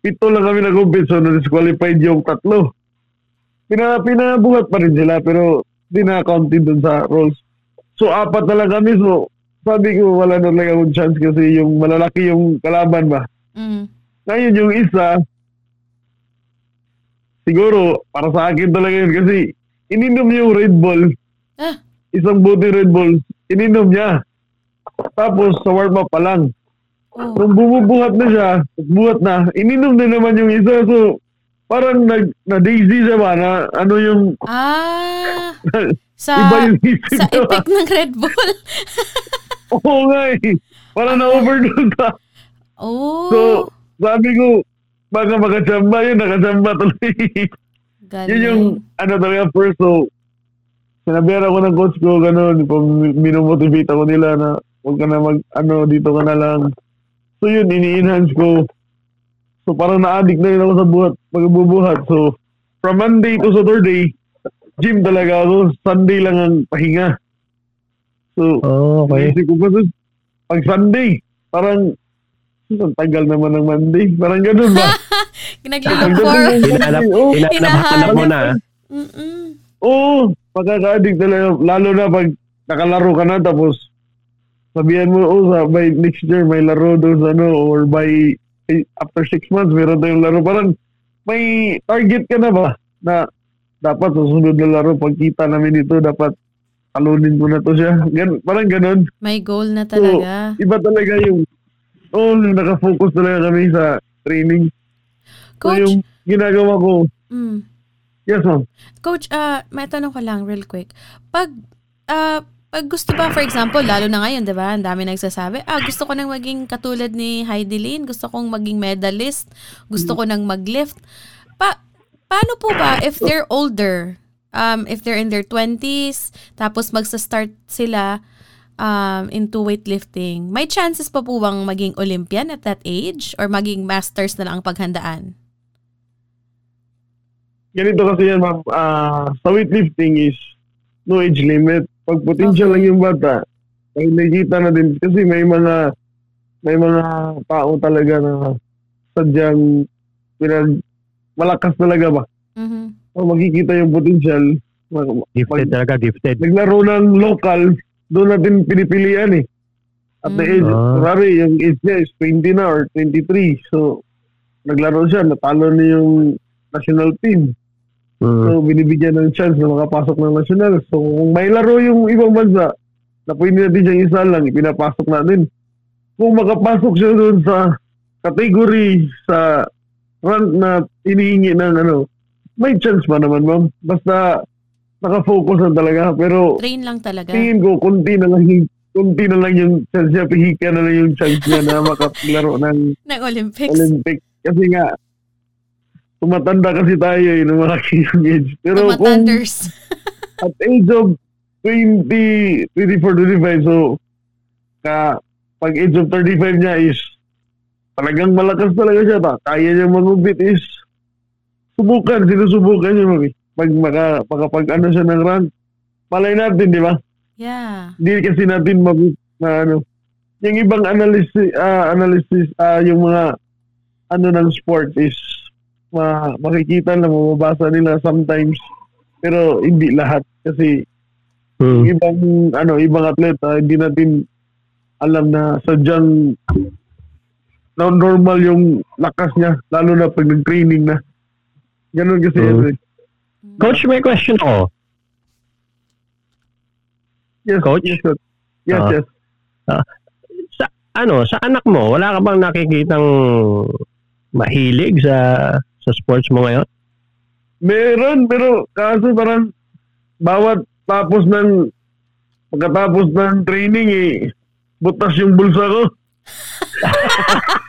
pito lang kami nag-compete. So, na-disqualified yung tatlo. Pina, pinabuhat pa rin sila, pero di na-counted dun sa rules. So, apat na lang kami. So, sabi ko, wala na lang akong chance kasi yung malalaki yung kalaban ba. Mm. Ngayon, yung isa, siguro, para sa akin talaga yun kasi ininom yung Red Bull. Ah. Isang buti Red Bull. Ininom niya. Tapos, sa warm-up pa lang. Oh. Nung bumubuhat na siya, buhat na, ininom na naman yung isa. So, parang nag, na-daisy siya ba? Na, ano yung, Ah. *laughs* Sa, iba yung isip sa epic ng Red Bull. *laughs* Oo nga eh. Parang na-overdose ka. Oh. So, sabi ko, baka makachamba yun, nakachamba tuloy. galing. Yun yung, ano talaga, first, so, sinabihan ako ng coach ko, ganun, pag minomotivate ako nila na, huwag ka na mag, ano, dito ka na lang. So yun, ini-enhance ko. So parang na-addict na rin ako sa buhat, pagbubuhat. So, from Monday to Saturday, gym talaga ako, Sunday lang ang pahinga. So, Oh, okay. Naisip ko pa sus, pag Sunday, parang, ang tagal naman ng Monday. Parang ganun ba? *laughs* Naglo-look Ang for. Hinahanap, oh. hinahanap mo na. Mm-mm. Oo, pagkaka-addict talaga. Lalo na pag nakalaro ka na tapos sabihan mo, oh, sa, by next year may laro doon sa ano, or by eh, after six months meron tayong laro. Parang may target ka na ba na dapat sa sunod na laro, pagkita namin ito, dapat talunin ko na to siya. Gan, parang ganun. May goal na talaga. Iba talaga yung, oh, nakafocus talaga kami sa training. So Coach, yung ginagawa ko, mm, yes ma'am. Coach, ah, may tanong ko lang real quick. Pag ah, pag gusto ba, for example, lalo na ngayon, di ba, ang dami nagsasabi, ah, gusto ko nang maging katulad ni Heidi Lynn, gusto kong maging medalist, gusto ko nang mag-lift. Pa, paano po ba *coughs* if they're older, um, if they're in their 20s, tapos magsa-start sila um, into weightlifting, may chances pa po bang maging Olympian at that age? Or maging masters na lang ang paghandaan? Ganito kasi yan ma'am, Ah, sa weightlifting is no age limit. Pag potential Okay. lang yung bata, ay nakikita na din kasi may mga may mga tao talaga na sadyang pinag malakas talaga ba? Mhm. O makikita yung potential. Gifted Pag- talaga, gifted. naglaro ng local, doon natin pinipilian eh. At the Mm. age, Ah. sorry, yung age niya is 20 na or 23. So, naglaro siya, natalo niya yung national team. Mm. So, binibigyan ng chance na makapasok ng national. So, kung may laro yung ibang bansa, na pwede natin siyang isa lang, ipinapasok natin. Kung makapasok siya doon sa category, sa rank na inihingi ng ano, may chance pa naman, ma'am. Basta nakafocus na talaga. Pero Train lang talaga. tingin ko, kunti na lang yung kunti na lang yung chance niya, pihika na lang yung chance niya na *laughs* makapaglaro ng ng Olympics. Olympic. Kasi nga, tumatanda kasi tayo eh, ng mga yung age. Pero kung Tumatanders. *laughs* at age of 20, 24, 25, so, ka, pag age of 35 niya is, talagang malakas talaga siya. Ta. Kaya niya magubit is, subukan, sinusubukan niya. Mami. Pag maka, makapag ano siya ng rank, malay natin, di ba? Yeah. Hindi kasi natin mabit na ano. Yung ibang analysis, ah, analysis ah, yung mga ano ng sport is ma makikita na mababasa nila sometimes pero hindi lahat kasi yung Mm. ibang ano ibang atleta hindi natin alam na sadyang normal yung lakas niya lalo na pag nag-training na ganun kasi Mm. eh. Coach, may question ako. yes Coach? yes sir. yes Ah. yes Sa, ano, sa anak mo, wala ka bang nakikitang mahilig sa sa sports mo ngayon? Meron, pero kaso parang bawat tapos ng pagkatapos ng training eh, butas yung bulsa ko. *laughs*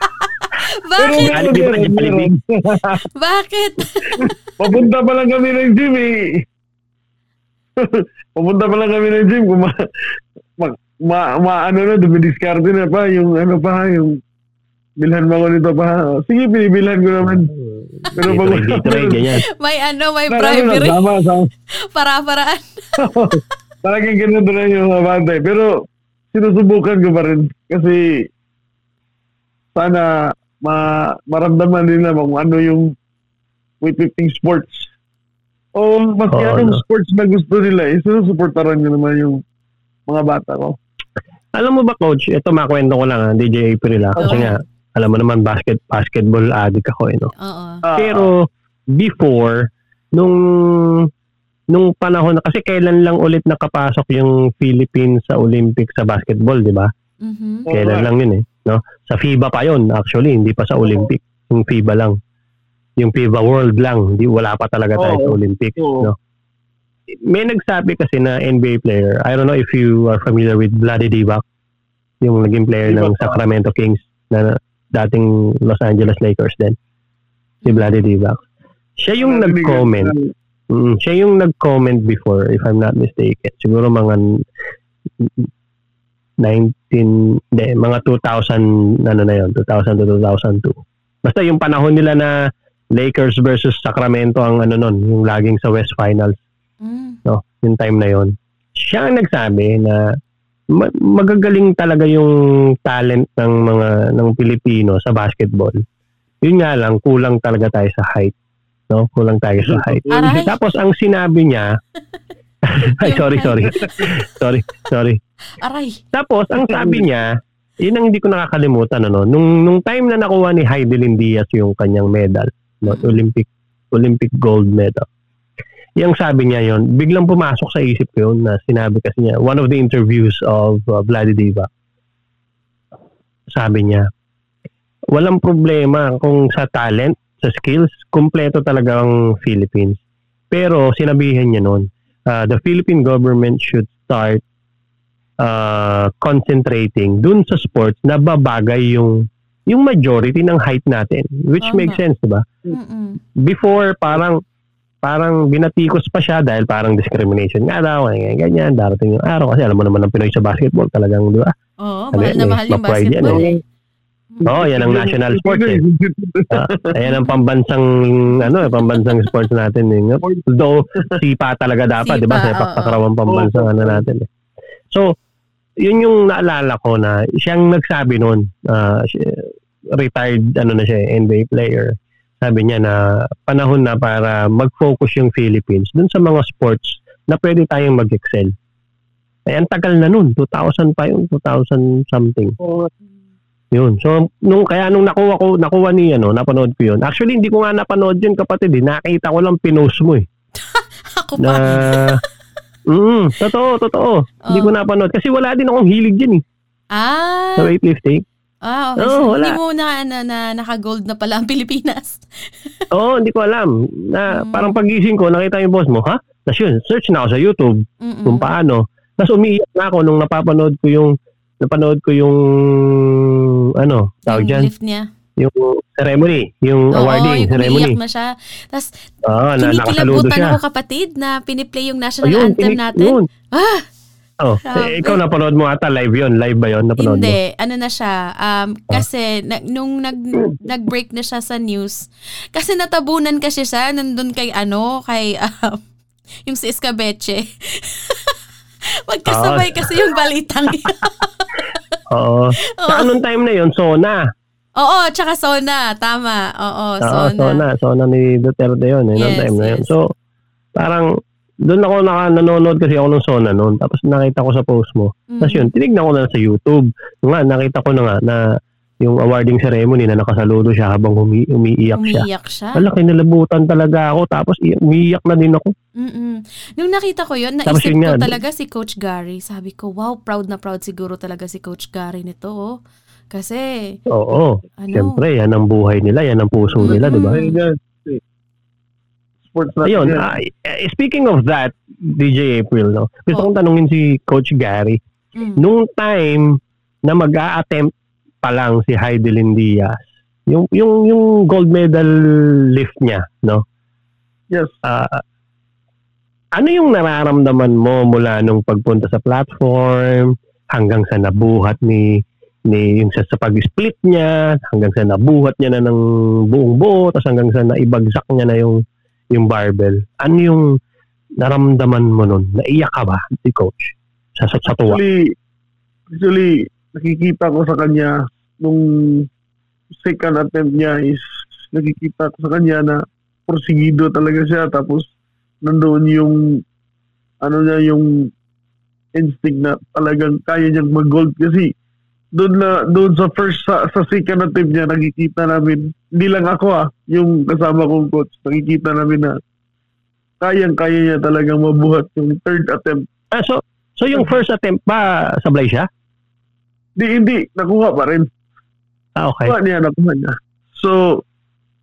Bakit? Jollibee ba? Jollibee? *laughs* Bakit? Papunta pa lang kami ng gym eh. *laughs* Papunta pa lang kami ng gym. Kung ma, ma, ma, ma- ano na, dumidiskarte na pa yung ano pa, yung bilhan mo ko nito pa. Sige, binibilhan ko naman. Pero pag-. *laughs* May ano, may Na- ano, bribery. Sama. Para-paraan. Talagang ganun na lang yung mga bantay. Pero sinusubukan ko pa rin. Kasi sana ma maramdaman nila kung ano yung weightlifting sports. O maski Oo, anong no. sports na gusto nila, eh, sinusuportaran nyo naman yung mga bata ko. Alam mo ba, Coach, ito makwento ko lang, ha, DJ April, ha, kasi Oo. nga, alam mo naman, basket, basketball addict ako, eh, no? Oo. Ah, Pero, before, nung nung panahon na, kasi kailan lang ulit nakapasok yung Philippines sa Olympics sa basketball, di ba? Mhm. Oo Kailan lang yun eh. No? Sa FIBA pa yon actually, hindi pa sa Olympic. Yung FIBA lang. Yung FIBA World lang, hindi wala pa talaga tayo Oo. sa Olympics. Oo. No? May nagsabi kasi na NBA player, I don't know if you are familiar with Vlade Divac, yung naging player ng Divac, ah. Sacramento Kings na dating Los Angeles Lakers din. Si Vlade Divac. Siya yung nag-comment Mm, siya yung nag-comment before, if I'm not mistaken. Siguro mga 19, hindi, mga 2000, ano na yun, 2000 to 2002. Basta yung panahon nila na Lakers versus Sacramento ang ano nun, yung laging sa West Finals, Mm. no, yung time na yon. Siya ang nagsabi na ma- magagaling talaga yung talent ng mga ng Pilipino sa basketball. Yun nga lang, kulang talaga tayo sa height. No? Kulang tayo sa *laughs* height. Aray. Tapos ang sinabi niya, *laughs* *laughs* ay sorry, sorry. *laughs* sorry, sorry. Aray. Tapos ang sabi niya, yun ang hindi ko nakakalimutan ano, nung nung time na nakuha ni Heidelin Diaz yung kanyang medal, no, Olympic Olympic gold medal. yung sabi niya yon biglang pumasok sa isip ko yun na sinabi kasi niya, one of the interviews of uh, Vladi Diva, sabi niya, walang problema kung sa talent, sa skills, kumpleto talaga ang Philippines. Pero sinabihan niya noon, uh, the Philippine government should start uh, concentrating dun sa sports na babagay yung yung majority ng height natin which Tama. makes sense, 'di ba? Mm-mm. before parang parang binatikos pa siya dahil parang discrimination nga daw, ganyan, ganyan, darating yung araw kasi alam mo naman ang Pinoy sa basketball talagang, di ba? Oo, Ano mahal na eh, mahal yung ma-pride yan basketball eh. Oo, oh, yan ang national sports eh. *laughs* Ah, ayan ang pambansang ano, eh, pambansang sports natin eh. Though sipa talaga dapat, 'di ba? Takraw ang pambansang ano natin eh. So, yun yung naalala ko na siyang nagsabi noon, ah, si- retired ano na siya, eh, NBA player. Sabi niya na panahon na para mag-focus yung Philippines dun sa mga sports na pwede tayong mag-excel. Eh, ang tagal na nun, 2000 pa yun, 2000 something. Yun. So, nung, kaya nung nakuha ko, nakuha ni, ano, napanood ko yun. Actually, hindi ko nga napanood yun, kapatid. Eh. Nakita ko lang pinost mo eh. *laughs* Ako Na, *laughs* pa. mm, totoo, totoo. Hindi ko napanood. Kasi wala din akong hilig dyan eh. Ah, Sa weightlifting. ah okay. Oo, So, wala. Hindi mo na, na, na naka-gold na pala ang *laughs* Pilipinas. Oo, hindi ko alam. Na, Mm. Parang pagising ko, nakita yung boss mo, ha? Tapos yun, search na ako sa YouTube Mm-mm. kung paano. Tapos umiiyak na ako nung napapanood ko yung napanood ko yung ano, tawag Yung dyan, lift niya. yung ceremony, yung Oo, awarding yung ceremony. umiiyak na siya. Tapos, Oo, na kinikilabutan siya. ako kapatid na piniplay yung national Ayun, anthem tinik- natin. Yun. Ah! Oh, eh, ikaw napanood mo ata live yon Live ba yon Napanood mo? Hindi, ano na siya, um, Ah. kasi na, nung nag, nag-break na siya sa news, kasi natabunan kasi siya, nandun kay ano, kay, *laughs* um, yung si Escabeche. *laughs* Magkasabay kasi yung balitang *laughs* yun. Oo. *laughs* Sa anong time na yon Sona. Oo, tsaka Sona, tama. Oo, Oo, Sona. Sona. Sona ni Duterte yon eh, nung Yes, time na yun. yes. So, parang, doon ako naka, nanonood kasi ako ng Sona noon. Tapos nakita ko sa post mo. Tapos yun, tinignan ko na sa YouTube. Nga, nakita ko na nga na yung awarding ceremony na nakasaludo siya habang umi- umiiyak siya. Umiiyak siya. Wala, kinalabutan talaga ako. Tapos umiiyak na din ako. Mm-mm. Nung nakita ko yun, Tapos naisip yun ko nga, talaga si Coach Gary. Sabi ko, wow, proud na proud siguro talaga si Coach Gary nito. Oh. Kasi, Oo. ano, Siyempre, yan ang buhay nila. Yan ang puso nila, di ba? Yan. Sports Ayun, eh, speaking of that, DJ April, no? Gusto Oh. kong tanungin si Coach Gary. mm, Nung time na mag attempt pa lang si Heidelin Diaz, yung, yung, yung gold medal lift niya, no? Yes. Ah, ano yung nararamdaman mo mula nung pagpunta sa platform hanggang sa nabuhat ni ni yung sa, sa pag-split niya hanggang sa nabuhat niya na ng buong buo tapos hanggang sa naibagsak niya na yung yung barbell? Ano yung naramdaman mo nun? Naiyak ka ba si coach? Sa sa, sa tuwa? Actually, actually, nakikita ko sa kanya nung second attempt niya is nakikita ko sa kanya na porsigido talaga siya. Tapos nandoon yung ano niya yung instinct na talagang kaya niyang mag-gold. Kasi doon na doon sa first sa, sa second attempt niya nakikita namin hindi lang ako ah yung kasama kong coach nakikita namin na kayang kaya niya talagang mabuhat yung third attempt. Ah, so so yung first attempt ba sablay siya Di, hindi, nakuha pa rin. ah okay Nakuha niya, nakuha niya. So,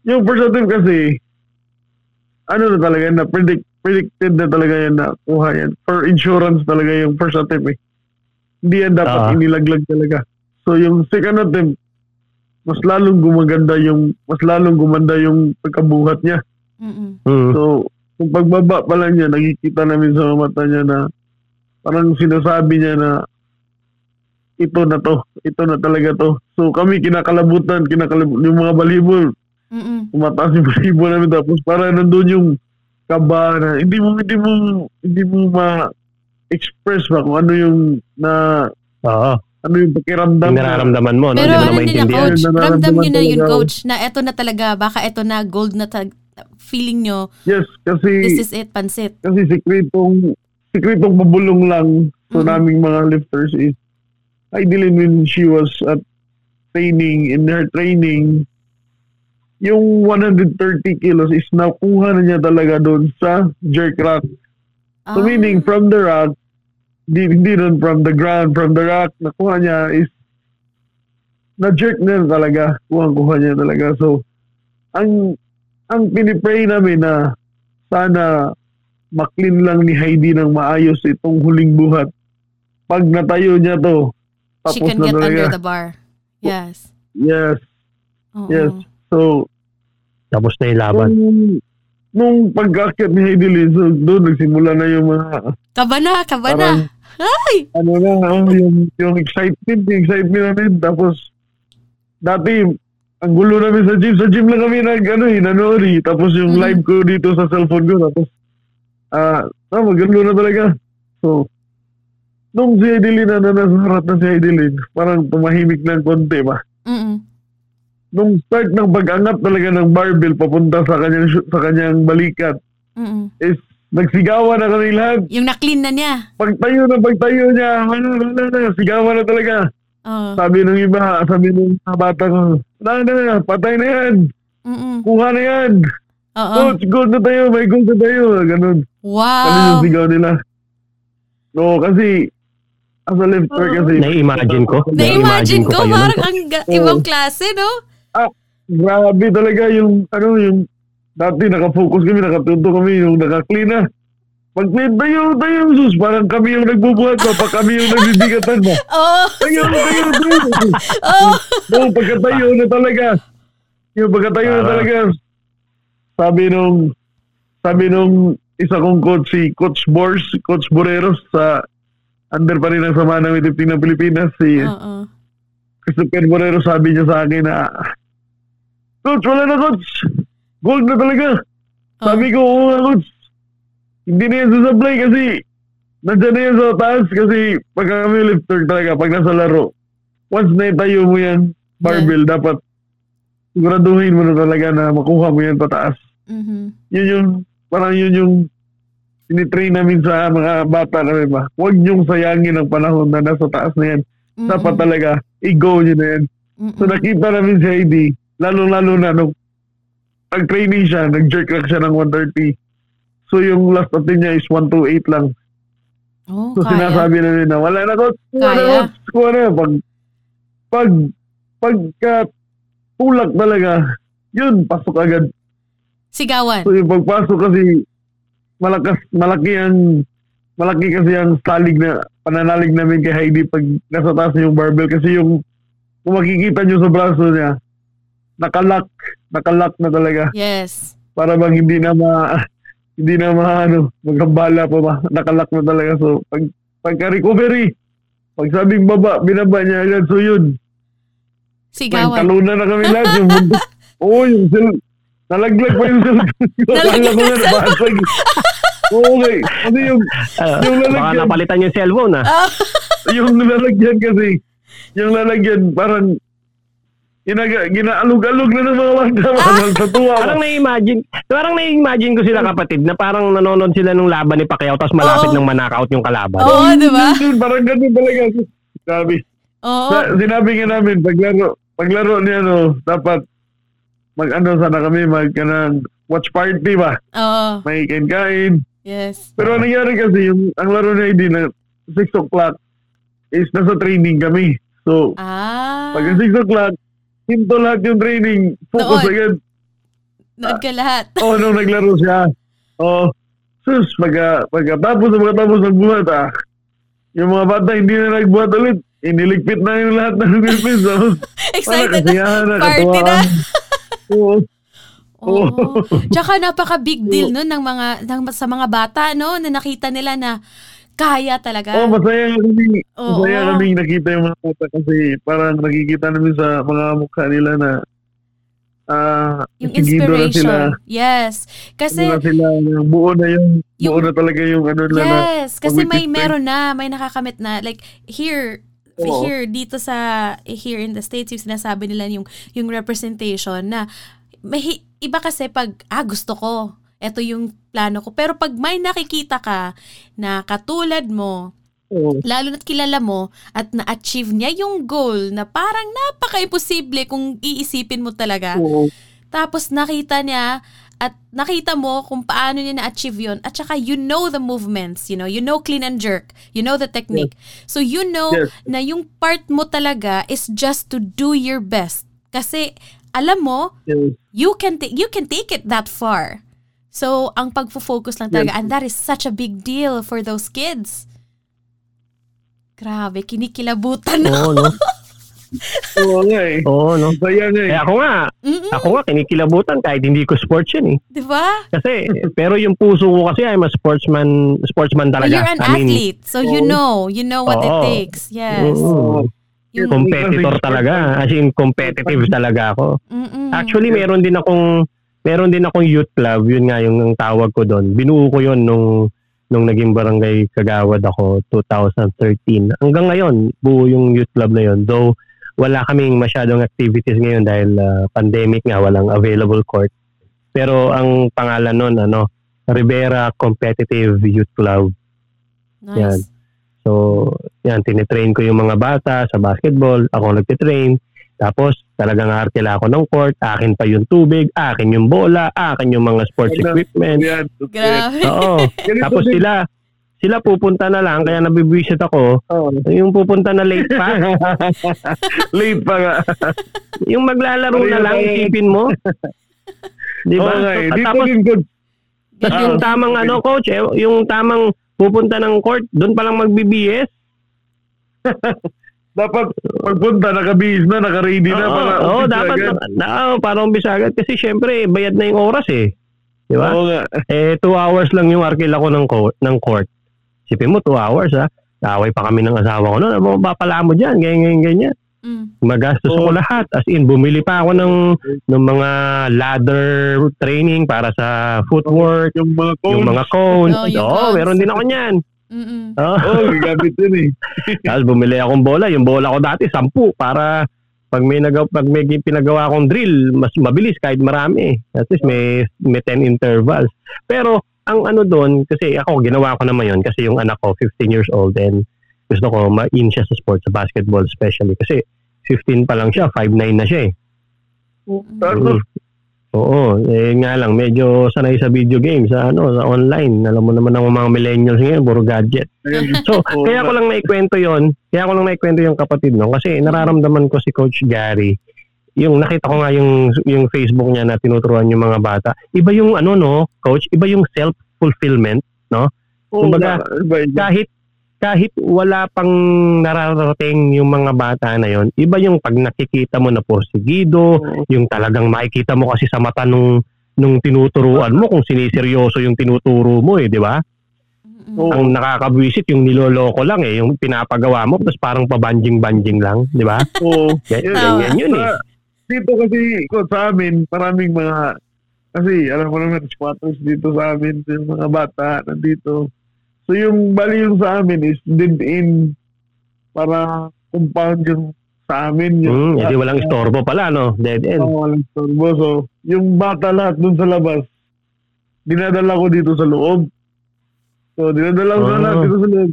yung first attempt kasi, ano na talaga na, predict, predicted na talaga yan na kuha yan. For insurance talaga yung first attempt eh. Hindi yan dapat Ah. inilaglag talaga. So, yung second attempt, mas lalong gumaganda yung, mas lalong gumanda yung pagkabuhat niya. mm-mm. Mm. So, kung pagbaba pa lang niya, nakikita namin sa mata niya na parang sinasabi niya na ito na to, ito na talaga to. So kami kinakalabutan, kinakalabut yung mga balibol, Mm-mm. tumataas yung *laughs* balibol namin tapos para nandun yung kaba na hindi mo hindi mo hindi mo ma express ba kung ano yung na oo ano yung pakiramdam yung na- nararamdaman mo no? Pero Hindi mo ano na nila, coach, ramdam nyo na yun, coach, na eto na talaga, baka eto na, gold na tag- feeling nyo, Yes, kasi this is it, pansit. kasi sikretong sikretong pabulong lang sa Mhm. naming mga lifters is ideally when she was at training in her training yung 130 kilos is nakuha na niya talaga doon sa jerk rack. So Ah. meaning from the rock, di, hindi nun from the ground, from the rock, nakuha niya is na-jerk niya talaga. Kuha-kuha niya talaga. So, ang ang pinipray namin na sana maklin lang ni Heidi ng maayos itong huling buhat. Pag natayo niya to, tapos She can na get talaga. under the bar. Yes. Yes, Oo. yes. So, Tapos na yung laban. nung, nung pag-akit ni Heidi so doon nagsimula na yung mga Kaba na, kaba na. Parang- Ay! ano na, oh, yung, yung excitement, yung excitement namin. Tapos, dati, ang gulo namin sa gym. Sa gym lang kami nag, ano eh, nanood eh. Tapos yung Mhm. live ko dito sa cellphone ko. Tapos, ah, ah magulo na talaga. So, nung si Adeline na nasa harap na si Adeline, parang tumahimik ng konti ba? Mm-mm. Nung start ng pag-angat talaga ng barbell papunta sa kanyang, sa kanyang balikat, Mm-mm. is nagsigawan na kami lahat. Yung na-clean na niya. Pagtayo na pagtayo niya, wala, wala na, sigawan na talaga. Oo. Sabi ng iba, sabi ng mga bata ko, wala na, patay na yan, Mm-mm. kuha na yan, Oo. coach, goal na tayo, may goal na tayo, ganun. Ano Wow. yung sigaw nila. No, kasi, as a lifter kasi, Nai-imagine ko. Na-imagine ko, yun. parang ang ga- Oo. ibang klase, no? grabe talaga yung, ano, yung, dati nakafocus kami, nakatunto kami, yung naka-clean na. Pag clean tayo, tayo, sus, parang kami yung nagbubuhat ba, pag kami yung nagbibigatan *laughs* ba. *laughs* Oo. Tayo, tayo, tayo. Oo. No, pagkatayo na talaga. Yung pagkatayo na talaga. Sabi nung sabi nung isa kong coach si Coach Bors, Coach Boreros sa under pa rin ang sama ng Team ng Pilipinas si Oo. Christopher Borero sabi niya sa akin na Coach, wala na coach. Gold na talaga. Sabi ko, oo nga coach. Hindi na yan sasablay kasi nandyan na yan sa taas kasi pag kami lifter talaga, pag nasa laro, once na itayo mo yan, barbell, dapat siguraduhin mo na talaga na makuha mo yan pataas. Mhm. Yun yung, parang yun yung tinitrain namin sa mga bata namin ba. Huwag niyong sayangin ang panahon na nasa taas na yan. Mm-mm. Dapat talaga, i-go nyo na yan. Mm-mm. So nakita namin si Heidi, lalo-lalo na nung nag-training siya, nag-jerk rack siya ng 130. So yung last attempt niya is 128 lang. Oh, So kaya. sinasabi na rin na wala na coach, kuha na coach, kuha na. Pag, pag, pagka tulak talaga, yun, pasok agad. Sigawan. So yung pagpasok kasi, malakas, malaki ang, malaki kasi ang stalig na, pananalig namin kay Heidi pag nasa taas yung barbell. Kasi yung, kung makikita nyo sa braso niya, nakalock, nakalock na talaga. Yes. Para bang hindi na ma, hindi na ma, ano, maghambala pa ba. Nakalock na talaga. So, pag, pagka recovery, pag sabing baba, binaba niya agad. So yun, Sigawan. Talunan na kami lahat. Yung. *laughs* Oo, yung. Nalaglag pa yung cell. Akala ko na nabasag. Oo, okay. Ano yung, Ah, Yung baka lalagyan. napalitan yung cellphone ah. yung lalagyan kasi, yung lalagyan parang ginaga, ginaalog-alog na ng mga bata. Parang sa tuwa. Parang na-imagine, parang na-imagine ko sila kapatid na parang nanonood sila nung laban ni Pacquiao tapos malapit Oo. nang manakaut yung kalaban. Oo, di ba? Parang ganun talaga. Sabi. Oo. Sa, sinabi nga namin, paglaro, paglaro niya, no, dapat mag-ano sana kami, mag kanang watch party ba? Oo. May kain-kain. Yes. Pero ang nangyari kasi, yung, ang laro na hindi na 6 o'clock is nasa training kami. So, Ah. pag 6 o'clock, hinto lahat yung training. Focus Noon. agad. Nood ka lahat. Oh, nung naglaro siya. Oh, sus, pagka, pagkatapos na pagkatapos ng buhat, ah, yung mga bata hindi na nagbuhat ulit. Iniligpit na yung lahat ng Philippines. So, *laughs* Excited na. Party na. *laughs* Oo. Oo. Tsaka napaka big deal no ng mga ng, sa mga bata no na nakita nila na kaya talaga. Oh, masaya kami. Oo. Masaya kami nakita yung mga bata kasi parang nakikita namin sa mga mukha nila na ah yung na inspiration. sila. Yes. Kasi Kasi sila, buo na yung, buo Yung- na talaga yung ano nila na Yes, kasi may meron na, may nakakamit na. Like here, Oo. here dito sa here in the states yung sinasabi nila yung yung representation na may iba kasi pag ah gusto ko ito yung plano ko pero pag may nakikita ka na katulad mo Oo. lalo na't kilala mo at na-achieve niya yung goal na parang napaka-imposible kung iisipin mo talaga Oo. Tapos nakita niya at nakita mo kung paano niya na-achieve yun. At saka you know the movements, you know, you know clean and jerk, you know the technique. So you know Yes. na yung part mo talaga is just to do your best. Kasi alam mo, Yes. you can ta- you can take it that far. So ang pagfo-focus lang talaga and that is such a big deal for those kids. Grabe, kinikilabutan na. Oo, no? *laughs* Oo nga eh. Oo, no? Saya nga eh. Eh, ako nga, Mm-mm, ako nga, kinikilabutan kahit hindi ko sports yun eh. di ba? Kasi, pero yung puso ko kasi ay mas sportsman, sportsman Well, talaga. you're an I mean, athlete, so you know, you know what it Oo. takes. Yes. mm, Yung, competitor talaga. As in, competitive talaga ako. Mm-mm. Actually, meron din akong meron din akong youth club, yun nga yung ang tawag ko doon. Binuo ko yun nung nung naging barangay Kagawad ako 2013. Hanggang ngayon, buo yung youth club na yun. Though wala kaming masyadong activities ngayon dahil ah, pandemic nga, walang available court. Pero ang pangalan nun, ano, Rivera Competitive Youth Club. nice. yan. So, yan, tinitrain ko yung mga bata sa basketball. Ako nagtitrain. Tapos, talagang arkila ako ng court. Akin pa yung tubig, akin yung bola, akin yung mga sports equipment. Yan. Grabe. Oo. Tapos sila, sila pupunta na lang, kaya nabibwisit ako. Oo. Yung pupunta na late pa, *laughs* Late pa nga. yung maglalaro na lang, isipin mo. Di ba? Eh. So, tapos, good. tapos yung Ah, tamang ano, coach, eh, yung tamang pupunta ng court, doon pa lang mag-BBS. *laughs* Dapat pagpunta, nakabihis na, nakaready na. Oo, para umpisa dapat agad. na, na, oo, para umpisa agad. Kasi syempre, bayad na yung oras eh. Di ba? Oo nga. Eh, two hours lang yung arkila ko ng, co- ng court. Sipin mo, two hours ha. Away pa kami ng asawa ko. No, ano ba pala mo dyan? Ganyan, ganyan, ganyan. Mm. Magastos Oo. ako lahat. As in, bumili pa ako ng, ng mga ladder training para sa footwork, Yung mga cones. yung mga cones. Oh, yung Oo, cones. meron din ako niyan. Mm-mm. Oo. Oo, oh, gagamit yun eh. *laughs* Tapos bumili akong bola. Yung bola ko dati, sampu. Para pag may, nagaw, pag may pinagawa akong drill, mas mabilis kahit marami. At least may, may 10 intervals. Pero ang ano doon, kasi ako, ginawa ko naman yun. Kasi yung anak ko, 15 years old. And gusto ko ma-in siya sa sports, sa basketball especially. Kasi 15 pa lang siya, 5'9 na siya eh. Ano? Mm. Oo, eh nga lang medyo sanay sa video games, sa ano, sa online. Alam mo naman ang mga millennials ngayon, puro gadget. So, *laughs* kaya ko lang naikwento 'yon. Kaya ko lang naikwento yung kapatid no kasi nararamdaman ko si Coach Gary. Yung nakita ko nga yung yung Facebook niya na tinuturuan yung mga bata. Iba yung ano no, coach, iba yung self-fulfillment, no? Oo Kumbaga. Kahit kahit wala pang nararating yung mga bata na yon, iba yung pag nakikita mo na porsigido, yung talagang makikita mo kasi sa mata nung nung tinuturuan mo kung siniseryoso yung tinuturo mo eh, di ba? Oo. Ang nakakabwisit yung niloloko lang eh, yung pinapagawa mo tapos parang pabanjing-banjing lang, di ba? *laughs* Oo. Yan, Tama. ganyan yun eh. Dito kasi, ko, sa amin, maraming mga, kasi alam mo naman, squatters dito sa amin, yung mga bata nandito. So yung bali yung sa amin is dead in para compound yung sa amin. Yung, hindi walang istorbo pala, no? Dead end. Oo, walang istorbo. So, yung bata lahat dun sa labas, dinadala ko dito sa loob. So, dinadala ko lahat dito sa loob.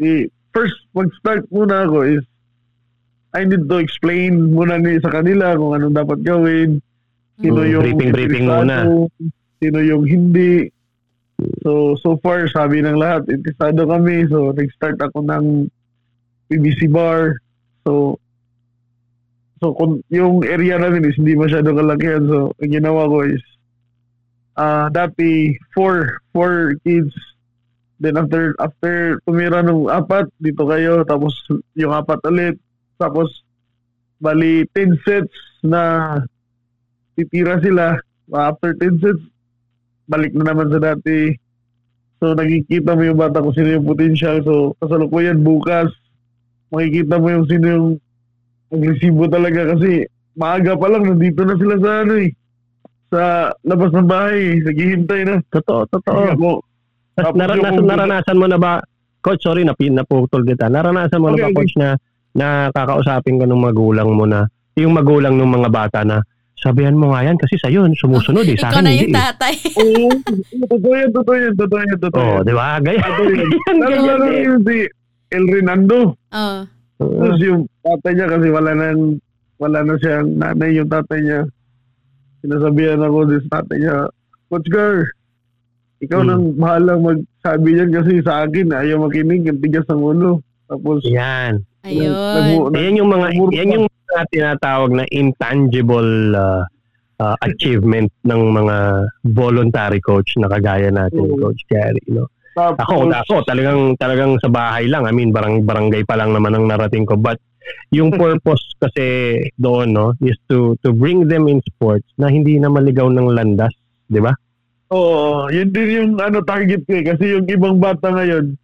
Eh, first, mag-start muna ako is, I need to explain muna ni sa kanila kung anong dapat gawin. Sino Mm, yung briefing, briefing interesado, Sino yung hindi. So, so far, sabi ng lahat, interesado kami. So, nag-start ako ng PVC bar. So, so kung yung area namin is hindi masyado kalakihan. So, ang ginawa ko is, ah dati, four, four kids. Then after, after tumira ng apat, dito kayo. Tapos, yung apat ulit. Tapos, bali, 10 sets na titira sila. After 10 sets, balik na naman sa dati. So, nakikita mo yung bata kung sino yung potential. So, kasalukuyan bukas, makikita mo yung sino yung agresibo talaga kasi maaga pa lang, nandito na sila sa ano eh. Sa labas ng bahay, naghihintay na. Totoo, totoo. Ako, Tapos naranasan, naranasan mo na ba, Coach, sorry, napin, naputol kita. Naranasan mo na Okay, ba, okay. Coach, na, na kakausapin ka ng magulang mo na, yung magulang ng mga bata na, sabihan mo nga yan kasi sa'yo, sumusunod eh. Sa Ikaw akin, na hindi yung eh. tatay. *laughs* oo, totoo yan, totoo yan, totoo yan, totoo Oo, yan. di ba? Gaya. Totoo yan. Lalo lalo yung si El Renando. Oh. Oo. Tapos yung tatay niya kasi wala nang wala na siyang nanay yung tatay niya. sinasabihan ako din sa tatay niya, Coach Gar, ikaw Hmm. nang bahalang magsabi yan kasi sa akin ayaw makinig, ang tigas ng ulo. Tapos, Yan. Ayun. nagmu- Yan yung mga yan yung mga tinatawag na intangible uh, uh, achievement ng mga voluntary coach na kagaya natin, Oo. Coach Gary, no? tapos, Ako, ako talagang talagang sa bahay lang. I mean, barang barangay pa lang naman ang narating ko. But yung *laughs* purpose kasi doon, no, is to to bring them in sports na hindi na maligaw ng landas, 'di ba? Oo, yun din yung ano target ko eh. Kasi yung ibang bata ngayon,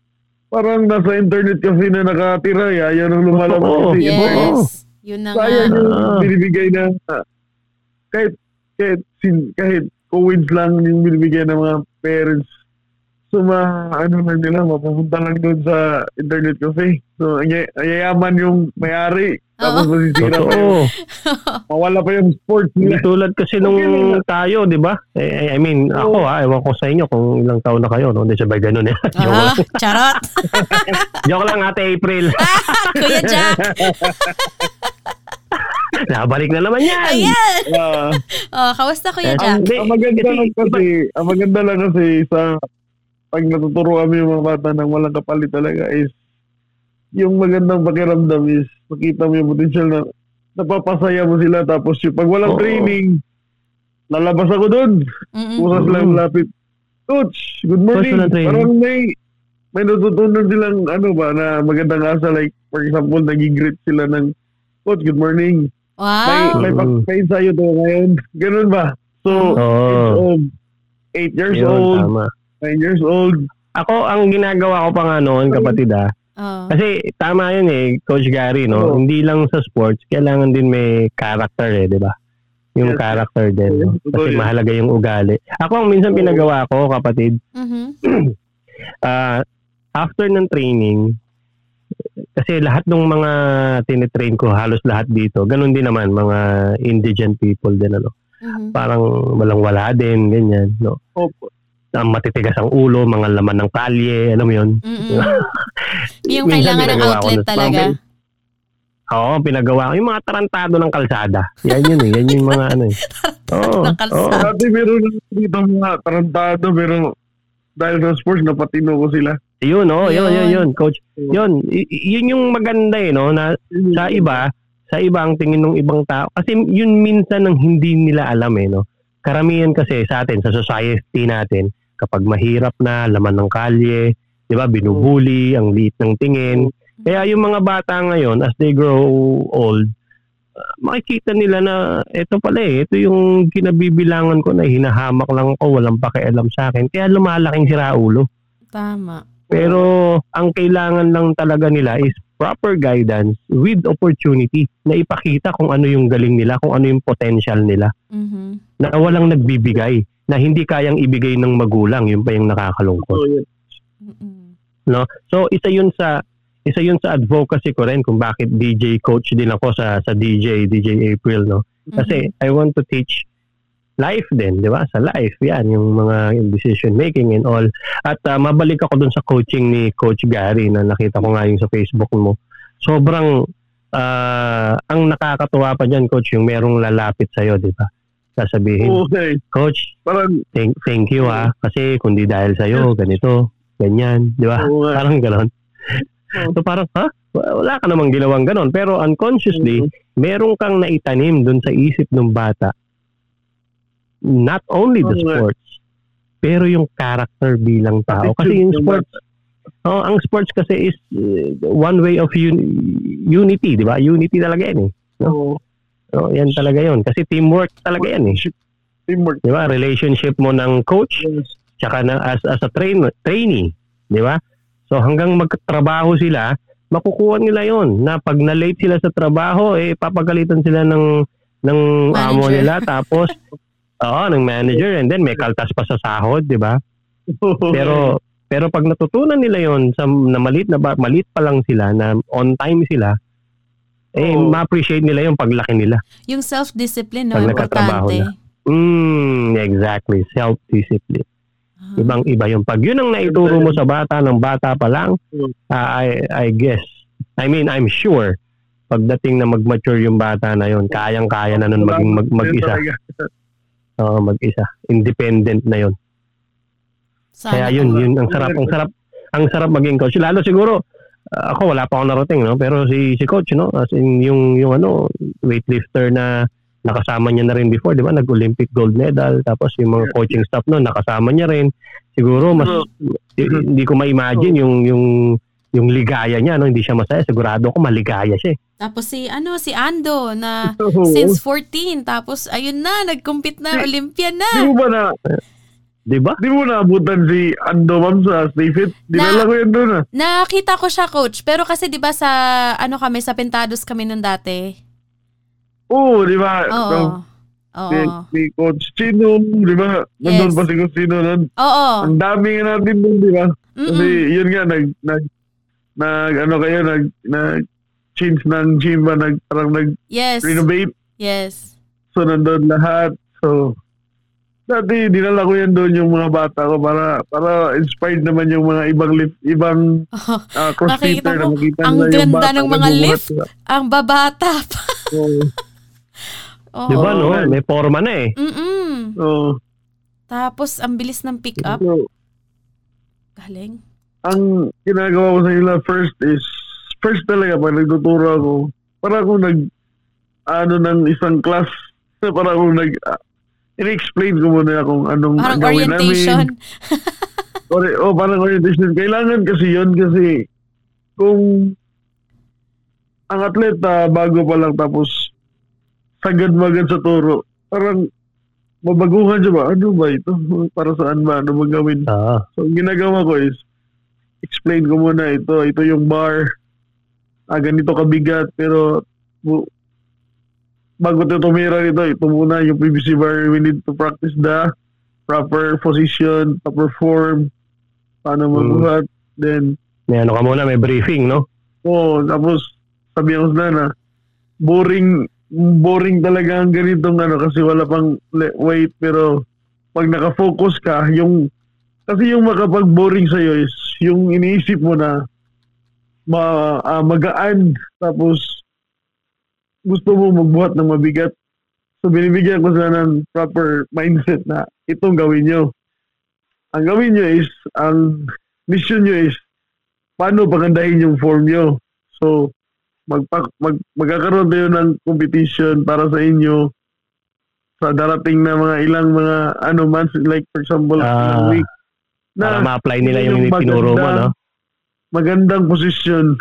parang nasa internet kasi na nakatira, eh. ayaw nang lumalabas kasi. Oo. Yes. Yun na nga. Sayang yung binibigay na ah, kahit kahit sin, kahit coins lang yung binibigay ng mga parents. So ma ano lang nila mapupunta lang doon sa internet cafe. So ay- ayayaman yung may-ari tapos masisira pa mawala pa yung sports nila. tulad kasi nung Okay tayo, 'di ba? Eh, I mean, ako ha, ewan ko sa inyo kung ilang taon na kayo, no? Hindi sabay ganun eh. Joke Ah, lang. *laughs* charot. *laughs* Joke lang, Ate April. *laughs* Kuya Jack. Nabalik na naman yan. Ayan. Ah, Oh, kamusta Kuya Eh, Jack? Hindi, ang maganda kasi- lang kasi, ang maganda lang kasi sa pag natuturo kami yung mga bata ng walang kapalit talaga is yung magandang pakiramdam is makita mo yung potential na napapasaya mo sila tapos yung pag walang Oo. training lalabas ako doon Mm-mm. Pusas Mm. lang lapit coach good morning training. parang may may natutunan silang ano ba na magandang asa like for example nagigreet sila ng coach good morning may Wow. may, Mm. may ensayo to ngayon *laughs* ganun ba so Oo. old, 8 years Yun, old, tama. 9 years old. Ako, ang ginagawa ko pa nga noon, kapatid ah, Oh. kasi tama yun eh, Coach Gary, no? Oo. Hindi lang sa sports, kailangan din may character eh, di ba? Yung Yes. character din, no? Kasi mahalaga yung ugali. Ako, ang minsan Oo. pinagawa ko, kapatid, Mhm. *clears throat* ah, after ng training, kasi lahat ng mga tinitrain ko, halos lahat dito, ganun din naman, mga indigent people din, ano? Mhm. Parang walang-wala din, ganyan, no? Opo. Ang matitigas ang ulo, mga laman ng kalye, alam mo yun? *laughs* Yung Minsan kailangan ng outlet talaga. Oo, pinagawa ko. Yung mga tarantado ng kalsada. Yan yun eh. Yan yung mga ano eh. *laughs* Oo. Ng kalsada. oo. Dati meron dito mga tarantado pero dahil sa sports napatino ko sila. Yun, oh, yun, yun, Yun. coach. Yun, y- yun yung maganda eh, no, na sa iba, sa iba ang tingin ng ibang tao. Kasi yun minsan ang hindi nila alam eh, no. Karamihan kasi sa atin, sa society natin, kapag mahirap na, laman ng kalye, di ba, binubuli, ang liit ng tingin. Kaya yung mga bata ngayon, as they grow old, uh, makikita nila na ito pala eh, ito yung kinabibilangan ko na hinahamak lang ko, walang pakialam sa akin. Kaya lumalaking siraulo. Tama. Pero ang kailangan lang talaga nila is proper guidance with opportunity na ipakita kung ano yung galing nila, kung ano yung potential nila Mhm. na walang nagbibigay, na hindi kayang ibigay ng magulang, yun pa yung nakakalungkot. Mm-mm. No? So isa yun sa isa yun sa advocacy ko rin kung bakit DJ coach din ako sa sa DJ DJ April no. Kasi I want to teach life din, di ba? Sa life, yan, yung mga decision making and all. At ah, mabalik ako dun sa coaching ni Coach Gary na nakita ko nga yung sa Facebook mo. Sobrang, ah, ang nakakatuwa pa dyan, Coach, yung merong lalapit sa'yo, di ba? Sasabihin, Okay. Coach, Parang, thank, thank you ah. Kasi kung di dahil sa'yo, ganito, ganyan, di ba? nga. Parang ganon. So parang, ha? Wala ka namang ginawang ganon. Pero unconsciously, meron kang naitanim dun sa isip ng bata. Not only the sports, pero yung character bilang tao. Kasi yung sports, oh, ang sports kasi is uh, one way of un- unity, di ba? Unity talaga yan eh. Oo. Oh, yan talaga yon Kasi teamwork talaga yan eh. Teamwork. Di ba? Relationship mo ng coach, tsaka na as, as a trainer, trainee, di ba? So hanggang magtrabaho sila, makukuha nila yon na pag na-late sila sa trabaho, eh papagalitan sila ng ng amo Manager. nila tapos *laughs* oo, ng manager and then may kaltas pa sa sahod, di ba? *laughs* Pero pero pag natutunan nila yon sa na maliit na ba, maliit pa lang sila na on time sila, eh Oo. ma-appreciate nila yung paglaki nila. Yung self-discipline, no? Pag Importante. Mm, exactly, self-discipline. Ah. Ibang iba yung pag yun ang naituro mo sa bata ng bata pa lang, ah, I I guess. I mean, I'm sure pagdating na mag-mature yung bata na yun, kayang-kaya na nun maging mag, mag-isa. *laughs* Oo, mag-isa. Independent na yun. Sana Kaya yun, yun ang sarap, ang sarap, ang sarap maging coach. Lalo siguro, ah, ako wala pa akong narating, no? Pero si si coach, no? As in, yung, yung ano, weightlifter na nakasama niya na rin before, di ba? Nag-Olympic gold medal. Tapos yung mga coaching staff no, nakasama niya rin. Siguro, mas, Mm-hmm. hindi ko ma-imagine yung, yung, yung ligaya niya, no? Hindi siya masaya. Sigurado ako maligaya siya. eh. Tapos si ano si Ando na Oo. since 14 tapos ayun na nag-compete na Olympian Di na. mo ba na, Di ba? di mo naabutan si Ando Ma'am sa Stay Fit? Dinala Na- ko yun doon ah. Nakita ko siya coach pero kasi 'di ba sa ano kami sa Pentados kami nung dati. Oo, di ba? Oo. Oo. Si, si Coach Chino, di ba? Nandun Yes. pa si Coach Chino nun. Oo. Ang dami nga natin doon, di ba? Kasi yun nga, nag, nag, nag, ano kayo, nag, nag, change ng gym ba, nag, parang Yes. nag-renovate. Yes. So, nandun lahat. So, dati, dinala ko yan doon yung mga bata ko para, para inspired naman yung mga ibang lift, ibang Oh, uh, crossfitter na mo, makita ang nila yung ganda bata ng mga lift. ba? ang babata pa. So, *laughs* Oo. Di ba, no? May forma na eh. Mm-mm. so, Tapos ang bilis ng pick up. so, Galing. ang ginagawa ko sa nila first is first talaga pag nagtuturo ako para akong nag ano ng isang class *laughs* para akong nag uh, in-explain ko muna kung anong Parang gawin orientation. *laughs* namin. Or, oh, parang orientation. Kailangan kasi yon kasi kung ang atleta bago pa lang tapos sagad-magad sa turo, parang mabaguhan siya ba? Ano ba ito? Para saan ba? Ano ba gawin? Ah. So, ang ginagawa ko is, explain ko muna ito. Ito yung bar. Ah, ganito kabigat. Pero, bu- bago tayo tumira nito, ito muna yung PVC bar. We need to practice the proper position, proper form, paano magbuhat. Then, May ano ka muna, may briefing, no? oh, tapos, sabi ko sa na, boring, boring talaga ang ganitong ano, kasi wala pang weight, pero, pag nakafocus ka, yung, kasi yung makapag-boring sa'yo is, yung iniisip mo na, ma, ah, magaan, tapos, gusto mo magbuhat ng mabigat. So, binibigyan ko sila ng proper mindset na itong gawin nyo. Ang gawin nyo is, ang mission nyo is, paano pagandahin yung form nyo. So, magpa, mag, magkakaroon tayo ng competition para sa inyo sa darating na mga ilang mga ano months, like for example, Ah, ilang week. Para ma-apply nila yun yung tinuro mo, no? Magandang posisyon.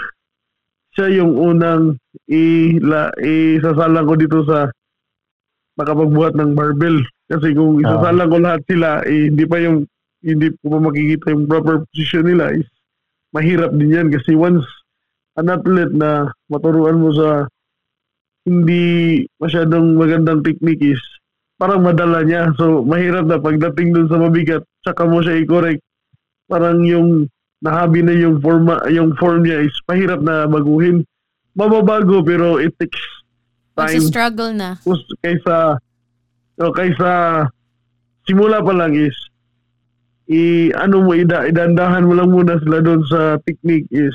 Siya yung unang ila, isasalang ko dito sa makapagbuhat ng barbell. Kasi kung isasalang ko lahat sila, eh, hindi pa yung hindi ko pa makikita yung proper position nila is mahirap din yan kasi once an athlete na maturuan mo sa hindi masyadong magandang technique is parang madala niya. So, mahirap na pagdating dun sa mabigat, tsaka mo siya i-correct. Parang yung nahabi na yung forma yung form niya is mahirap na baguhin. Mababago pero it takes time Magsa-struggle na. Kus- kaysa o kaysa simula pa lang is i ano mo ida idandahan mo lang muna sila doon sa technique is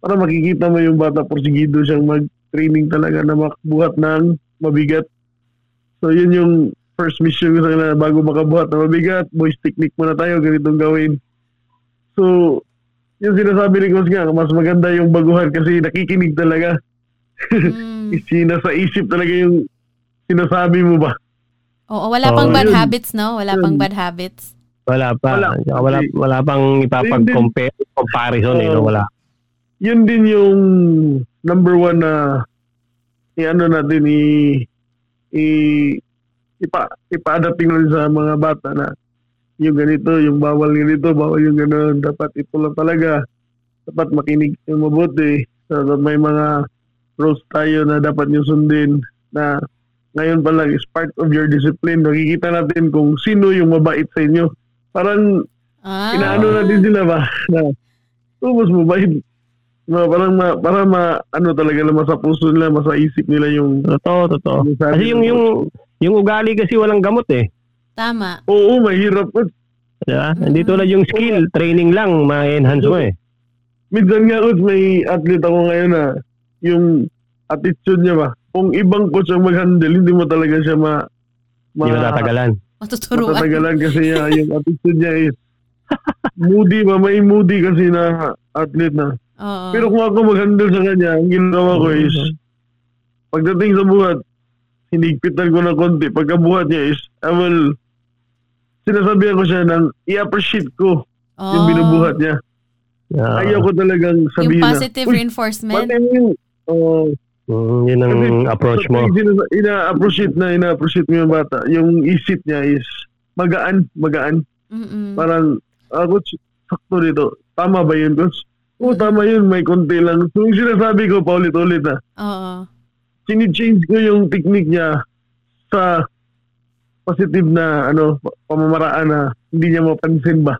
para makikita mo yung bata porsigido siyang mag-training talaga na makabuhat ng mabigat. So yun yung first mission ko sa kanila bago makabuhat ng mabigat, boys technique muna tayo, ganitong gawin. So, yung sinasabi ni Coach nga, mas maganda yung baguhan kasi nakikinig talaga. *laughs* Mm. Sina sa isip talaga yung sinasabi mo ba? Oo, wala Oo, pang bad yun. habits, no? Wala pang Yun. bad habits. Wala pa. Wala. Wala, wala, wala pang ipapag-compare, comparison, eh, no? Wala. Yun din yung number one na i-ano natin i i ipa ipa-adapting natin sa mga bata na yung ganito, yung bawal ganito, bawal yung gano'n. Dapat ito lang talaga. Dapat makinig yung mabuti. So, may mga rules tayo na dapat nyo sundin na ngayon pa lang is part of your discipline. Nakikita natin kung sino yung mabait sa inyo. Parang Ah. inaano natin sila ba *laughs* na oh, mas mabait. No, parang ma, para ma, ano talaga na sa puso nila, masa isip nila yung Totoo, totoo. yung Kasi yung, ng yung, yung ugali kasi walang gamot eh. Tama. Oo, mahirap po. Diba? Hindi tulad yung skill, training lang, ma-enhance mo eh. Minsan nga coach, may athlete ako ngayon na yung attitude niya ba, kung ibang coach ang mag-handle, hindi mo talaga siya ma, Hindi ma- matatagalan. Matuturuan. matatagalan kasi niya, yung *laughs* attitude niya is moody ba? May moody kasi na athlete na. Oo. Pero kung ako mag-handle sa kanya, ang ginagawa ko is, pagdating sa buhat, hinigpitan ko ng konti. Pagkabuhat niya is, I will, sinasabihan ko siya ng i-appreciate ko yung Oo. binubuhat niya. Ah, Ayaw ko talagang Yung sabihin positive na, "Uy, reinforcement. Pati yung, uh, mm, yun ang approach mo. Ina-appreciate na ina-appreciate mo yung bata. Yung isip niya is magaan, magaan. Mm-mm. Parang, ah, coach, sakto dito. Tama ba yun, coach? Oo, tama yun. May konti lang. So, yung sinasabi ko paulit-ulit na, Oo. change ko yung technique niya sa positive na ano pamamaraan na hindi niya mapansin ba.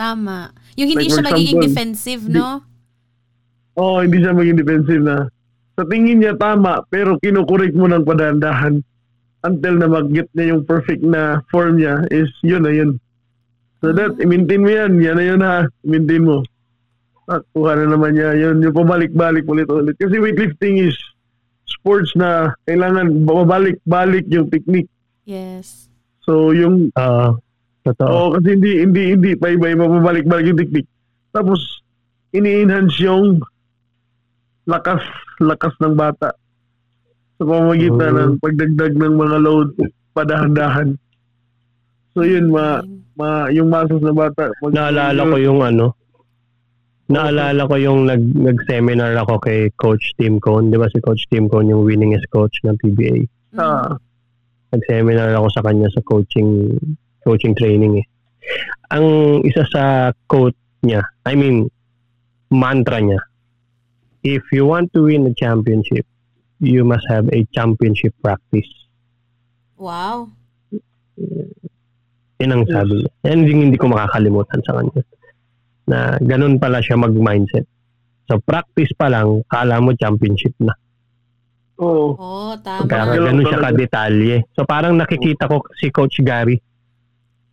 Tama. Yung hindi Like, siya magiging example, defensive, no? Oo, hindi siya maging defensive na. Sa tingin niya tama, pero kinukorek mo ng padandahan until na mag-get niya yung perfect na form niya is yun na yun. So that, i-maintain mo yan. Yan na yun ha. I-maintain mo. At kuha na naman niya. Yun, yung pabalik-balik ulit-ulit. Kasi weightlifting is sports na kailangan babalik-balik yung technique. Yes. So yung Oo. totoo. Oo, kasi hindi hindi hindi pa iba iba pabalik-balik yung technique. Tapos ini-enhance yung lakas lakas ng bata sa pamamagitan Mm. ng pagdagdag ng mga load padahan-dahan. So yun ma, ma yung muscles ng bata. pag- Naalala ko yung ano, naalala ko yung nag, nag-seminar ako kay Coach Tim Cone. Di ba si Coach Tim Cone yung winningest coach ng PBA? Ah, Nag-seminar ako sa kanya sa coaching coaching training eh. Ang isa sa quote niya, I mean, mantra niya, if you want to win a championship, you must have a championship practice. Wow. Yan ang sabi niya. Yan hindi, hindi ko makakalimutan sa kanya. Na ganun pala siya mag-mindset. So practice pa lang, kala mo championship na. Oo. Oh, tama. Kaya Ganun siya kadetalye. So parang nakikita ko si Coach Gary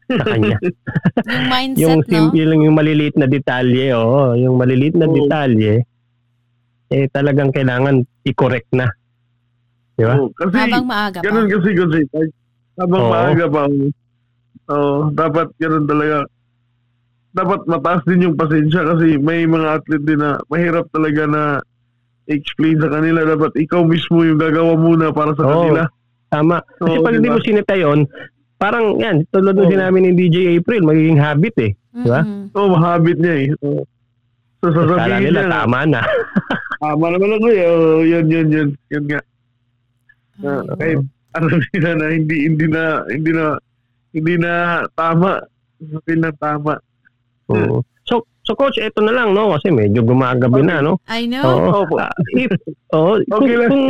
sa kanya. *laughs* Yung mindset, yung no? simple lang yung maliliit na detalye, oo, yung maliliit na Oo. detalye eh talagang kailangan i-correct na. Di ba? Oo, Kasi Habang maaga pa. ganun kasi kasi habang Oo. maaga pa. Oo, dapat ganun talaga. Dapat mataas din yung pasensya kasi may mga athlete din na mahirap talaga na explain sa kanila. Dapat ikaw mismo yung gagawa muna para sa Oo. kanila. Tama. Kasi Oo, pag hindi diba? mo sinita yun, parang yan, tulad ng Oo. sinabi ni DJ April, magiging habit eh. Di ba? Mm-mm. Oo, habit niya eh. Oo. So sasabihin nila, niya, na, tama na. *laughs* tama naman ako eh. Oo, yun, yun, yun. Yun nga. Ah, Oo. kahit ano nila na hindi, hindi na, hindi na, hindi na tama. Sabihin na tama. Oo. So, so coach, eto na lang, no? Kasi medyo gumagabi na, no? I know. Oo. Opo. Ah, if, kung, Okay lang. kung,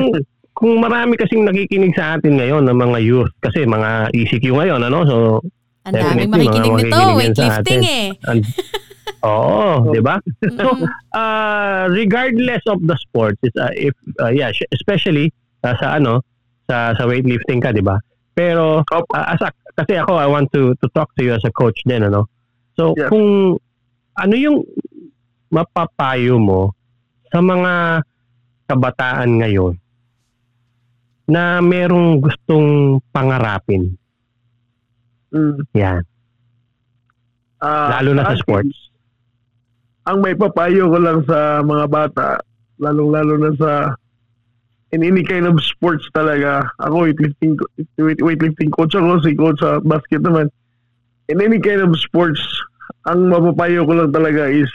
kung marami kasing nakikinig sa atin ngayon ng mga youth, kasi mga ECQ ngayon, ano? So, Ang daming makikinig mga nito. Weightlifting atin. eh. and, oo, *laughs* di ba? So, uh, regardless of the sport, is, uh, if, uh, yeah, sh- especially uh, sa ano, sa, sa weightlifting ka, di ba? Pero, uh, as a, kasi ako, I want to, to talk to you as a coach din, ano? So, Yeah. kung ano yung mapapayo mo sa mga kabataan ngayon na merong gustong pangarapin. Mm. Yan. Ah, Lalo na sa akin, sports. Ang may papayo ko lang sa mga bata, lalong-lalo na sa in any kind of sports talaga. Ako, weightlifting, weightlifting coach ako, si coach sa basket naman. In any kind of sports, ang mapapayo ko lang talaga is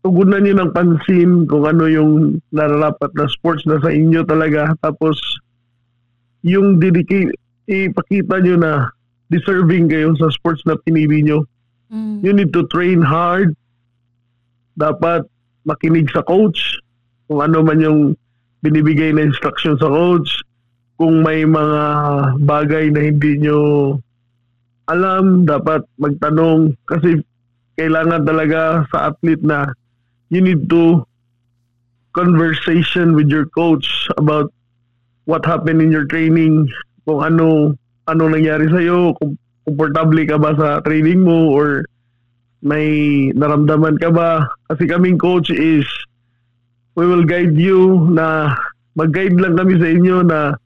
tugunan nyo ng pansin kung ano yung nararapat na sports na sa inyo talaga. Tapos, yung dedicate, ipakita nyo na deserving kayo sa sports na pinili nyo Mm. you need to train hard. Dapat makinig sa coach. Kung ano man yung binibigay na instruction sa coach. Kung may mga bagay na hindi nyo alam, dapat magtanong. Kasi kailangan talaga sa athlete na you need to conversation with your coach about what happened in your training, kung ano ano nangyari sa'yo, kung komportable ka ba sa training mo or may naramdaman ka ba? Kasi kaming coach is we will guide you na mag-guide lang kami sa inyo na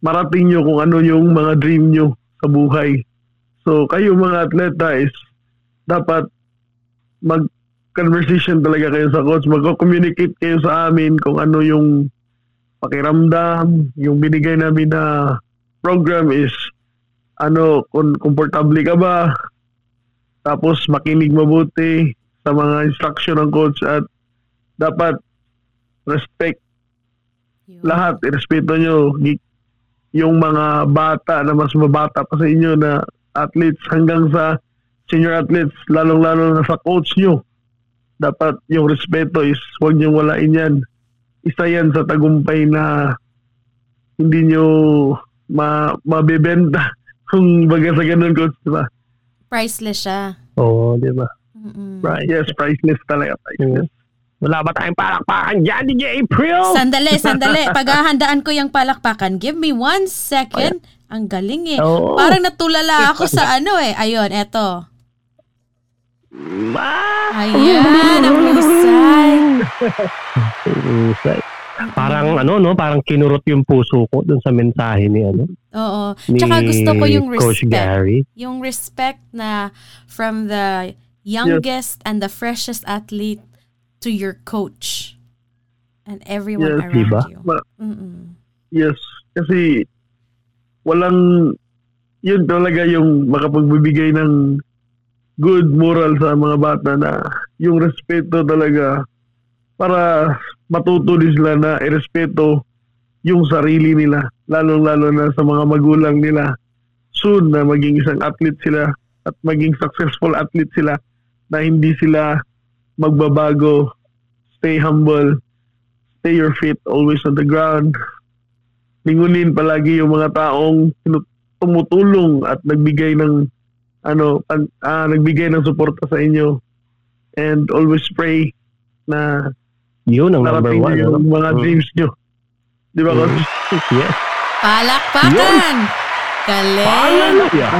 marating nyo kung ano yung mga dream nyo sa buhay. So kayo mga atleta is dapat mag conversation talaga kayo sa coach, magko-communicate kayo sa amin kung ano yung pakiramdam, yung binigay namin na program is ano, kung komportable ka ba, tapos makinig mabuti sa mga instruction ng coach at dapat respect Yun. lahat, irespeto nyo. Yung mga bata na mas mabata pa sa inyo na athletes hanggang sa senior athletes, lalong-lalo na sa coach nyo. Dapat yung respeto is huwag nyo walain yan. Isa yan sa tagumpay na hindi nyo ma mabebenta *laughs* kung baga sa ganun coach, diba? Priceless siya. Oo, di ba? Mm-mm. Right. Yes, priceless talaga. Priceless. Wala ba tayong palakpakan dyan, DJ April? Sandali, sandali. *laughs* Paghahandaan ko yung palakpakan. Give me one second. Ang galing eh. Oo. Parang natulala *laughs* ako sa ano eh. Ayun, eto. Ah! Ayan, ang husay. Husay. Parang ano no, parang kinurot yung puso ko dun sa mensahe ni ano Oo. ni Tsaka gusto ko yung Coach respect. Gary. Yung respect na from the youngest and the freshest athlete to your coach and everyone Yes, around diba? you. Ma- Mm-mm. Yes, kasi walang yun talaga yung makapagbibigay ng good moral sa mga bata na yung respeto talaga para matuto sila na irespeto yung sarili nila, lalong-lalo na sa mga magulang nila. Soon na maging isang athlete sila at maging successful athlete sila na hindi sila magbabago, stay humble, stay your feet always on the ground, lingunin palagi yung mga taong tumutulong at nagbigay ng ano pag, ah, nagbigay ng suporta sa inyo and always pray na Yun ang number one. yung ano? mga Mm. dreams nyo. Di ba, Coach? *laughs* Yes. Palakpakan! Galing! Hallelujah.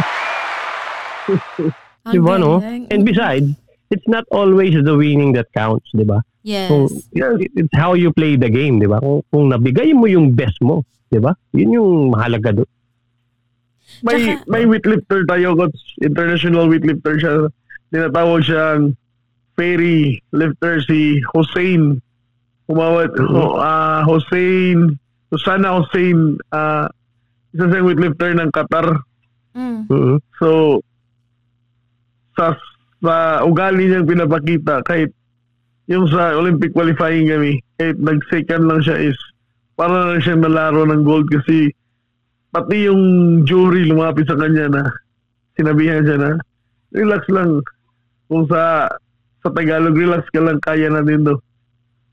Ang Di ba, no? galing. And besides, it's not always the winning that counts, di ba? Yes. Kung, it's how you play the game, di ba? Kung, kung nabigay mo yung best mo, di ba? Yun yung mahalaga doon. May, Tsaka- may weightlifter tayo, Coach. International weightlifter siya. Tinatawag siyang ferry lifter si Hussein. Umawat, Mhm. ho, ah, Hussein, Susana Hussein, ah, isa siyang weightlifter ng Qatar. Mm. Mhm. So, sa, sa ugali niyang pinapakita, kahit yung sa Olympic qualifying kami, kahit nag-second lang siya is, para lang siyang nalaro ng gold kasi pati yung jury lumapit sa kanya na sinabihan siya na, relax lang. Kung sa sa Tagalog, relax ka lang, kaya natin to.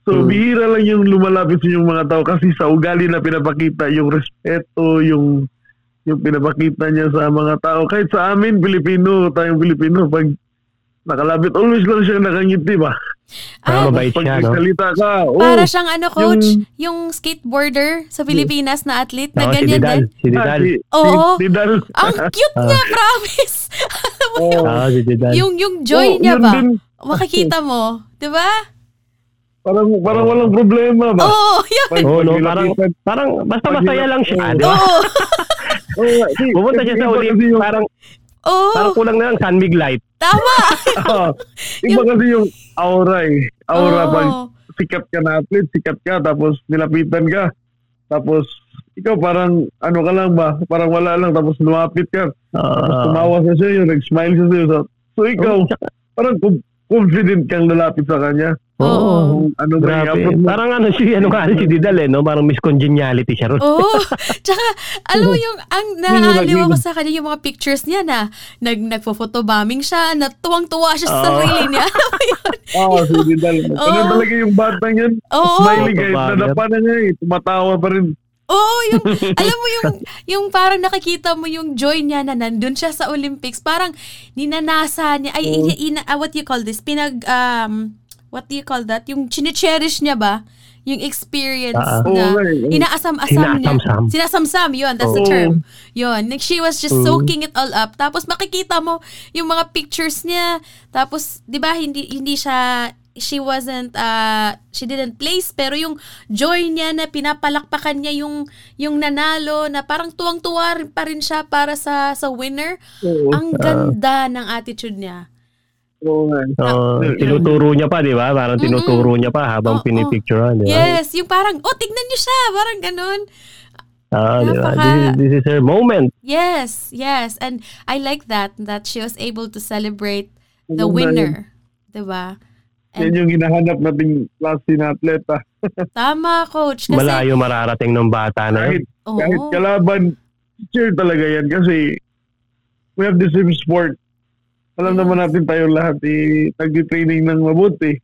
So, Hmm. bihira lang yung lumalapit sa yung mga tao kasi sa ugali na pinapakita, yung respeto, yung yung pinapakita niya sa mga tao. Kahit sa amin, Pilipino, tayong Pilipino, pag nakalapit, always lang siya nakangiti ba? Ah, Para mabait siya, no? nagsalita ka, oh, para siyang ano, coach, yung- yung, skateboarder sa Pilipinas na athlete na Oo, si ganyan Didal. din. Si ah, Didal. si, Oo. si Didal. Ang cute niya, promise. *laughs* Alam mo yung, Ah, si Didal. yung, yung joy Oh, niya yun ba? din. Makikita mo. Di ba? Parang, parang walang problema ba? Oo, yun. Pag- Oo, no, parang, parang, basta masaya lang siya, Oo. di ba? *laughs* Oo. Si- Pumunta siya sa iba Olympic, kasi yung- parang, Oo. parang kulang na lang San Mig Light. Tama. *laughs* Ah, iba kasi yung aura eh. Aura Oo. pag sikat ka na athlete, sikat ka, tapos nilapitan ka. Tapos, ikaw parang, ano ka lang ba? Parang wala lang, tapos lumapit ka. Tapos Ah. tumawa sa sa'yo, nag-smile sa sa'yo. So, so ikaw, Oh, parang confident kang lalapit sa kanya. Oo. Ano ba yung Grabe. Parang ano si ano nga si Didal eh, no? Parang Miss Congeniality siya ron. Oo. *laughs* Tsaka, alam mo yung, ang naaaliw Yun, ako sa kanya yung mga pictures niya na nag, nagpo-photobombing siya, na tuwang-tuwa siya sa Oo. sarili niya. *laughs* Alam mo yun? Oo, si Vidal. Ano Oo. talaga yung batang yan? Oo. Smiling kahit Babagat. nadapa na niya eh. Tumatawa pa rin. Oo, yung, *laughs* alam mo yung, yung parang nakikita mo yung joy niya na nandun siya sa Olympics, parang ninanasa niya, ay, ina, ina, ah, what do you call this? Pinag, um, what do you call that? Yung chine-cherish niya ba? Yung experience Ah. na Oo, eh. inaasam-asam niya. Sinasamsam. Yun. That's the Oo. term. Yun. Like, she was just soaking it all up. Tapos makikita mo yung mga pictures niya. Tapos, di ba, hindi, hindi siya she wasn't uh she didn't place pero yung joy niya na pinapalakpakan niya yung yung nanalo na parang tuwang-tuwa pa rin siya para sa sa winner. Oo. Ang ganda ng attitude niya. Oo. So, tinuturo niya pa, di ba? Parang tinuturo niya pa habang Oo. pinipicturean, di ba? Yes, yung parang oh tignan niyo siya, parang ganun. Ah? Napaka- This, is, this is her moment. Yes, yes. And I like that that she was able to celebrate the winner, 'di ba? Yan yung hinahanap nating klase na atleta. *laughs* Tama, coach. Kasi, Malayo mararating ng bata na Kahit, yun. Oo. kahit kalaban, cheer talaga yan kasi we have the same sport. Alam Yes. naman natin tayo lahat eh, nagdi-training ng mabuti.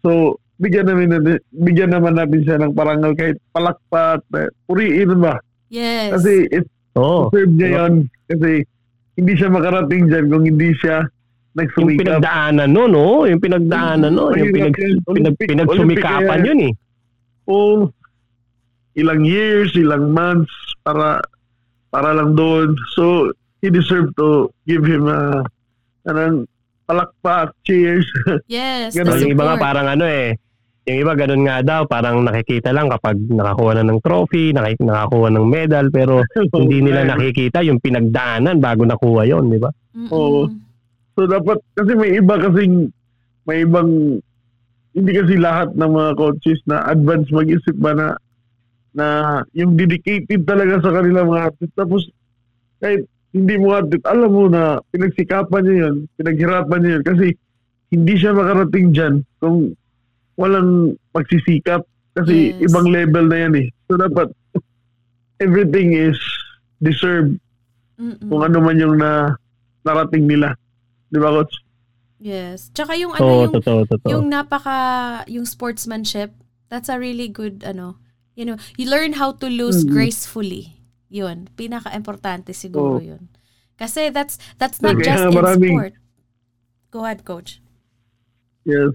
So, bigyan namin natin, bigyan naman natin siya ng parangal kahit palakpak, eh, puriin ba? Yes. Kasi it Oo. serve niya yun. Kasi hindi siya makarating dyan kung hindi siya Yung nagsumikap. pinagdaanan nun, no? Yung pinagdaanan nun. Yung pinag, pinag, pinagsumikapan yun eh. o ilang years, ilang months para para lang doon. So, he deserved to give him a anong palakpak, cheers. *laughs* yes, Ganun. yung iba nga parang ano eh, yung iba ganun nga daw, parang nakikita lang kapag nakakuha na ng trophy, nakik- nakakuha ng medal, pero *laughs* hindi nila nakikita yung pinagdaanan bago nakuha yon di ba? Oo. So, dapat, kasi may iba kasing, may ibang, hindi kasi lahat ng mga coaches na advance mag-isip ba na na yung dedicated talaga sa kanilang mga athlete. Tapos, kahit hindi mo athlete, alam mo na pinagsikapan niya yun, pinaghirapan niya yun kasi hindi siya makarating dyan kung walang pagsisikap kasi Yes. ibang level na yan eh. So, dapat everything is deserved Mm-mm. kung ano man yung na narating nila. Di ba, Coach? Yes. Tsaka yung ano, yung, totoo, totoo. yung napaka, yung sportsmanship, that's a really good, ano, you know, you learn how to lose Mhm. gracefully. Yun. Pinaka-importante siguro Oo. yun. Kasi that's, that's not Kaya just *laughs* in maraming- sport. Go ahead, coach. Yes.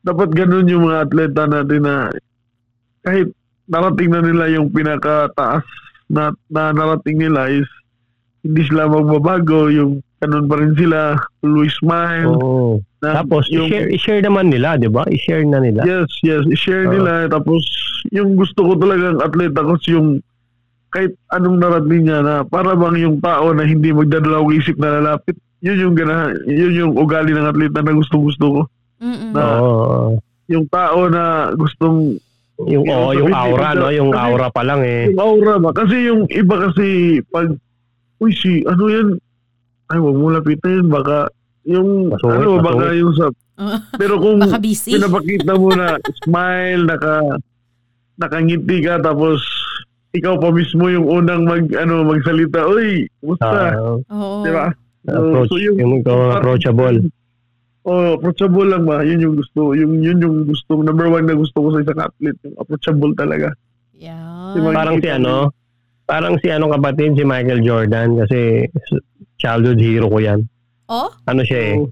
Dapat ganun yung mga atleta natin na kahit narating na nila yung pinakataas na, na narating nila is hindi sila magbabago, yung ganun pa rin sila, always smile. Oo. na Tapos, i-share, i-share naman nila, di ba? I-share na nila. Yes, yes. I-share Oo. nila. Tapos, yung gusto ko talagang atleta ko yung kahit anong narating niya na para bang yung tao na hindi magdadalawang isip na lalapit, yun yung gana, yun yung ugali ng atleta na gustong gusto ko. Mm-mm. Na- Oo. Yung tao na gustong Yung, oh, yung aura, no? Yung kasi- aura pa lang eh. yung aura ba? Kasi yung iba kasi pag uy si ano yan ay wag mo lapitan yun baka yung Masungit, ano baka masungit. yung sa pero kung Baka busy. pinapakita mo na *laughs* smile naka nakangiti ka tapos ikaw pa mismo yung unang mag ano magsalita uy kumusta Ah, Oo. di ba approach, So, yung, ikaw approachable. Oh, approachable lang ba? Yun yung gusto. Yung yun yung gusto number one na gusto ko sa isang athlete, yung approachable talaga. Yeah. Ba? Parang si ano, parang si ano kapatid, si Michael Jordan kasi childhood hero ko yan. Oh? Ano siya eh? So,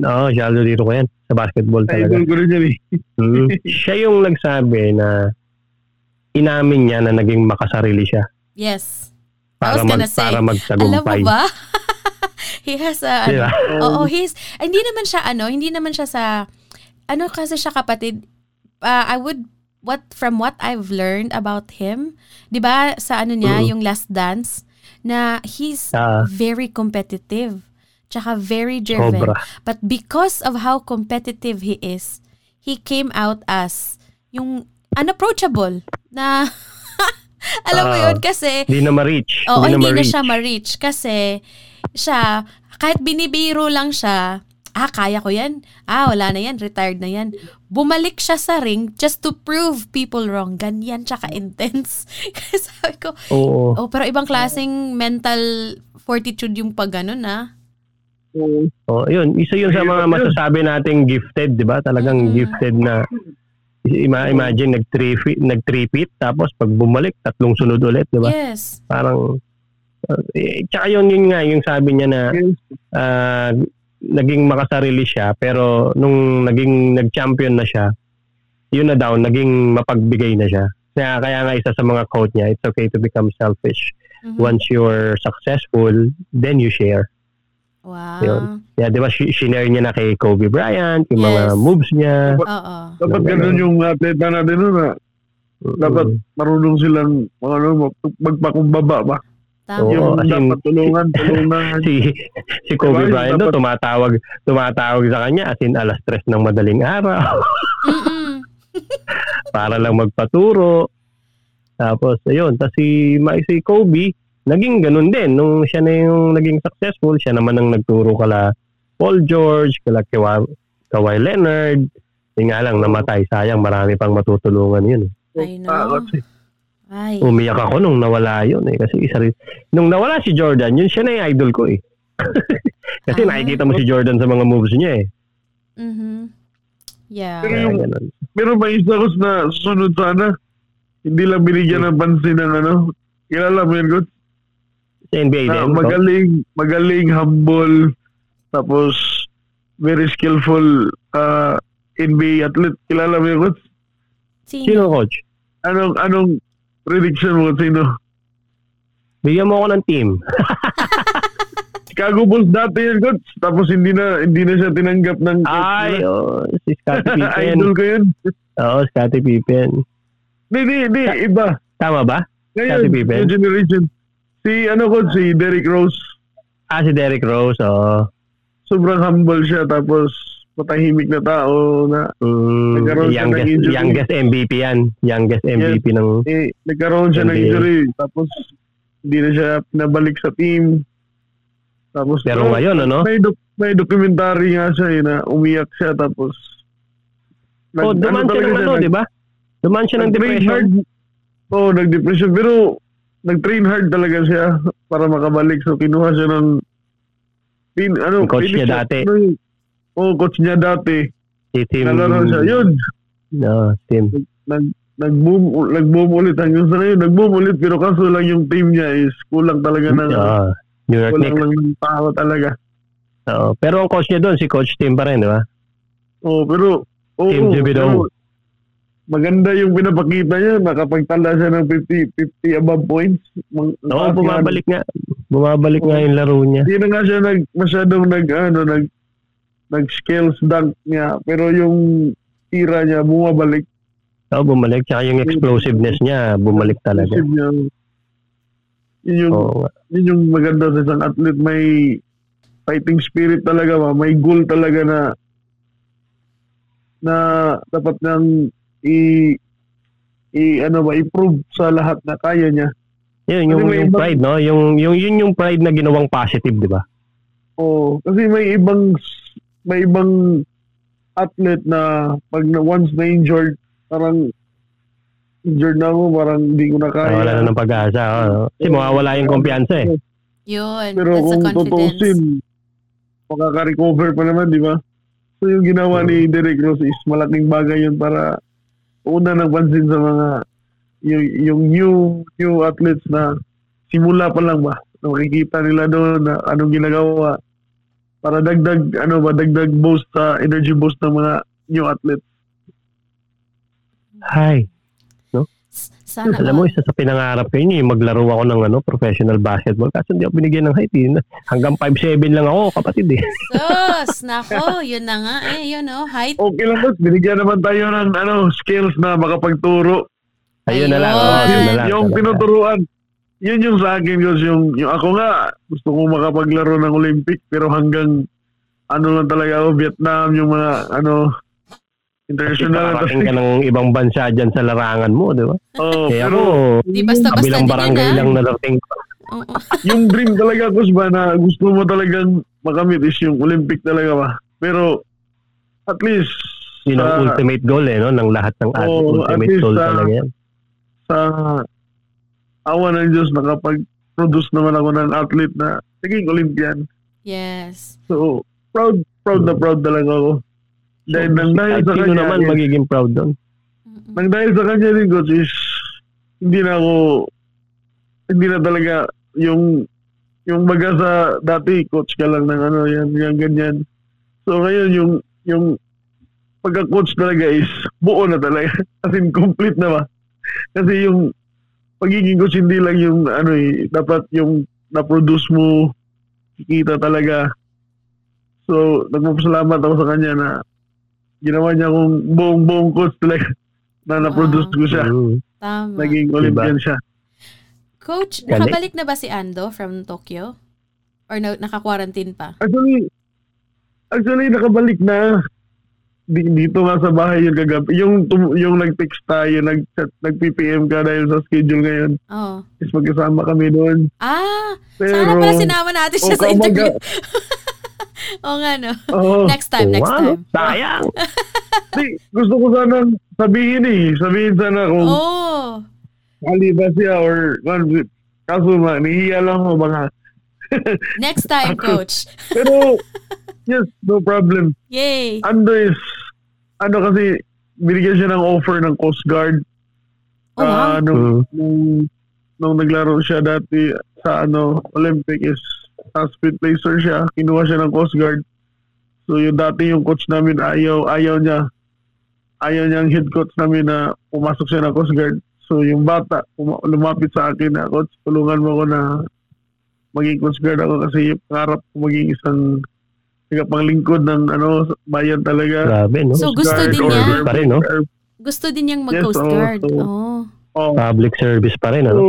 Oo, childhood hero ko yan sa basketball talaga. idol ko rin yan eh. Mm. *laughs* siya yung nagsabi na inamin niya na naging makasarili siya Yes. I para was mag gonna say, para Alam mo magtagumpay. ba? *laughs* He has a, Di ano? *laughs* Oo, he's hindi naman siya ano, hindi naman siya sa ano kasi siya kapatid. uh, I would what from what I've learned about him, 'di ba sa ano niya Mhm. yung Last Dance na he's Ah. very competitive. Tsaka very driven. Sobra. But because of how competitive he is, he came out as yung unapproachable na *laughs* alam mo Ah. yun kasi Hindi na ma-reach. Oo, hindi, na, ma-reach. siya ma-reach kasi siya, kahit binibiro lang siya, ah, kaya ko yan. Ah, wala na yan, retired na yan. Bumalik siya sa ring just to prove people wrong. Ganyan siya ka-intense. *laughs* Kaya sabi ko, Oo. oh, pero ibang klaseng mental fortitude yung pag ganun, ah. Oo. Oh, yun, isa yun sa mga masasabi nating gifted, 'di ba? Talagang Mm. gifted na ima- imagine nag three feet, nag three feet tapos pag bumalik tatlong sunod ulit, 'di ba? Yes. Parang uh, eh, tsaka yun yun nga yung sabi niya na Yes. Naging makasarili siya pero nung naging nag-champion na siya, yun na daw naging mapagbigay na siya. Kaya kaya nga isa sa mga quote niya, it's okay to become selfish. Mhm. Once you're successful, then you share. Wow. Yun. Yeah, di ba, shi- shinare niya na kay Kobe Bryant, yung mga Yes. moves niya. Oo. Dapat Ganun. yung atleta natin nun na dapat marunong silang ano, mag- magpakumbaba ba? Tama. Oo, yung as in- dapat tulungan, *laughs* tulungan. si si Kobe Diba, Bryant dapat- tumatawag tumatawag sa kanya as in alas tres ng madaling araw *laughs* para lang magpaturo. Tapos ayun, tapos si si Kobe naging ganun din nung siya na yung naging successful, siya naman ang nagturo kala Paul George, kala Kawhi, Kawhi Leonard. Yung nga lang namatay, sayang marami pang matutulungan yun. I know. Eh. Ay. Umiyak ako nung nawala yun eh. Kasi isa rin, nung nawala si Jordan, yun siya na yung idol ko eh. *laughs* kasi Ah. nakikita mo si Jordan sa mga moves niya eh. Mhm. Yeah. Pero yung-. Pero may isa ko na susunod sana. Hindi lang binigyan ng pansin ng ano. Kilala mo yun, Coach? Sa NBA Na din. magaling, magaling, humble, tapos very skillful uh, NBA athlete. Kilala mo yun, Coach? Sino? Sino coach? Anong, anong prediction mo, sino? Bigyan mo ako ng team. *laughs* Chicago Bulls dati yun, Coach. Tapos hindi na, hindi na siya tinanggap ng coach Ay, oh, si Scottie *laughs* Pippen. Idol ko yun. Oo, Scottie Pippen. Hindi, hindi, hindi. Iba. Tama ba? Ngayon, Scottie Pippen? new generation. Si, ano, Coach, si Derrick Rose. Ah, si Derrick Rose. Oh. sobrang humble siya tapos matahimik na tao na Mm, Nagkaroon siya ng youngest, injury. youngest MVP yan. Youngest MVP ng... eh, nagkaroon siya ng NBA. injury tapos hindi na siya pinabalik sa team tapos Pero ngayon, ano? may, doc- may documentary nga siya eh, na umiyak siya tapos Oh, duman siya talaga ng ano, nag- di ba? Duman siya ng depression. hard. oh nag-depression pero nag-train hard talaga siya para makabalik so kinuha siya ng pin, ano, coach niya siya- dati. ano yung- oh coach niya dati Si Tim... nalaro siya yun No, Tim. nag nag-boom nag-boom ulit hanggang sa ngayon nag-boom ulit pero kaso lang yung team niya is kulang talaga ng Ah, New York kulang Knicks. lang ng tao talaga. Oo. Pero ang coach niya doon, si Coach Tim pa rin, di ba? Oh, pero oh, Team Thibodeau. maganda yung pinapakita niya nakapagtala siya ng 50 50 above points. Mang, Oo, bumabalik nga. Bumabalik nga yung laro niya. Hindi na nga siya nag masyadong nag ano nag nag skills dunk niya pero yung tira niya bumabalik Oo, bumalik. Tsaka yung explosiveness niya, bumalik talaga. Niya. Yun yung Oo nga. yun yung maganda sa isang athlete may fighting spirit talaga ba may goal talaga na na dapat nang i i ano ba i-prove sa lahat na kaya niya Yun, yung, yung ibang- pride, no? Yung, yung, yun yung pride na ginawang positive, di ba? oh kasi may ibang may ibang athlete na pag na, once na injured parang injured na ako parang hindi ko na kaya Wala na ng pag-asa. oo. Kasi mawawala yung kumpiyansa eh. Yun. Pero That's a kung confidence. tutusin, makaka-recover pa naman, di ba? So yung ginawa ni Derek Rose is malaking bagay yun para una nagpansin sa mga yung, yung new new athletes na simula pa lang ba na makikita nila doon na anong ginagawa para dagdag ano ba dagdag boost sa energy boost ng mga new athletes. Hi. S- Sana Alam mo, isa sa pinangarap ko yun, yung maglaro ako ng ano, professional basketball. Kaso hindi ako binigyan ng height. Eh. Hanggang 5'7 lang ako, kapatid eh. Sus, *laughs* nako, yun na nga eh, yun oh, height. Okay lang boss, binigyan naman tayo ng ano skills na makapagturo. Ayun na lang. Ayun. Oh, yun na lang. yung talaga. tinuturuan. Yun yung sa akin, Gus. Yung, yung ako nga, gusto ko makapaglaro ng Olympic, pero hanggang ano lang talaga ako, Vietnam, yung mga ano, Kasi international. Parating ka ng ibang bansa dyan sa larangan mo, di ba? oh, Kaya pero ako, Di basta-basta kabilang barangay lang ah. narating ko. Oo. yung dream talaga, Gus, ba, na gusto mo talagang makamit is yung Olympic talaga ba. Pero, at least, Yun ang sa, ultimate goal eh, no? ng lahat ng athlete. Oo, at ultimate least, goal ah, talaga yan. sa awa ng Diyos, nakapag-produce naman ako ng athlete na naging Olympian. Yes. So, proud, proud na proud talaga ako. Dahil nang dahil sa kanya, naman eh, magiging proud doon. Nang dahil sa kanya din, coach, is hindi na ako, hindi na talaga yung, yung baga sa dati, coach ka lang ng ano, yan, yan, ganyan. So, ngayon, yung, yung pagka-coach talaga is buo na talaga. *laughs* As in, complete na ba? Kasi yung pagiging coach, hindi lang yung, ano eh, dapat yung na-produce mo, kikita talaga, So, nagpapasalamat ako sa kanya na ginawa niya akong buong-buong coach talaga *laughs* na na-produce ko siya. Mm. Tama. Naging Olympian siya. Coach, Galing. nakabalik na ba si Ando from Tokyo? Or na- naka-quarantine pa? Actually, actually nakabalik na. Di- Dito nga sa bahay yung kagabi. Yung, yung nag-text tayo, nag nag-PPM ka dahil sa schedule ngayon. Oo. Is magkasama kami doon. Ah, Pero, sana pala sinama natin siya Oh, sa interview. *laughs* Oo nga, no? Oo. Next time, next Wow, time. Sayang. *laughs* Di, gusto ko sana sabihin eh. Sabihin sana kung Oh, Ali ba siya or kaso ma, nihiya lang ako mga. Next time, coach. Pero, yes, no problem. Yay. Ando is, ano kasi, binigyan siya ng offer ng Coast Guard. Oh, wow. nung, Mm. nung, nung naglaro siya dati sa ano, Olympic is uh, speed placer siya. Kinuha siya ng Coast Guard. So yung dati yung coach namin ayaw ayaw niya. Ayaw niya ang head coach namin na pumasok siya ng Coast Guard. So yung bata lumapit sa akin na coach, tulungan mo ako na maging Coast Guard ako kasi yung pangarap ko maging isang tagapanglingkod ng ano bayan talaga. Grabe, no? So, gusto Guard din niya? Pa rin, no? Gusto din niyang Yes, mag-coast oo, guard. so- Oh. oh, Public service pa rin, ano? So,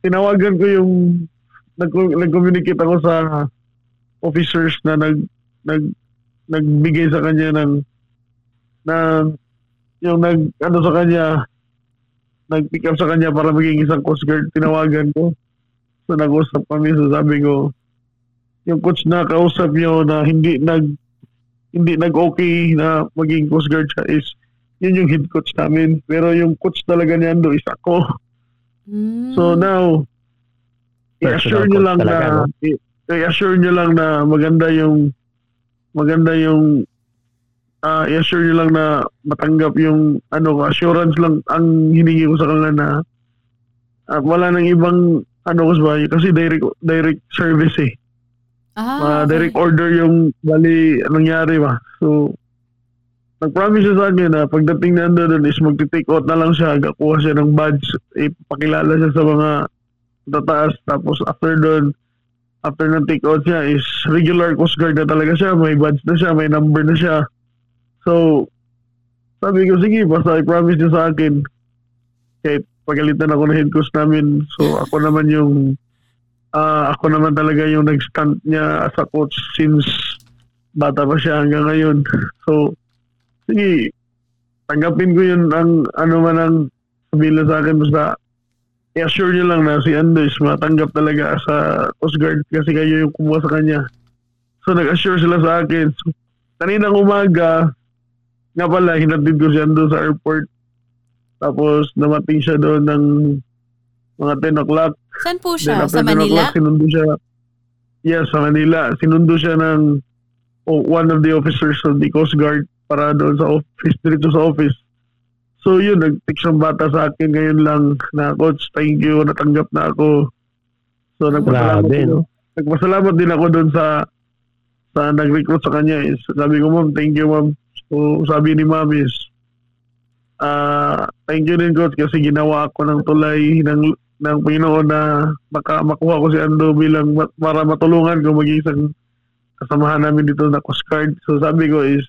tinawagan ko yung nag nag-communicate ako sa officers na nag nag nagbigay sa kanya ng na yung nag ano sa kanya nag-pick up sa kanya para maging isang coast guard tinawagan ko so nag-usap kami so sabi ko yung coach na kausap niyo na hindi nag hindi nag-okay na maging coast guard siya is yun yung head coach namin pero yung coach talaga niya ando is ako Mm. So now, i-assure nyo lang talaga, na no? i-assure nyo lang na maganda yung maganda yung ah i-assure nyo lang na matanggap yung ano assurance lang ang hiningi ko sa kanila na ah, wala nang ibang ano ko ba kasi direct direct service eh. ah, okay. direct order yung bali nangyari ba. So nag-promise siya sa akin na pagdating na doon is magti-take out na lang siya, gakuha siya ng badge, ipakilala siya sa mga tataas, tapos after doon, after ng take out siya is regular coast guard na talaga siya, may badge na siya, may number na siya. So, sabi ko, sige, basta i-promise niya sa akin, kahit pagalitan ako ng head coach namin, so ako naman yung, ah ako naman talaga yung nag-stunt niya as a coach since bata pa siya hanggang ngayon. So, sige, tanggapin ko yun ang ano man ang sabihin sa akin basta i-assure nyo lang na si Andes matanggap talaga sa Coast Guard kasi kayo yung kumuha sa kanya. So nag-assure sila sa akin. So, kaninang umaga, nga pala, hinatid ko siya doon sa airport. Tapos namating siya doon ng mga 10 o'clock. Saan po Then siya? after Sa 10 Manila? o'clock, sinundo siya. Yes, sa Manila. Sinundo siya ng oh, one of the officers of the Coast Guard para doon sa office, dito sa office. So yun, nag-text ang bata sa akin ngayon lang na, Coach, thank you, natanggap na ako. So nagpasalamat, din, no? nagpasalamat din ako doon sa sa nag-recruit sa kanya. Is, sabi ko, ma'am, thank you, ma'am. So sabi ni ma'am is, ah thank you din, Coach, kasi ginawa ako ng tulay ng ng Panginoon na maka, makuha ko si Ando bilang ma- para matulungan ko maging isang kasamahan namin dito na Coast Guard. So sabi ko is,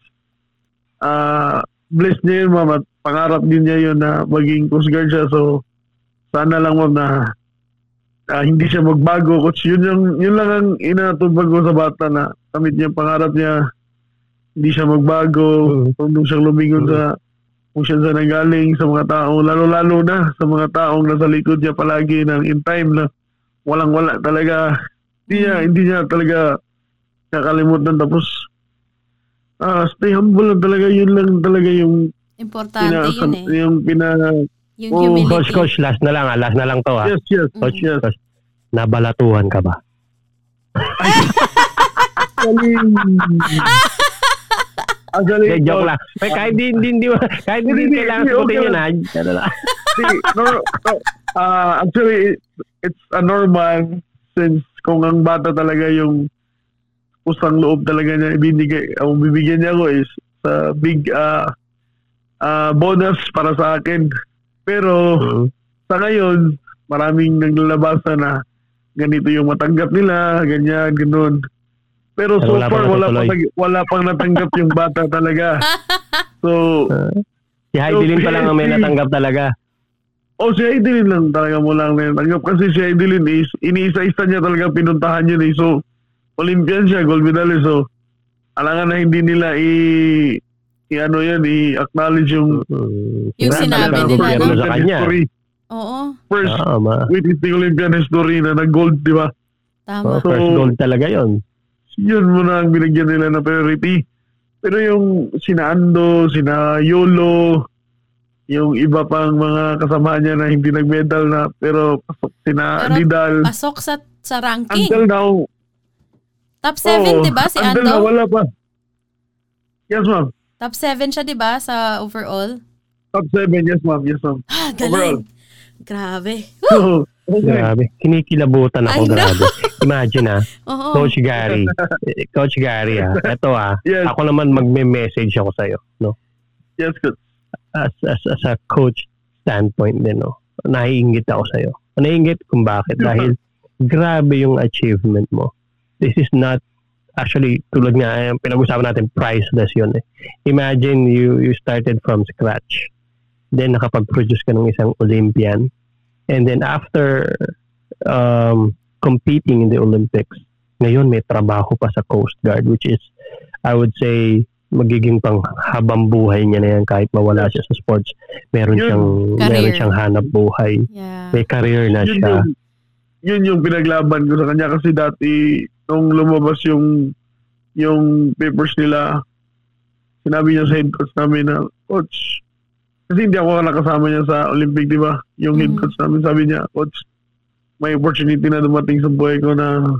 ah bless niya yun, ma'am, at pangarap din niya yun na maging Coast Guard siya. So, sana lang, ma'am, na ah, hindi siya magbago. Coach, yun, yung, yun lang ang inatubag ko sa bata na kamit niya ang pangarap niya. Hindi siya magbago. Mm. Kung siyang lumingon Mm. sa kung siya sa nanggaling sa mga taong, lalo-lalo na sa mga taong nasa likod niya palagi ng in time na walang-wala talaga. Hindi niya, hindi niya talaga nakalimutan. Tapos, ah stay humble lang talaga. Yun lang talaga yung Importante pina, yun eh. yung pina, Yung Oh, humility. Coach, coach, last na lang, ah. Last na lang to, ah. yes, yes, Coach, yes. coach, nabalatuhan ka ba? *laughs* Actually, actually, Hindi, joke lang. Pero kahit di, di, di, kahit di, Hindi, di, hindi, kailangan sagutin yun, lang. ah. Ano lang. No, no, uh, actually, it- it's a normal since kung ang bata talaga yung kusang loob talaga niya ibinigay, ang bibigyan niya ko is sa big uh, uh, bonus para sa akin. Pero Mm. sa ngayon, maraming naglalabasan na ganito yung matanggap nila, ganyan, ganun. Pero Pero so wala far, wala, pang, wala pang natanggap yung bata talaga. *laughs* So, Ah, si Heidelin pa lang ang may natanggap talaga. oh, si Heidelin lang talaga mo lang na natanggap. Kasi si Heidelin is, iniisa-isa niya talaga pinuntahan yun eh. So, Olympian siya, gold medalist. So, alangan na hindi nila i, i ano yan, i-acknowledge yung Mm, Yung sinabi sinabi ng nila, no? sa kanya. history. Oo, First Ah, ma. weightlifting Olympian history na nag-gold, di ba? Oh, tama. first So- gold talaga yon. Yun muna ang binigyan nila na priority. Pero yung sina Ando, sina Yolo, yung iba pang mga kasama niya na hindi nag-medal na pero pasok sina Pero Didal. Pasok sa sa ranking. Until now, Top 7, oh, 'di ba si until now, Ando? wala pa. Yes, ma'am. Top 7 siya 'di ba sa overall? Top 7, yes, ma'am. Yes, ma'am. Ah, Overall. galing. Grabe. *laughs* So, okay. Grabe. Kinikilabutan ako, I know. grabe. Imagine ah, *laughs* Oo. Coach Gary. Coach Gary ah. Ito ah. Yes. Ako naman magme-message ako sa'yo. No? Yes, good. As, as, as a coach standpoint din. No? Naiingit ako sa'yo. Naiingit kung bakit. Dahil grabe yung achievement mo. This is not actually tulad nga eh, pinag-usapan natin priceless yun eh. Imagine you you started from scratch. Then nakapag-produce ka ng isang Olympian. And then after um, competing in the Olympics, ngayon may trabaho pa sa Coast Guard which is I would say magiging pang habang buhay niya na yan kahit mawala siya sa sports. Meron Yun. siyang Career. meron siyang hanap buhay. Yeah. May career na Yun siya. yung, yun yung pinaglaban ko sa kanya kasi dati nung lumabas yung yung papers nila sinabi niya sa head coach namin na coach kasi hindi ako nakasama niya sa Olympic di ba? Yung head Mhm. coach namin sabi niya coach may opportunity na dumating sa buhay ko na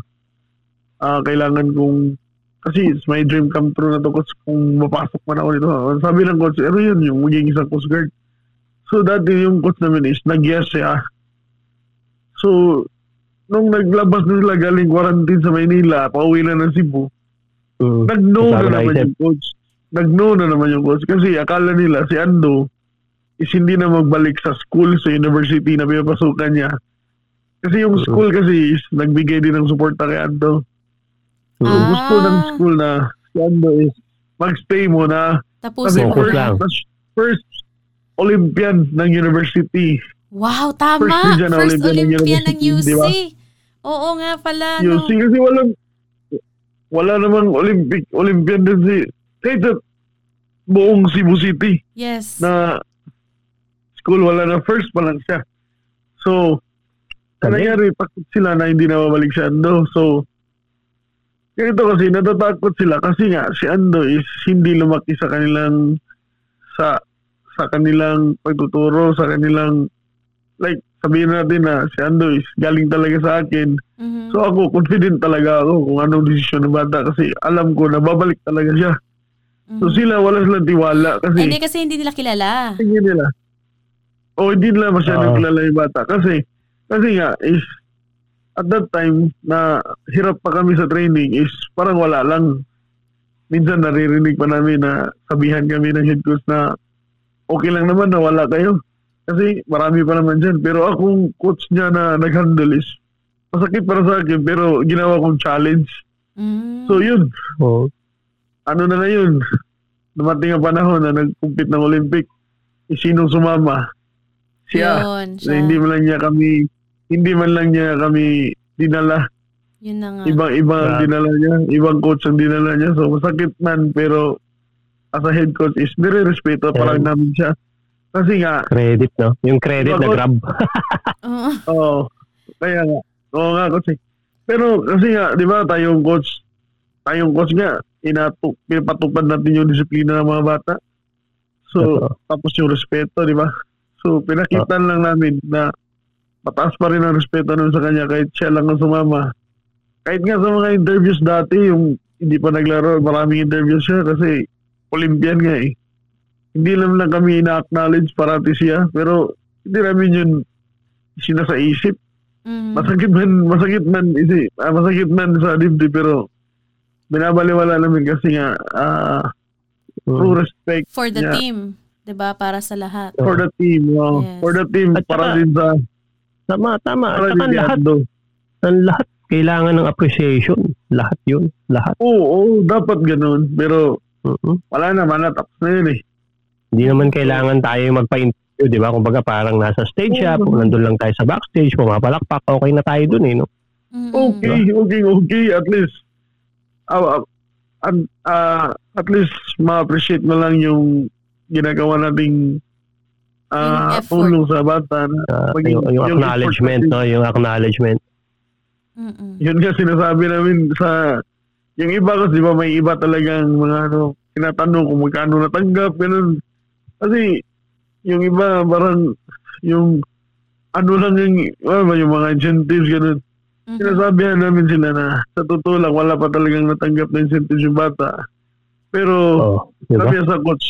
ah, kailangan kong kasi it's my dream come true na to coach. Kung mapasok man ako dito. Sabi ng coach ano yun? Yung magiging isang coast guard. So dati yung coach namin is nag-yes siya. So, nung naglabas na sila galing quarantine sa Maynila, pauwi na ng Cebu, Mm. nag-no na naman yung coach. Nag-no na naman yung coach. Kasi akala nila si Ando is hindi na magbalik sa school, sa university na pinapasukan niya. Kasi yung school kasi is nagbigay din ng suporta kay Ando. So. Ah. gusto ng school na si Ando is magstay muna. Tapos Kasi Focus first, lang. first Olympian ng university. Wow, tama. First Olympian First Olympian ng Olympian ng UC. University, di ba? Oo nga pala. UC No? kasi walang wala namang Olympic Olympian din si kahit sa buong Cebu City Yes. na school wala na first pa lang siya. So, nangyari, takot sila na hindi na mabalik si Ando. So, ganito kasi, natatakot sila kasi nga si Ando is hindi lumaki sa kanilang sa sa kanilang pagtuturo, sa kanilang like sabihin natin na si Ando is galing talaga sa akin Mhm. So ako, confident talaga ako kung anong desisyon ng bata kasi alam ko na babalik talaga siya. So Mhm. sila wala silang tiwala kasi Hindi kasi hindi nila kilala. tingin nila. O hindi nila masyadong Oo. kilala yung bata kasi kasi nga is at that time na hirap pa kami sa training is parang wala lang. Minsan naririnig pa namin na sabihan kami ng head coach na okay lang naman na wala kayo. Kasi marami pa naman dyan. Pero akong coach niya na nag-handle is masakit para sa akin pero ginawa kong challenge. Mm. So yun, Oh. ano na ngayon, dumating ang panahon na nag-compete ng Olympic, eh, sinong sumama? Siya. Yun, So, siya. hindi man lang niya kami, hindi man lang niya kami dinala. Yun na nga. Ibang ibang ang Grabe. dinala niya, ibang coach ang dinala niya. So masakit man pero as a head coach is very respeto pa lang Yeah. namin siya. Kasi nga, Credit, no? Yung credit na grab. *laughs* Oo. Oo. kaya nga. Oo nga kasi. Pero kasi nga, di ba, tayong coach, tayong coach nga, inatuk, pinapatupad natin yung disiplina ng mga bata. So, Totoo. tapos yung respeto, di ba? So, pinakita lang namin na mataas pa rin ang respeto nun sa kanya kahit siya lang ang sumama. Kahit nga sa mga interviews dati, yung hindi pa naglaro, maraming interviews siya kasi Olympian nga eh. Hindi lang lang kami ina-acknowledge parati siya, pero hindi namin yun sinasa isip. Mhm. Masakit man, masakit man, isi, ah, masakit man sa dibdib, pero binabaliwala namin kasi nga, ah, true Mm. respect For the Yeah. team. 'Di ba Para sa lahat. for the team. oh. Yes. For the team, At para saka- din sa, Tama, tama. para At saka lahat, ang lahat kailangan ng appreciation. Lahat yun. Lahat. Oo, oo, dapat ganun. Pero Mhm. wala naman na, tapos na yun eh. Hindi naman kailangan tayo magpa-interview, di ba? Kumbaga parang nasa stage siya, Oo. kung nandun lang tayo sa backstage, pumapalakpak, okay na tayo dun eh, no? Mm-mm. Okay, okay, okay. At least, ah, ah, an- ah, at least ma-appreciate mo lang yung ginagawa nating ah, Yung effort. tulong sa bata. Na, Uh, maging- yung, yung yung acknowledgement, no? Yung acknowledgement. Mm-mm. Yun nga sinasabi namin sa yung iba kasi di ba may iba talagang mga ano tinatanong kung magkano natanggap ganun. Kasi yung iba parang yung ano lang yung, ano ba, yung mga incentives ganun. Mhm. Sinasabihan namin sila na sa totoo lang wala pa talagang natanggap na incentives yung bata. Pero Oh, di ba? sabi sa coach,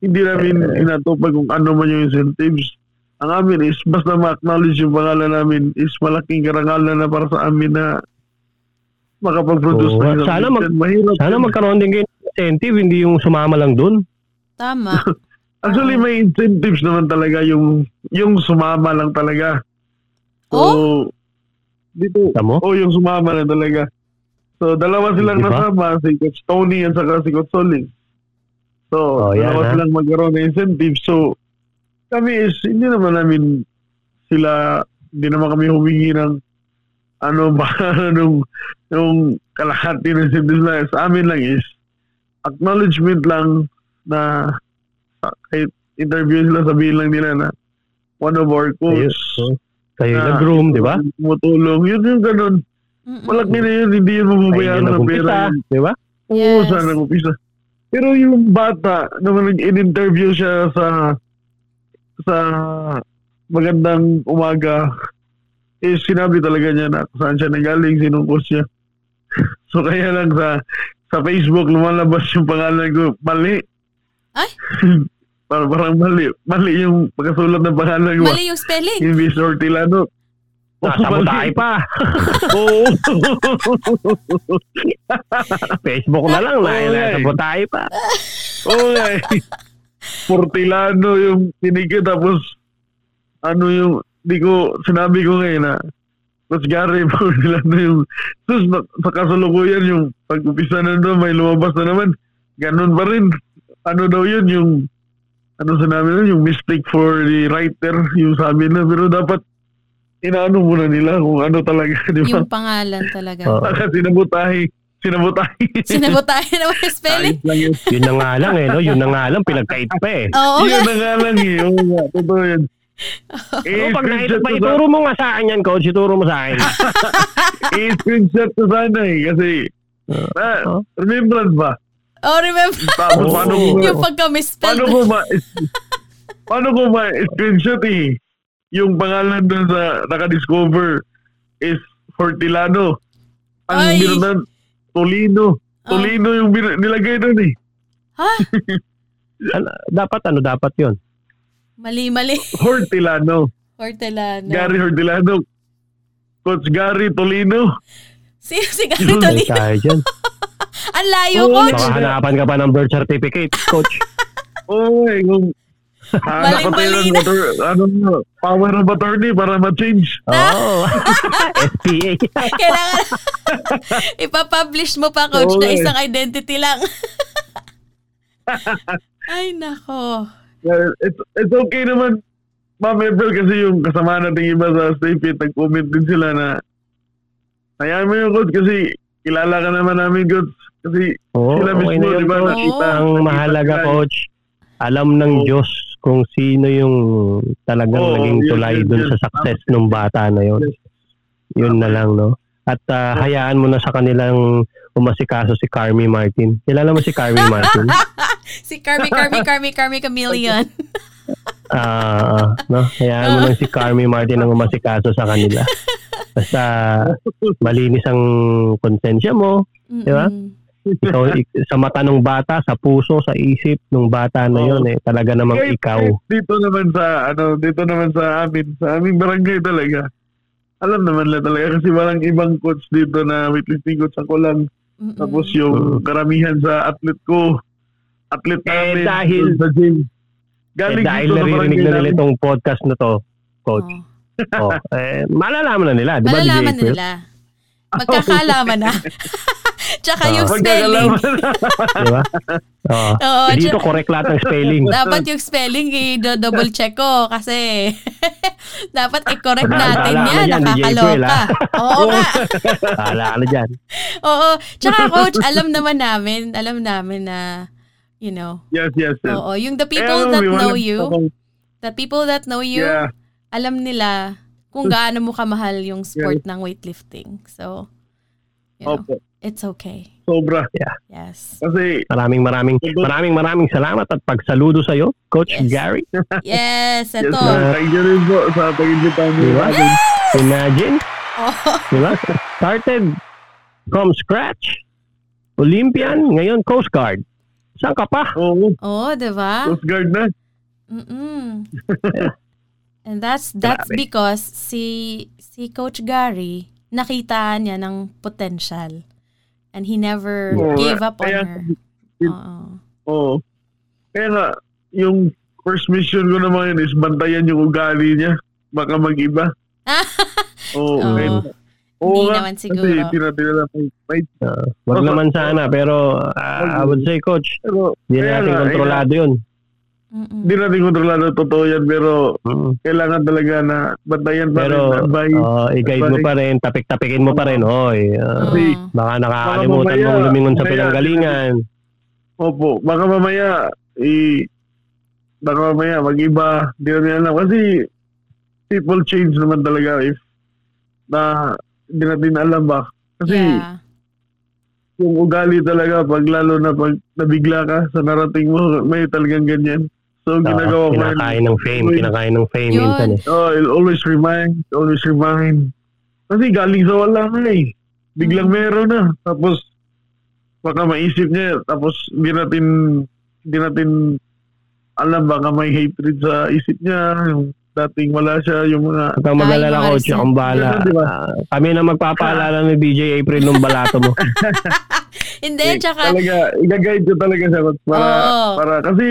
hindi namin inatupag kung ano man yung incentives. Ang amin is, basta ma-acknowledge yung pangalan namin is malaking karangalan na para sa amin na makapag-produce ng isang sana mag-. Mahirap Sana yun. magkaroon din kayo ng incentive, hindi yung sumama lang dun. Tama. *laughs* Actually, may incentives naman talaga yung yung sumama lang talaga. So, Oh? dito, Tamo? oh, yung sumama lang talaga. So, dalawa silang Di ba? nasama, si Coach Tony at saka si Coach Soling. So, Oh, dalawa ha? silang magkaroon ng incentive. So, kami is, hindi naman namin sila, hindi naman kami humingi ng ano ba, *laughs* nung, nung kalahati ng incentives na sa amin lang is, acknowledgement lang na ah, kahit interview sila, sabihin lang nila na one of our coach oh, kayo na nag-groom, di ba? Tumutulong. Yun yung ganun. Mm-mm. Malaki na yun, hindi yun mababayaran ng pera. nag-umpisa, di ba? Oo, Yes. sana nag-umpisa. Pero yung bata, nung nag-interview siya sa sa magandang umaga, eh sinabi talaga niya na saan siya nagaling, sinong coach niya. *laughs* so kaya lang sa sa Facebook lumalabas yung pangalan ko, mali. Ay? *laughs* parang, parang mali. Mali yung pagkasulat ng pangalan ko. Mali yung spelling. Hindi Sortilano. Nasabotay pa. *laughs* Oo. *laughs* Facebook na lang, na, eh. nasabotay pa. Eh. Portilano yung tinigil tapos ano yung di ko sinabi ko ngayon na Coach Gary *laughs* Portilano yung sus sa kasalukuyan yung pag-upisa na doon may lumabas na naman ganun pa rin ano daw yun yung ano sinabi na yung mistake for the writer yung sabi na pero dapat inaano muna nila kung ano talaga *laughs* di ba Yung pangalan talaga. Oo. Baka sinabutahi sinabutahi Sinabotayan naman yung spelling. Yun. *laughs* Yun na nga lang eh, no? Yun na nga lang, pinagkait pa eh. Oo Yun na nga lang eh. Oo nga, totoo yun. *laughs* Eh, pag nakita pa, ituro mo nga sa akin yan, coach. Ituro mo sa akin. i-screenshot ko sana eh. Kasi, oh. remembrance ba? Oh, remember? Tapos paano ko, yung pagka-misspell. paano ko ma, paano ko ma screenshot eh? Yung pangalan dun sa naka-discover is Fortilano. Ang Ay. binunan, Tolino. Oh. Tolino yung bin- nilagay dun eh. Ha? *laughs* Ano, dapat ano, dapat yun. Mali-mali. Hortilano. Hortelano. Gary Hortilano. Coach Gary Tolino. Si, si Gary Ay, Tolino. tayo dyan. *laughs* Ang layo, Oo, coach. Baka hanapan ka pa ng birth certificate, coach. *laughs* Oo, eh, kung hanap ko tayo ng motor- ano, power of attorney para ma-change. *laughs* *laughs* Oo. SPA. Kailangan *laughs* ipapublish mo pa, coach, Oo, na isang identity lang. Ay, nako. Well, it's, it's okay naman, Ma'am April, kasi yung kasama nating iba sa Stayfit, nag-comment din sila na hayaan mo yung coach kasi kilala ka naman namin, coach. Kasi Oo, Sila okay mismo, yun, di ba, nakita- Ang mahalaga, coach, alam ng Oo. Diyos kung sino yung talagang Oo, naging tulay yun, dun yun. sa success ng bata na yun. Yun na lang, no? At ah, hayaan mo na sa kanilang umasikaso si Carmi Martin. Kilala mo si Carmi *laughs* Martin? Si Carmi, Carmi, Carmi, Carmi Chameleon. Ah, *laughs* ah, no? Hayaan mo lang si Carmi Martin ang umasikaso sa kanila. Basta *laughs* malinis ang konsensya mo. Di ba? Ikaw, *laughs* ik- sa mata ng bata, sa puso, sa isip ng bata na yun, eh, talaga namang kahit- ikaw. kahit dito naman sa, ano, dito naman sa amin, sa aming barangay talaga, alam naman nila talaga kasi walang ibang coach dito na weightlifting coach ako lang. Mm-mm. Tapos yung karamihan sa atlet ko, atlet Eh, namin dahil- sa gym. Eh, Galing dahil dito sa naririnig na nila namin. itong podcast na to, coach. Oo. oh, eh, malalaman na nila, di ba, Malalaman DJ April? nila. magkakalaman na. *laughs* Tsaka yung spelling. *laughs* Di ba? Oo. Oo, Dito tsaka- correct lahat ng spelling. Dapat yung spelling i-double check ko kasi *laughs* dapat i-correct natin ka yan. Joel, Nakakaloka. ah. Oo nga. *laughs* Bahala ka na dyan. Oo. Tsaka coach, alam naman namin, alam namin na, you know, Yes, yes, yes. oo, yung the people ano, that know you, the people that know you, Yeah. alam nila kung gaano mo kamahal yung sport ng weightlifting. So, you know, Opo. It's okay. Sobra. Yes. Kasi, Maraming maraming maraming maraming salamat at pagsaludo sa iyo, Coach Yes. Gary. Yes, yes, ito. ma'am. Thank you rin po sa pag-invita Di niyo. ba? Imagine, Oh, di ba? Started from scratch. Olympian, ngayon Coast Guard. Saan ka pa? Oo, oh, di ba? Coast Guard na. Mm-mm. *laughs* And that's that's Grabe. because si si Coach Gary nakita niya ng potential and he never Oo, gave up on kaya- her. Oo. Oo. Kaya nga, yung first mission ko naman yun is bantayan yung ugali niya. Baka mag-iba. *laughs* Oo. Oo. kahit- Oo Hindi naman siguro. Kasi tinatina na may fight. Uh, wag naman sana pero uh, I would say coach, Pero, hindi natin nga, kontrolado 'yun. Mm-mm. Hindi natin kontrolado totoo yan, pero Mm. kailangan talaga na bantayan pa Pero rin. Advice. uh, i-guide mo pa rin, tapik-tapikin mo pa rin. Hoy, uh, Kasi, baka nakakalimutan Baka mamaya- mong lumingon sa pinanggalingan. Opo, baka mamaya, i baka mamaya mag-iba. Hindi natin alam. Kasi people change naman talaga if na hindi natin alam ba. Kasi yeah. yung ugali talaga, pag lalo na pag nabigla ka sa narating mo, may talagang ganyan. So, Uh, ginagawa ko yun. kinakain ng fame, kinakain ng fame Yun. minsan eh. Oh, I'll always remind, always remind. Kasi galing sa wala nga eh. Biglang Mm. meron na. Tapos, baka maisip niya, tapos hindi natin, hindi natin alam, baka may hatred sa isip niya, yung dating wala siya, yung mga, Huwag kang Ay, mag-alala mga coach, resent. akong bahala. Ganun, di ba? Ah, kami na magpapaalala ni DJ April nung balato mo. *laughs* Hindi, tsaka, talaga, i-guide ko talaga siya. coach, Para, Oo. para, kasi,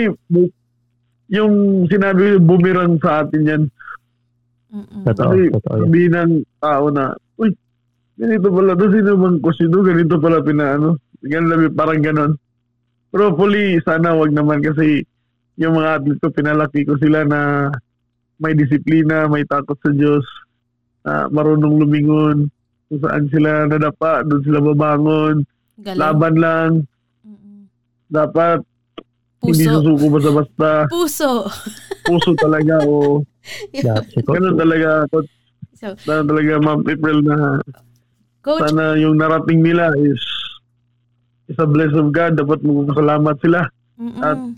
yung sinabi, bumirang sa atin yan. Mm-mm. Totoo, Kasi totoo sabihin ng tao na, uy, ganito pala to, sino bang kusino, ganito pala pinaano. Ganun lang, parang ganon. Pero hopefully, sana wag naman kasi yung mga athlete ko, pinalaki ko sila na may disiplina, may takot sa Diyos, na marunong lumingon, kung saan sila nadapa, doon sila babangon, Galing. laban lang, Mm-mm. dapat hindi Puso. susuko basta-basta, Puso. puso talaga, *laughs* o coach. ganun talaga, coach. So, Sana talaga, Ma'am April, na Coach, sana yung narating nila is is a bless of God. Dapat magpasalamat sila. mm-mm. at-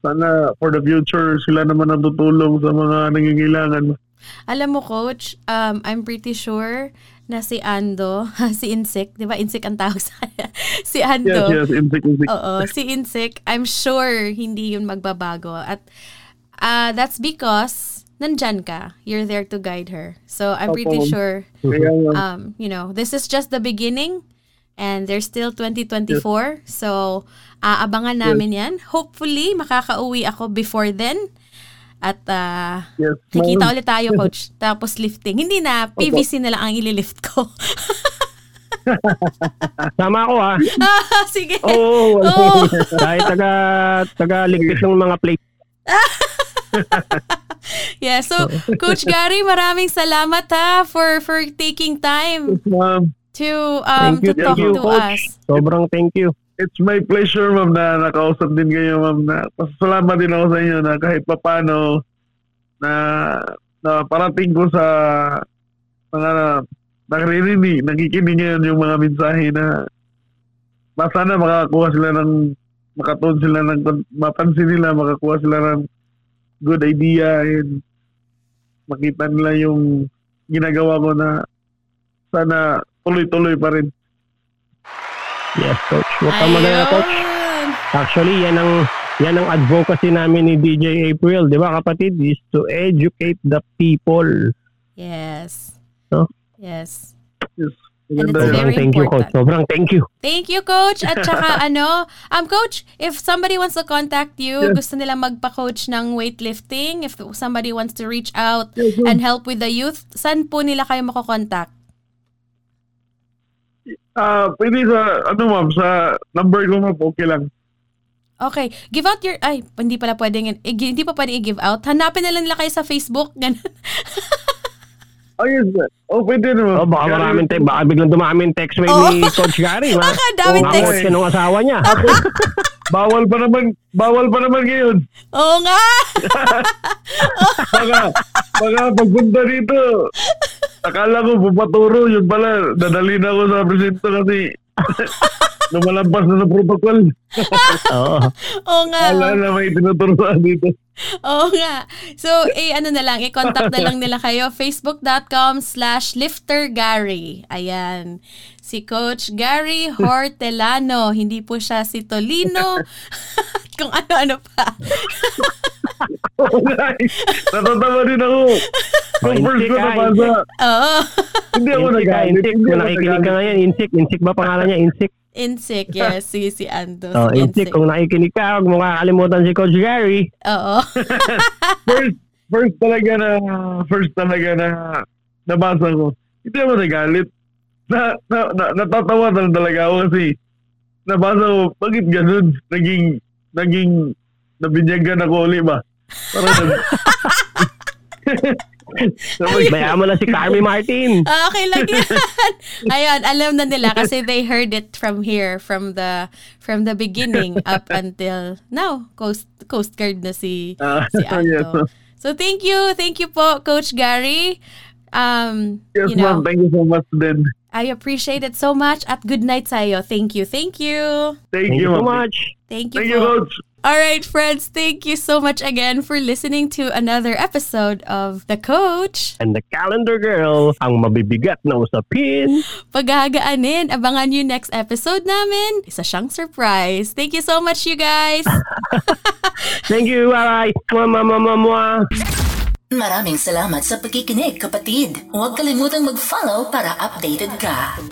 Sana for the future, sila naman ang tutulong sa mga nangingailangan. Alam mo, Coach, um, I'm pretty sure na si Ando, *laughs* si Insik, di ba Insik ang tawag sa *laughs* si Yes, Ando, yes, insik, insik. oo, si Insik, I'm sure hindi yun magbabago. At uh, that's because nandyan ka. You're there to guide her. So I'm pretty sure, um, you know, this is just the beginning and there's still 2024. So aabangan namin yan. Hopefully, makakauwi ako before then. At uh, yes, Kikita ulit tayo, coach. Tapos lifting. Hindi na, PVC na lang ang ililift ko. *laughs* Sama ako ha. Ah, Sige. Oo, Oo. Kahit *laughs* taga, taga ligpit ng mga plate. *laughs* Yeah, so Coach Gary, maraming salamat ha for for taking time to um Thank you, to talk you, to coach. us. Sobrang thank you. It's my pleasure, ma'am, na nakausap din kayo, ma'am. Na, pasalamat din ako sa inyo na kahit papano na, na parating ko sa mga nakarinig, nakikinig ngayon yung mga mensahe na mas sana makakuha sila ng makatuon sila ng mapansin nila, makakuha sila ng good idea and makita nila yung ginagawa ko na sana tuloy-tuloy pa rin. Yes, coach. Huwag kang mag-alala, coach. Actually, yan ang yan ang advocacy namin ni DJ April, 'di ba kapatid? Is to educate the people. Yes. No? Yes. Yes. And it's yun. very Sobrang thank you, coach. Sobrang thank you. Thank you, Coach. At saka *laughs* ano, um, Coach, if somebody wants to contact you, Yes. gusto nila magpa-coach ng weightlifting, if somebody wants to reach out Yes, and help with the youth, saan po nila kayo makokontakt? Ah, pwede sa, ano ma'am, sa number ko ma'am, okay lang. Okay. Give out your... Ay, hindi pala pwedeng... i- Hindi pa pwedeng i-give out. Hanapin na lang nila kayo sa Facebook. Ganun. *laughs* Ayun, sir. Oh, pwede naman. Oh, baka maraming te- baka biglang dumaming text wave Oo. ni Coach Gary. *laughs* Ma- Baka daming Kung text. siya nung asawa niya. *laughs* bawal pa naman, bawal pa naman ngayon. Oo nga! Baka, baka pagpunta dito, akala ko pupaturo, yun pala, dadali na ako sa presinto kasi *laughs* lumalampas na sa protocol. *laughs* Oo. Oo nga. Akala na may tinuturuan dito. Oo nga. So, eh, ano na lang, i-contact na lang nila kayo. Facebook.com slash liftergary. Ayan. Si Coach Gary Hortelano. Hindi po siya si Tolino. *laughs* Kung ano-ano pa. *laughs* Oo nga. Natatawa din ako. Kung first ko nabasa, Oo. hindi ako nagalit. Kung nakikinig ka ngayon, Insik. Insik ba pangalan niya? Insik. Insik, *laughs* yes. Si, si Ando. Oh, si Insik, kung nakikinig ka, huwag mo kakalimutan si Coach Gary. Oo. *laughs* First, first talaga na, first talaga na nabasa ko. Hindi ako nagalit. Na, na, na, natatawa na talaga ako kasi nabasa ko, bakit ganun? Naging, naging, nabinyagan ako uli ba? Parang *laughs* Sabay- Bayaan mo na si Carmi Martin. *laughs* Ah, okay lang yan. *laughs* Ayun, alam na nila kasi they heard it from here, from the from the beginning up until now. Coast Coast Guard na si Ah, si *laughs* Anto. So thank you, thank you po, Coach Gary. Um, yes, you know, ma'am. Thank you so much then. I appreciate it so much at good night sa'yo. Thank you, thank you. Thank, Thank you so much. Thank you Thank you, po. Coach. All right, friends, thank you so much again for listening to another episode of The Coach. And the calendar girl, ang mabibigat na usapin. Paghahagaanin, abangan nyo next episode namin. Isa siyang surprise. Thank you so much, you guys. *laughs* Thank you, bye-bye. Mwah, mwah, mwah, mwah, mwah. Maraming salamat sa pagkikinig, kapatid. Huwag kalimutang mag-follow para updated ka.